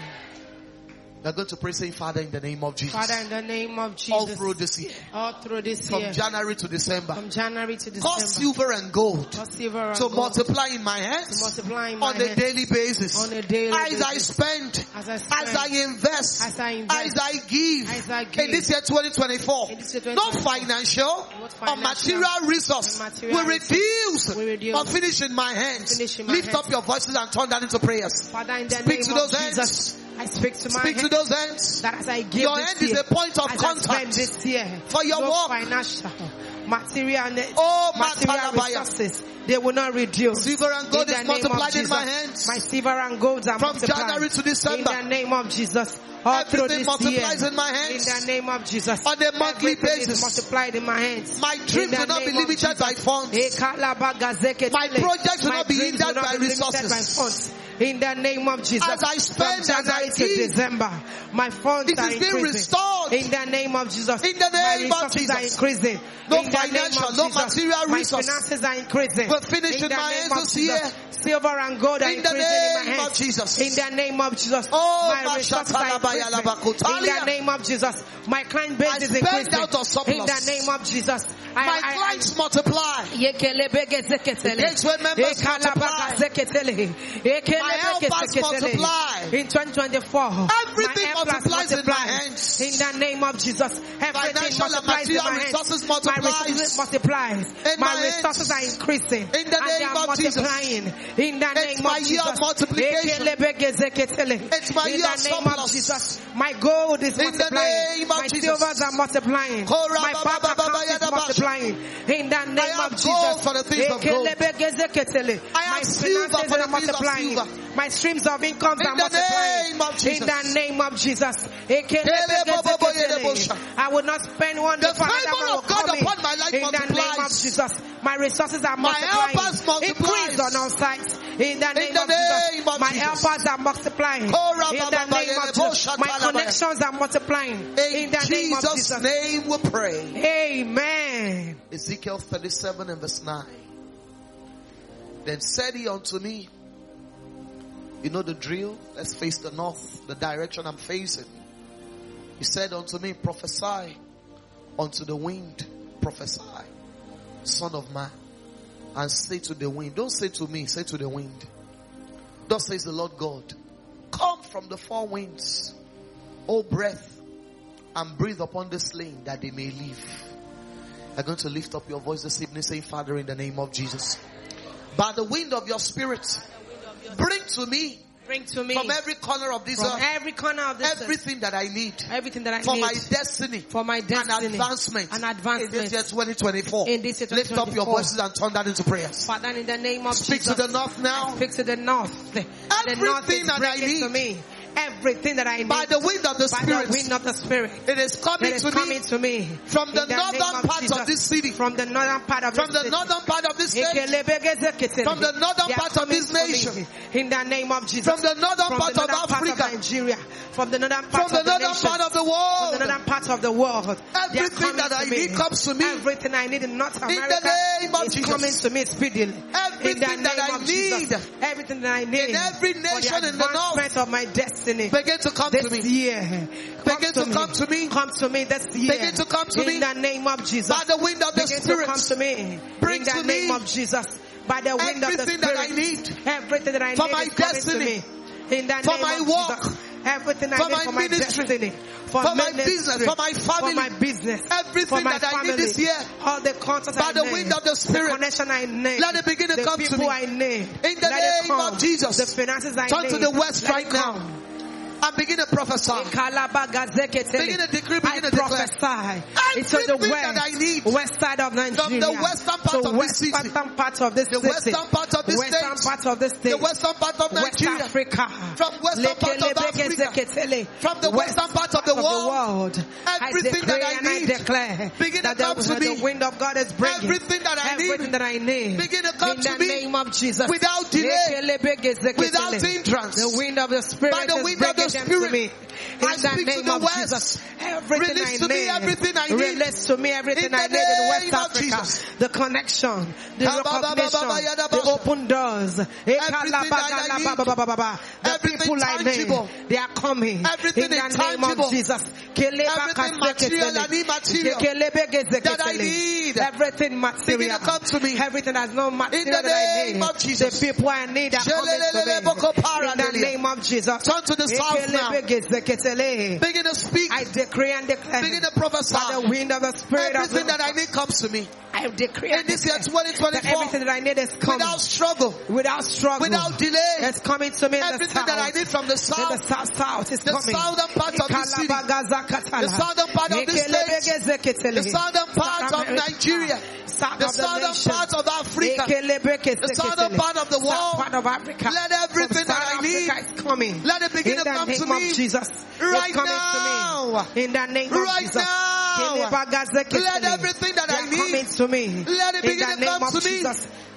[SPEAKER 1] We are going to pray saying, Father, in the name of Jesus.
[SPEAKER 2] Father, in the name of Jesus.
[SPEAKER 1] all through this year,
[SPEAKER 2] all through this
[SPEAKER 1] from
[SPEAKER 2] year, From
[SPEAKER 1] January to December,
[SPEAKER 2] from January to
[SPEAKER 1] cause
[SPEAKER 2] December,
[SPEAKER 1] silver and gold
[SPEAKER 2] cause silver and
[SPEAKER 1] to
[SPEAKER 2] gold
[SPEAKER 1] multiply in my
[SPEAKER 2] to
[SPEAKER 1] hands
[SPEAKER 2] multiply in my
[SPEAKER 1] on a
[SPEAKER 2] hands
[SPEAKER 1] daily basis.
[SPEAKER 2] on a daily
[SPEAKER 1] as I
[SPEAKER 2] basis.
[SPEAKER 1] spend,
[SPEAKER 2] As I
[SPEAKER 1] as
[SPEAKER 2] spend,
[SPEAKER 1] I invest,
[SPEAKER 2] as I invest,
[SPEAKER 1] as I give,
[SPEAKER 2] as I
[SPEAKER 1] in this year 2024,
[SPEAKER 2] In this year
[SPEAKER 1] no
[SPEAKER 2] 2024,
[SPEAKER 1] financial
[SPEAKER 2] not
[SPEAKER 1] or material resource
[SPEAKER 2] material
[SPEAKER 1] will reduce
[SPEAKER 2] will reduce
[SPEAKER 1] or finish in my hands.
[SPEAKER 2] finish in my
[SPEAKER 1] Lift
[SPEAKER 2] hands.
[SPEAKER 1] up your voices and turn that into prayers.
[SPEAKER 2] Father, in the
[SPEAKER 1] Speak
[SPEAKER 2] name
[SPEAKER 1] to
[SPEAKER 2] of
[SPEAKER 1] those
[SPEAKER 2] Jesus,
[SPEAKER 1] hands.
[SPEAKER 2] I speak to my
[SPEAKER 1] Speak to those hands.
[SPEAKER 2] that as I give
[SPEAKER 1] Your hand is a point of contact
[SPEAKER 2] this year
[SPEAKER 1] for your work.
[SPEAKER 2] financial, material, and
[SPEAKER 1] Oh,
[SPEAKER 2] material resources, they will not reduce.
[SPEAKER 1] Silver and gold
[SPEAKER 2] In
[SPEAKER 1] is
[SPEAKER 2] of
[SPEAKER 1] multiplied in my hands.
[SPEAKER 2] My silver and gold are
[SPEAKER 1] From
[SPEAKER 2] multiplied.
[SPEAKER 1] January to December.
[SPEAKER 2] In the name of Jesus. All
[SPEAKER 1] Everything multiplies
[SPEAKER 2] year.
[SPEAKER 1] in my
[SPEAKER 2] In the name of Jesus.
[SPEAKER 1] On a monthly
[SPEAKER 2] Everything
[SPEAKER 1] basis.
[SPEAKER 2] Is multiplied in my hands.
[SPEAKER 1] My dreams will not be limited by funds. My projects will not be hindered by resources.
[SPEAKER 2] In the name of Jesus.
[SPEAKER 1] As I spend,
[SPEAKER 2] From
[SPEAKER 1] as I
[SPEAKER 2] to. December, my funds
[SPEAKER 1] It
[SPEAKER 2] are
[SPEAKER 1] is being
[SPEAKER 2] increasing.
[SPEAKER 1] restored.
[SPEAKER 2] In the name of Jesus.
[SPEAKER 1] In the
[SPEAKER 2] my
[SPEAKER 1] name of
[SPEAKER 2] resources are
[SPEAKER 1] Jesus.
[SPEAKER 2] increasing.
[SPEAKER 1] No
[SPEAKER 2] in
[SPEAKER 1] financial,
[SPEAKER 2] of
[SPEAKER 1] no material
[SPEAKER 2] My finances are increasing.
[SPEAKER 1] Will finish
[SPEAKER 2] in
[SPEAKER 1] in
[SPEAKER 2] the
[SPEAKER 1] my
[SPEAKER 2] name
[SPEAKER 1] hands
[SPEAKER 2] of
[SPEAKER 1] this
[SPEAKER 2] Jesus.
[SPEAKER 1] year.
[SPEAKER 2] Silver and gold are
[SPEAKER 1] In the
[SPEAKER 2] increasing in my
[SPEAKER 1] name of. Jesus.
[SPEAKER 2] In the name of Jesus.
[SPEAKER 1] Oh,
[SPEAKER 2] my resources are. In the name of Jesus. My client base
[SPEAKER 1] I
[SPEAKER 2] is increasing.
[SPEAKER 1] out of surplus.
[SPEAKER 2] In the name of Jesus. I,
[SPEAKER 1] My
[SPEAKER 2] I,
[SPEAKER 1] clients multiply. Gateway members multiply. My helpers multiply.
[SPEAKER 2] In 2024,
[SPEAKER 1] Everything multiplies in my hands.
[SPEAKER 2] In the name of Jesus, everything multiplies in my hands. My resources multiplies. My resources are increasing.
[SPEAKER 1] In the name of Jesus.
[SPEAKER 2] multiplying. In the
[SPEAKER 1] It's
[SPEAKER 2] name
[SPEAKER 1] my
[SPEAKER 2] of
[SPEAKER 1] year
[SPEAKER 2] Jesus.
[SPEAKER 1] of multiplication.
[SPEAKER 2] It's
[SPEAKER 1] my
[SPEAKER 2] in
[SPEAKER 1] year
[SPEAKER 2] the
[SPEAKER 1] of
[SPEAKER 2] name of
[SPEAKER 1] surplus.
[SPEAKER 2] Jesus. My gold is
[SPEAKER 1] In the
[SPEAKER 2] multiplying.
[SPEAKER 1] name of
[SPEAKER 2] my
[SPEAKER 1] Jesus.
[SPEAKER 2] silvers are multiplying. My
[SPEAKER 1] ba-
[SPEAKER 2] bank
[SPEAKER 1] ba- ba- ba-
[SPEAKER 2] account is multiplying. In the name of Jesus.
[SPEAKER 1] for the things of gold. I have
[SPEAKER 2] My
[SPEAKER 1] silver
[SPEAKER 2] finances
[SPEAKER 1] the
[SPEAKER 2] are multiplying. My streams of income
[SPEAKER 1] In
[SPEAKER 2] are
[SPEAKER 1] the
[SPEAKER 2] multiplying.
[SPEAKER 1] name of Jesus.
[SPEAKER 2] In the name of Jesus. I will not spend one
[SPEAKER 1] The
[SPEAKER 2] day for another
[SPEAKER 1] favor
[SPEAKER 2] man will
[SPEAKER 1] of God upon my life
[SPEAKER 2] In the name of. Jesus, my resources are multiplying.
[SPEAKER 1] Helpers multiplies.
[SPEAKER 2] On all sides. In the name,
[SPEAKER 1] the
[SPEAKER 2] of,
[SPEAKER 1] name
[SPEAKER 2] Jesus,
[SPEAKER 1] of
[SPEAKER 2] my
[SPEAKER 1] Jesus.
[SPEAKER 2] helpers are multiplying. In the name of Jesus, my connections are multiplying.
[SPEAKER 1] In
[SPEAKER 2] In the name of
[SPEAKER 1] Jesus'
[SPEAKER 2] Jesus.
[SPEAKER 1] name we pray.
[SPEAKER 2] Amen.
[SPEAKER 1] Ezekiel 37 and verse 9. Then said he unto me, You know the drill? Let's face the north, the direction I'm facing. He said unto me, Prophesy unto the wind, prophesy, son of man, and say to the wind. Don't say to me, say to the wind. Thus says the Lord God, Come from the four winds, O breath, and breathe upon the slain that they may live. You're going to lift up your voice this evening, saying, Father, in the name of Jesus, by the wind of your spirit, bring to me
[SPEAKER 2] Bring to me
[SPEAKER 1] from every corner of this
[SPEAKER 2] from
[SPEAKER 1] earth
[SPEAKER 2] every corner of this earth,
[SPEAKER 1] everything that I need
[SPEAKER 2] everything that I
[SPEAKER 1] for
[SPEAKER 2] need
[SPEAKER 1] my destiny
[SPEAKER 2] for my destiny
[SPEAKER 1] and advancement
[SPEAKER 2] and
[SPEAKER 1] in
[SPEAKER 2] advancement.
[SPEAKER 1] this year 2024.
[SPEAKER 2] In this year
[SPEAKER 1] Lift up your voices and turn that into prayers.
[SPEAKER 2] Father, in the name of
[SPEAKER 1] Speak
[SPEAKER 2] Jesus,
[SPEAKER 1] to the north now.
[SPEAKER 2] Speak to the north. The, the north
[SPEAKER 1] Everything that I
[SPEAKER 2] bringing to
[SPEAKER 1] need.
[SPEAKER 2] me. Everything that I need.
[SPEAKER 1] By the wind of the
[SPEAKER 2] By
[SPEAKER 1] Spirit,
[SPEAKER 2] the wind of the Spirit.
[SPEAKER 1] it is coming
[SPEAKER 2] It is
[SPEAKER 1] to
[SPEAKER 2] coming
[SPEAKER 1] me
[SPEAKER 2] to me.
[SPEAKER 1] from the
[SPEAKER 2] In name
[SPEAKER 1] northern part
[SPEAKER 2] Jesus.
[SPEAKER 1] of this city,
[SPEAKER 2] From the northern part of
[SPEAKER 1] from
[SPEAKER 2] this
[SPEAKER 1] the
[SPEAKER 2] city.
[SPEAKER 1] northern part of this state,
[SPEAKER 2] From
[SPEAKER 1] the northern part of this nation.
[SPEAKER 2] In the name of Jesus.
[SPEAKER 1] from the northern
[SPEAKER 2] From
[SPEAKER 1] part
[SPEAKER 2] the
[SPEAKER 1] of
[SPEAKER 2] northern part
[SPEAKER 1] Africa,
[SPEAKER 2] Nigeria. From the northern
[SPEAKER 1] from
[SPEAKER 2] part
[SPEAKER 1] the
[SPEAKER 2] of the
[SPEAKER 1] northern
[SPEAKER 2] nation.
[SPEAKER 1] part of the world.
[SPEAKER 2] From the northern part of the world.
[SPEAKER 1] Everything that I need comes to me.
[SPEAKER 2] Everything I need in North
[SPEAKER 1] the
[SPEAKER 2] America
[SPEAKER 1] name of
[SPEAKER 2] is
[SPEAKER 1] Jesus.
[SPEAKER 2] coming to me speedily.
[SPEAKER 1] Everything
[SPEAKER 2] in the
[SPEAKER 1] that I need
[SPEAKER 2] Everything that I need
[SPEAKER 1] in every nation
[SPEAKER 2] the
[SPEAKER 1] in the north
[SPEAKER 2] of my destiny.
[SPEAKER 1] Begin to come to
[SPEAKER 2] This
[SPEAKER 1] me.
[SPEAKER 2] year,
[SPEAKER 1] Begin to come to me.
[SPEAKER 2] Come to me this year.
[SPEAKER 1] Begin to come to
[SPEAKER 2] in
[SPEAKER 1] me.
[SPEAKER 2] the name of Jesus.
[SPEAKER 1] By the wind of the
[SPEAKER 2] Begin
[SPEAKER 1] Spirit.
[SPEAKER 2] to come to me.
[SPEAKER 1] Bring
[SPEAKER 2] in the
[SPEAKER 1] to
[SPEAKER 2] name
[SPEAKER 1] me
[SPEAKER 2] of Jesus. By the wind of the
[SPEAKER 1] everything
[SPEAKER 2] Spirit.
[SPEAKER 1] that I need
[SPEAKER 2] Everything that I
[SPEAKER 1] for
[SPEAKER 2] need
[SPEAKER 1] my destiny,
[SPEAKER 2] to. In the
[SPEAKER 1] for
[SPEAKER 2] name
[SPEAKER 1] my
[SPEAKER 2] of
[SPEAKER 1] work,
[SPEAKER 2] Jesus. Everything I
[SPEAKER 1] for
[SPEAKER 2] need for my
[SPEAKER 1] ministry,
[SPEAKER 2] destiny. For,
[SPEAKER 1] for my business, for my family,
[SPEAKER 2] For my business.
[SPEAKER 1] everything that I need this year,
[SPEAKER 2] All the contacts
[SPEAKER 1] by the wind of the Spirit,
[SPEAKER 2] The connection I need.
[SPEAKER 1] let it begin to come to me.
[SPEAKER 2] I need.
[SPEAKER 1] In the name of Jesus.
[SPEAKER 2] The finances I
[SPEAKER 1] Turn
[SPEAKER 2] need.
[SPEAKER 1] to the west right now.
[SPEAKER 2] Come.
[SPEAKER 1] and begin to prophesy. Begin to decree, begin to declare.
[SPEAKER 2] prophesy. Into the
[SPEAKER 1] Everything
[SPEAKER 2] west,
[SPEAKER 1] that I need
[SPEAKER 2] west side of Nigeria,
[SPEAKER 1] from the western part
[SPEAKER 2] the
[SPEAKER 1] of this city,
[SPEAKER 2] western part of this state.
[SPEAKER 1] the
[SPEAKER 2] city,
[SPEAKER 1] western part of this state.
[SPEAKER 2] The western
[SPEAKER 1] state,
[SPEAKER 2] part of this state,
[SPEAKER 1] the western part of
[SPEAKER 2] West Africa,
[SPEAKER 1] from western part of Africa, from the western part of the world, everything that I need,
[SPEAKER 2] I declare
[SPEAKER 1] begin to
[SPEAKER 2] that
[SPEAKER 1] come
[SPEAKER 2] the,
[SPEAKER 1] to me.
[SPEAKER 2] the wind of God is bringing
[SPEAKER 1] Everything that I
[SPEAKER 2] everything
[SPEAKER 1] need,
[SPEAKER 2] that I need.
[SPEAKER 1] Begin to come
[SPEAKER 2] in
[SPEAKER 1] to
[SPEAKER 2] the
[SPEAKER 1] me
[SPEAKER 2] name of Jesus.
[SPEAKER 1] without delay, without hindrance.
[SPEAKER 2] the wind of the Spirit
[SPEAKER 1] By the
[SPEAKER 2] is
[SPEAKER 1] wind of the
[SPEAKER 2] them
[SPEAKER 1] Spirit,
[SPEAKER 2] to me. In
[SPEAKER 1] I
[SPEAKER 2] the
[SPEAKER 1] speak to
[SPEAKER 2] name
[SPEAKER 1] the
[SPEAKER 2] of
[SPEAKER 1] west.
[SPEAKER 2] Jesus, everything
[SPEAKER 1] Release
[SPEAKER 2] I
[SPEAKER 1] to me everything I need.
[SPEAKER 2] release to me everything
[SPEAKER 1] In
[SPEAKER 2] I need in West Africa.
[SPEAKER 1] Jesus.
[SPEAKER 2] The connection, the recognition, the open doors,
[SPEAKER 1] Everything I need.
[SPEAKER 2] the people I need, they are coming.
[SPEAKER 1] Everything
[SPEAKER 2] in the name of Jesus.
[SPEAKER 1] Everything material and immaterial that I need.
[SPEAKER 2] Everything material.
[SPEAKER 1] come to me.
[SPEAKER 2] Everything that's no material
[SPEAKER 1] In the
[SPEAKER 2] that I
[SPEAKER 1] name
[SPEAKER 2] need.
[SPEAKER 1] of Jesus.
[SPEAKER 2] The people I need are coming to me. In the name of Jesus.
[SPEAKER 1] Turn to the south now.
[SPEAKER 2] now.
[SPEAKER 1] Begin to speak.
[SPEAKER 2] I decree and declare
[SPEAKER 1] Begin to
[SPEAKER 2] by
[SPEAKER 1] prophesy.
[SPEAKER 2] the wind of the Spirit
[SPEAKER 1] Everything that I need comes to me.
[SPEAKER 2] I decree and
[SPEAKER 1] this year
[SPEAKER 2] declare that
[SPEAKER 1] 2024,
[SPEAKER 2] everything that I need is coming
[SPEAKER 1] without struggle,
[SPEAKER 2] without struggle,
[SPEAKER 1] without delay,
[SPEAKER 2] it's coming to me in the
[SPEAKER 1] everything
[SPEAKER 2] south.
[SPEAKER 1] that I need from the
[SPEAKER 2] in the
[SPEAKER 1] south,
[SPEAKER 2] south, south is
[SPEAKER 1] the
[SPEAKER 2] coming.
[SPEAKER 1] southern part of this city, the southern part of this state, the southern part of Nigeria,
[SPEAKER 2] south
[SPEAKER 1] the
[SPEAKER 2] of the
[SPEAKER 1] southern part of Africa, the southern part of the world.
[SPEAKER 2] part of Africa.
[SPEAKER 1] Let everything that I need,
[SPEAKER 2] is coming.
[SPEAKER 1] let it begin
[SPEAKER 2] in
[SPEAKER 1] to come to
[SPEAKER 2] of
[SPEAKER 1] me
[SPEAKER 2] Jesus.
[SPEAKER 1] right now.
[SPEAKER 2] to me. In the name of
[SPEAKER 1] Right
[SPEAKER 2] Jesus.
[SPEAKER 1] now. Let everything that I need,
[SPEAKER 2] coming to me.
[SPEAKER 1] let it
[SPEAKER 2] in
[SPEAKER 1] begin
[SPEAKER 2] the
[SPEAKER 1] to
[SPEAKER 2] name
[SPEAKER 1] come
[SPEAKER 2] of
[SPEAKER 1] to me.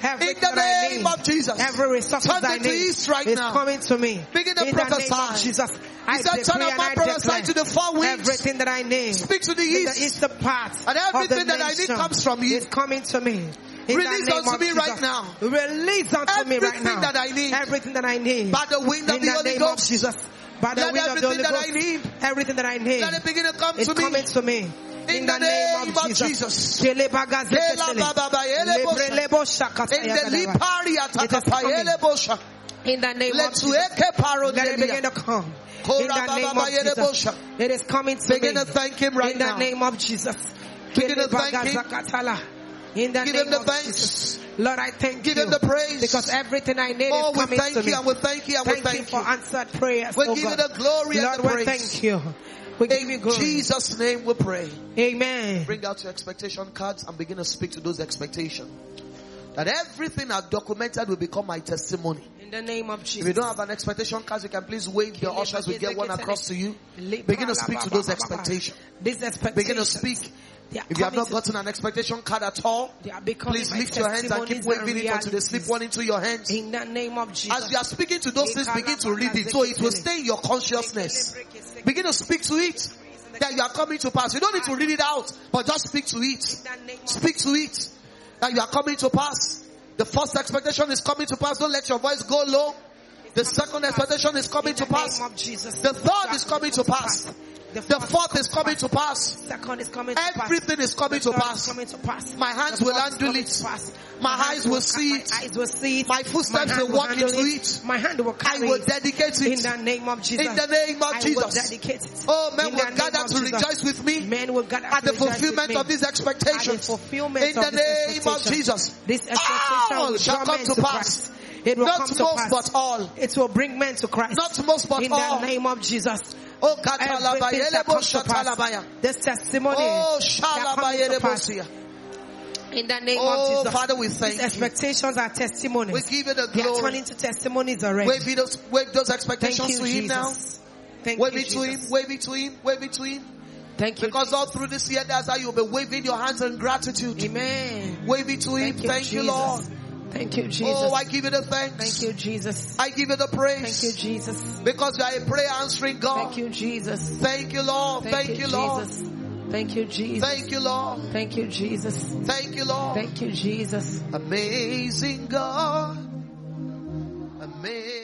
[SPEAKER 2] Jesus.
[SPEAKER 1] in the name
[SPEAKER 2] need,
[SPEAKER 1] of Jesus.
[SPEAKER 2] every resource
[SPEAKER 1] Turn
[SPEAKER 2] I need
[SPEAKER 1] east right
[SPEAKER 2] is
[SPEAKER 1] now.
[SPEAKER 2] coming to me.
[SPEAKER 1] Begin to
[SPEAKER 2] in
[SPEAKER 1] prophesy.
[SPEAKER 2] of Jesus. I
[SPEAKER 1] He said, "Son of man, prophesy to the four winds.
[SPEAKER 2] everything that I need.
[SPEAKER 1] Speak to the east.
[SPEAKER 2] the eastern part
[SPEAKER 1] And
[SPEAKER 2] of
[SPEAKER 1] everything that I need comes from you.
[SPEAKER 2] is coming to me. In
[SPEAKER 1] Release unto me
[SPEAKER 2] Jesus.
[SPEAKER 1] right now.
[SPEAKER 2] Release unto me right now.
[SPEAKER 1] Everything that I need.
[SPEAKER 2] Everything that I need.
[SPEAKER 1] By the wind of
[SPEAKER 2] in
[SPEAKER 1] the
[SPEAKER 2] the
[SPEAKER 1] Holy Ghost.
[SPEAKER 2] of Jesus. By the
[SPEAKER 1] Let
[SPEAKER 2] wind of the
[SPEAKER 1] everything
[SPEAKER 2] Holy
[SPEAKER 1] that I need,
[SPEAKER 2] Everything that I need.
[SPEAKER 1] let it begin to come
[SPEAKER 2] is
[SPEAKER 1] to me.
[SPEAKER 2] to me.
[SPEAKER 1] In the name of Jesus.
[SPEAKER 2] Kele bagaze
[SPEAKER 1] Kela
[SPEAKER 2] ketele.
[SPEAKER 1] baba ele
[SPEAKER 2] Lebre
[SPEAKER 1] bosha.
[SPEAKER 2] lebo shakata
[SPEAKER 1] In the
[SPEAKER 2] galaba.
[SPEAKER 1] lipari
[SPEAKER 2] It is coming. In the name of
[SPEAKER 1] Let's
[SPEAKER 2] Jesus. Let it begin to come. In the name of Jesus. It is coming to me.
[SPEAKER 1] Begin to thank him right
[SPEAKER 2] In the name of Jesus.
[SPEAKER 1] Begin to thank him.
[SPEAKER 2] In the
[SPEAKER 1] Give
[SPEAKER 2] name
[SPEAKER 1] him the
[SPEAKER 2] of
[SPEAKER 1] thanks.
[SPEAKER 2] Jesus. Lord, I thank
[SPEAKER 1] Give
[SPEAKER 2] you.
[SPEAKER 1] Give him the praise.
[SPEAKER 2] Because everything I need
[SPEAKER 1] Oh,
[SPEAKER 2] is coming
[SPEAKER 1] thank
[SPEAKER 2] to
[SPEAKER 1] you
[SPEAKER 2] me.
[SPEAKER 1] and we thank you and we
[SPEAKER 2] Thank you
[SPEAKER 1] thank
[SPEAKER 2] for answered prayers,
[SPEAKER 1] We
[SPEAKER 2] oh
[SPEAKER 1] give you the glory and
[SPEAKER 2] Lord,
[SPEAKER 1] the
[SPEAKER 2] we
[SPEAKER 1] praise.
[SPEAKER 2] thank you. We give you glory.
[SPEAKER 1] Jesus' name we pray.
[SPEAKER 2] Amen.
[SPEAKER 1] Bring out your expectation cards and begin to speak to those expectations. That everything I've documented will become my testimony.
[SPEAKER 2] In the name of Jesus.
[SPEAKER 1] If you don't have an expectation card, you can please wave. The ushers will get one across to you. Begin to speak to those expectations. Begin to speak. If you have not gotten an expectation card at all, please lift your hands and keep waving it until they slip one into your hands.
[SPEAKER 2] In the name of Jesus.
[SPEAKER 1] As you are speaking to those things, begin to read it so it will stay in your consciousness. Begin to speak to it that you are coming to pass. You don't need to read it out, but just speak to it. Speak to it that you are coming to pass. The first expectation is coming to pass. Don't let your voice go low. The second expectation is coming to pass. The third is coming to pass. The fourth is coming to pass.
[SPEAKER 2] Second is coming to
[SPEAKER 1] Everything is coming to pass.
[SPEAKER 2] coming to pass.
[SPEAKER 1] My hands will handle it. My eyes will see it.
[SPEAKER 2] My eyes will see it.
[SPEAKER 1] My footsteps will walk into it.
[SPEAKER 2] My hand will carry it.
[SPEAKER 1] I will dedicate it.
[SPEAKER 2] In the name of Jesus.
[SPEAKER 1] In the name of Jesus. Oh, men will gather to rejoice with me
[SPEAKER 2] Men will gather
[SPEAKER 1] at the
[SPEAKER 2] to rejoice with
[SPEAKER 1] fulfillment of these expectations. In the name of. Jesus.
[SPEAKER 2] This expectation
[SPEAKER 1] All shall come to pass.
[SPEAKER 2] It will
[SPEAKER 1] Not
[SPEAKER 2] come to
[SPEAKER 1] most,
[SPEAKER 2] pass.
[SPEAKER 1] but all.
[SPEAKER 2] It will bring men to Christ.
[SPEAKER 1] Not most, but
[SPEAKER 2] in
[SPEAKER 1] all.
[SPEAKER 2] Oh, oh, in the name of Jesus.
[SPEAKER 1] Oh,
[SPEAKER 2] Everything
[SPEAKER 1] katalabaya,
[SPEAKER 2] shall
[SPEAKER 1] elebo
[SPEAKER 2] come to pass.
[SPEAKER 1] shatalabaya.
[SPEAKER 2] This testimony
[SPEAKER 1] Oh,
[SPEAKER 2] to pass. In the name
[SPEAKER 1] Oh,
[SPEAKER 2] of Jesus.
[SPEAKER 1] Father, we thank
[SPEAKER 2] These
[SPEAKER 1] you.
[SPEAKER 2] expectations are testimonies.
[SPEAKER 1] We give you the glory.
[SPEAKER 2] They are turning to testimonies already.
[SPEAKER 1] Wave, those, wave those expectations
[SPEAKER 2] you,
[SPEAKER 1] to him now.
[SPEAKER 2] Jesus. Thank
[SPEAKER 1] Wave
[SPEAKER 2] you,
[SPEAKER 1] it to him,
[SPEAKER 2] Jesus.
[SPEAKER 1] wave it to him, wave it to him.
[SPEAKER 2] Thank you.
[SPEAKER 1] Because all through this year, that's how you'll be waving your hands in gratitude.
[SPEAKER 2] Amen.
[SPEAKER 1] Wave it to him.
[SPEAKER 2] Thank you,
[SPEAKER 1] Thank you,
[SPEAKER 2] Jesus.
[SPEAKER 1] Lord.
[SPEAKER 2] Thank you, Jesus.
[SPEAKER 1] Oh, I give you the thanks.
[SPEAKER 2] Thank you, Jesus.
[SPEAKER 1] I give you the praise.
[SPEAKER 2] Thank you, Jesus.
[SPEAKER 1] Because you are a prayer answering God.
[SPEAKER 2] Thank you, Jesus.
[SPEAKER 1] Thank you, Lord. Thank, Thank you, Lord.
[SPEAKER 2] Jesus. Thank you, Jesus.
[SPEAKER 1] Thank you, Lord.
[SPEAKER 2] Thank you, Jesus.
[SPEAKER 1] Thank you, Lord.
[SPEAKER 2] Thank you, Jesus.
[SPEAKER 1] Amazing God. Amazing.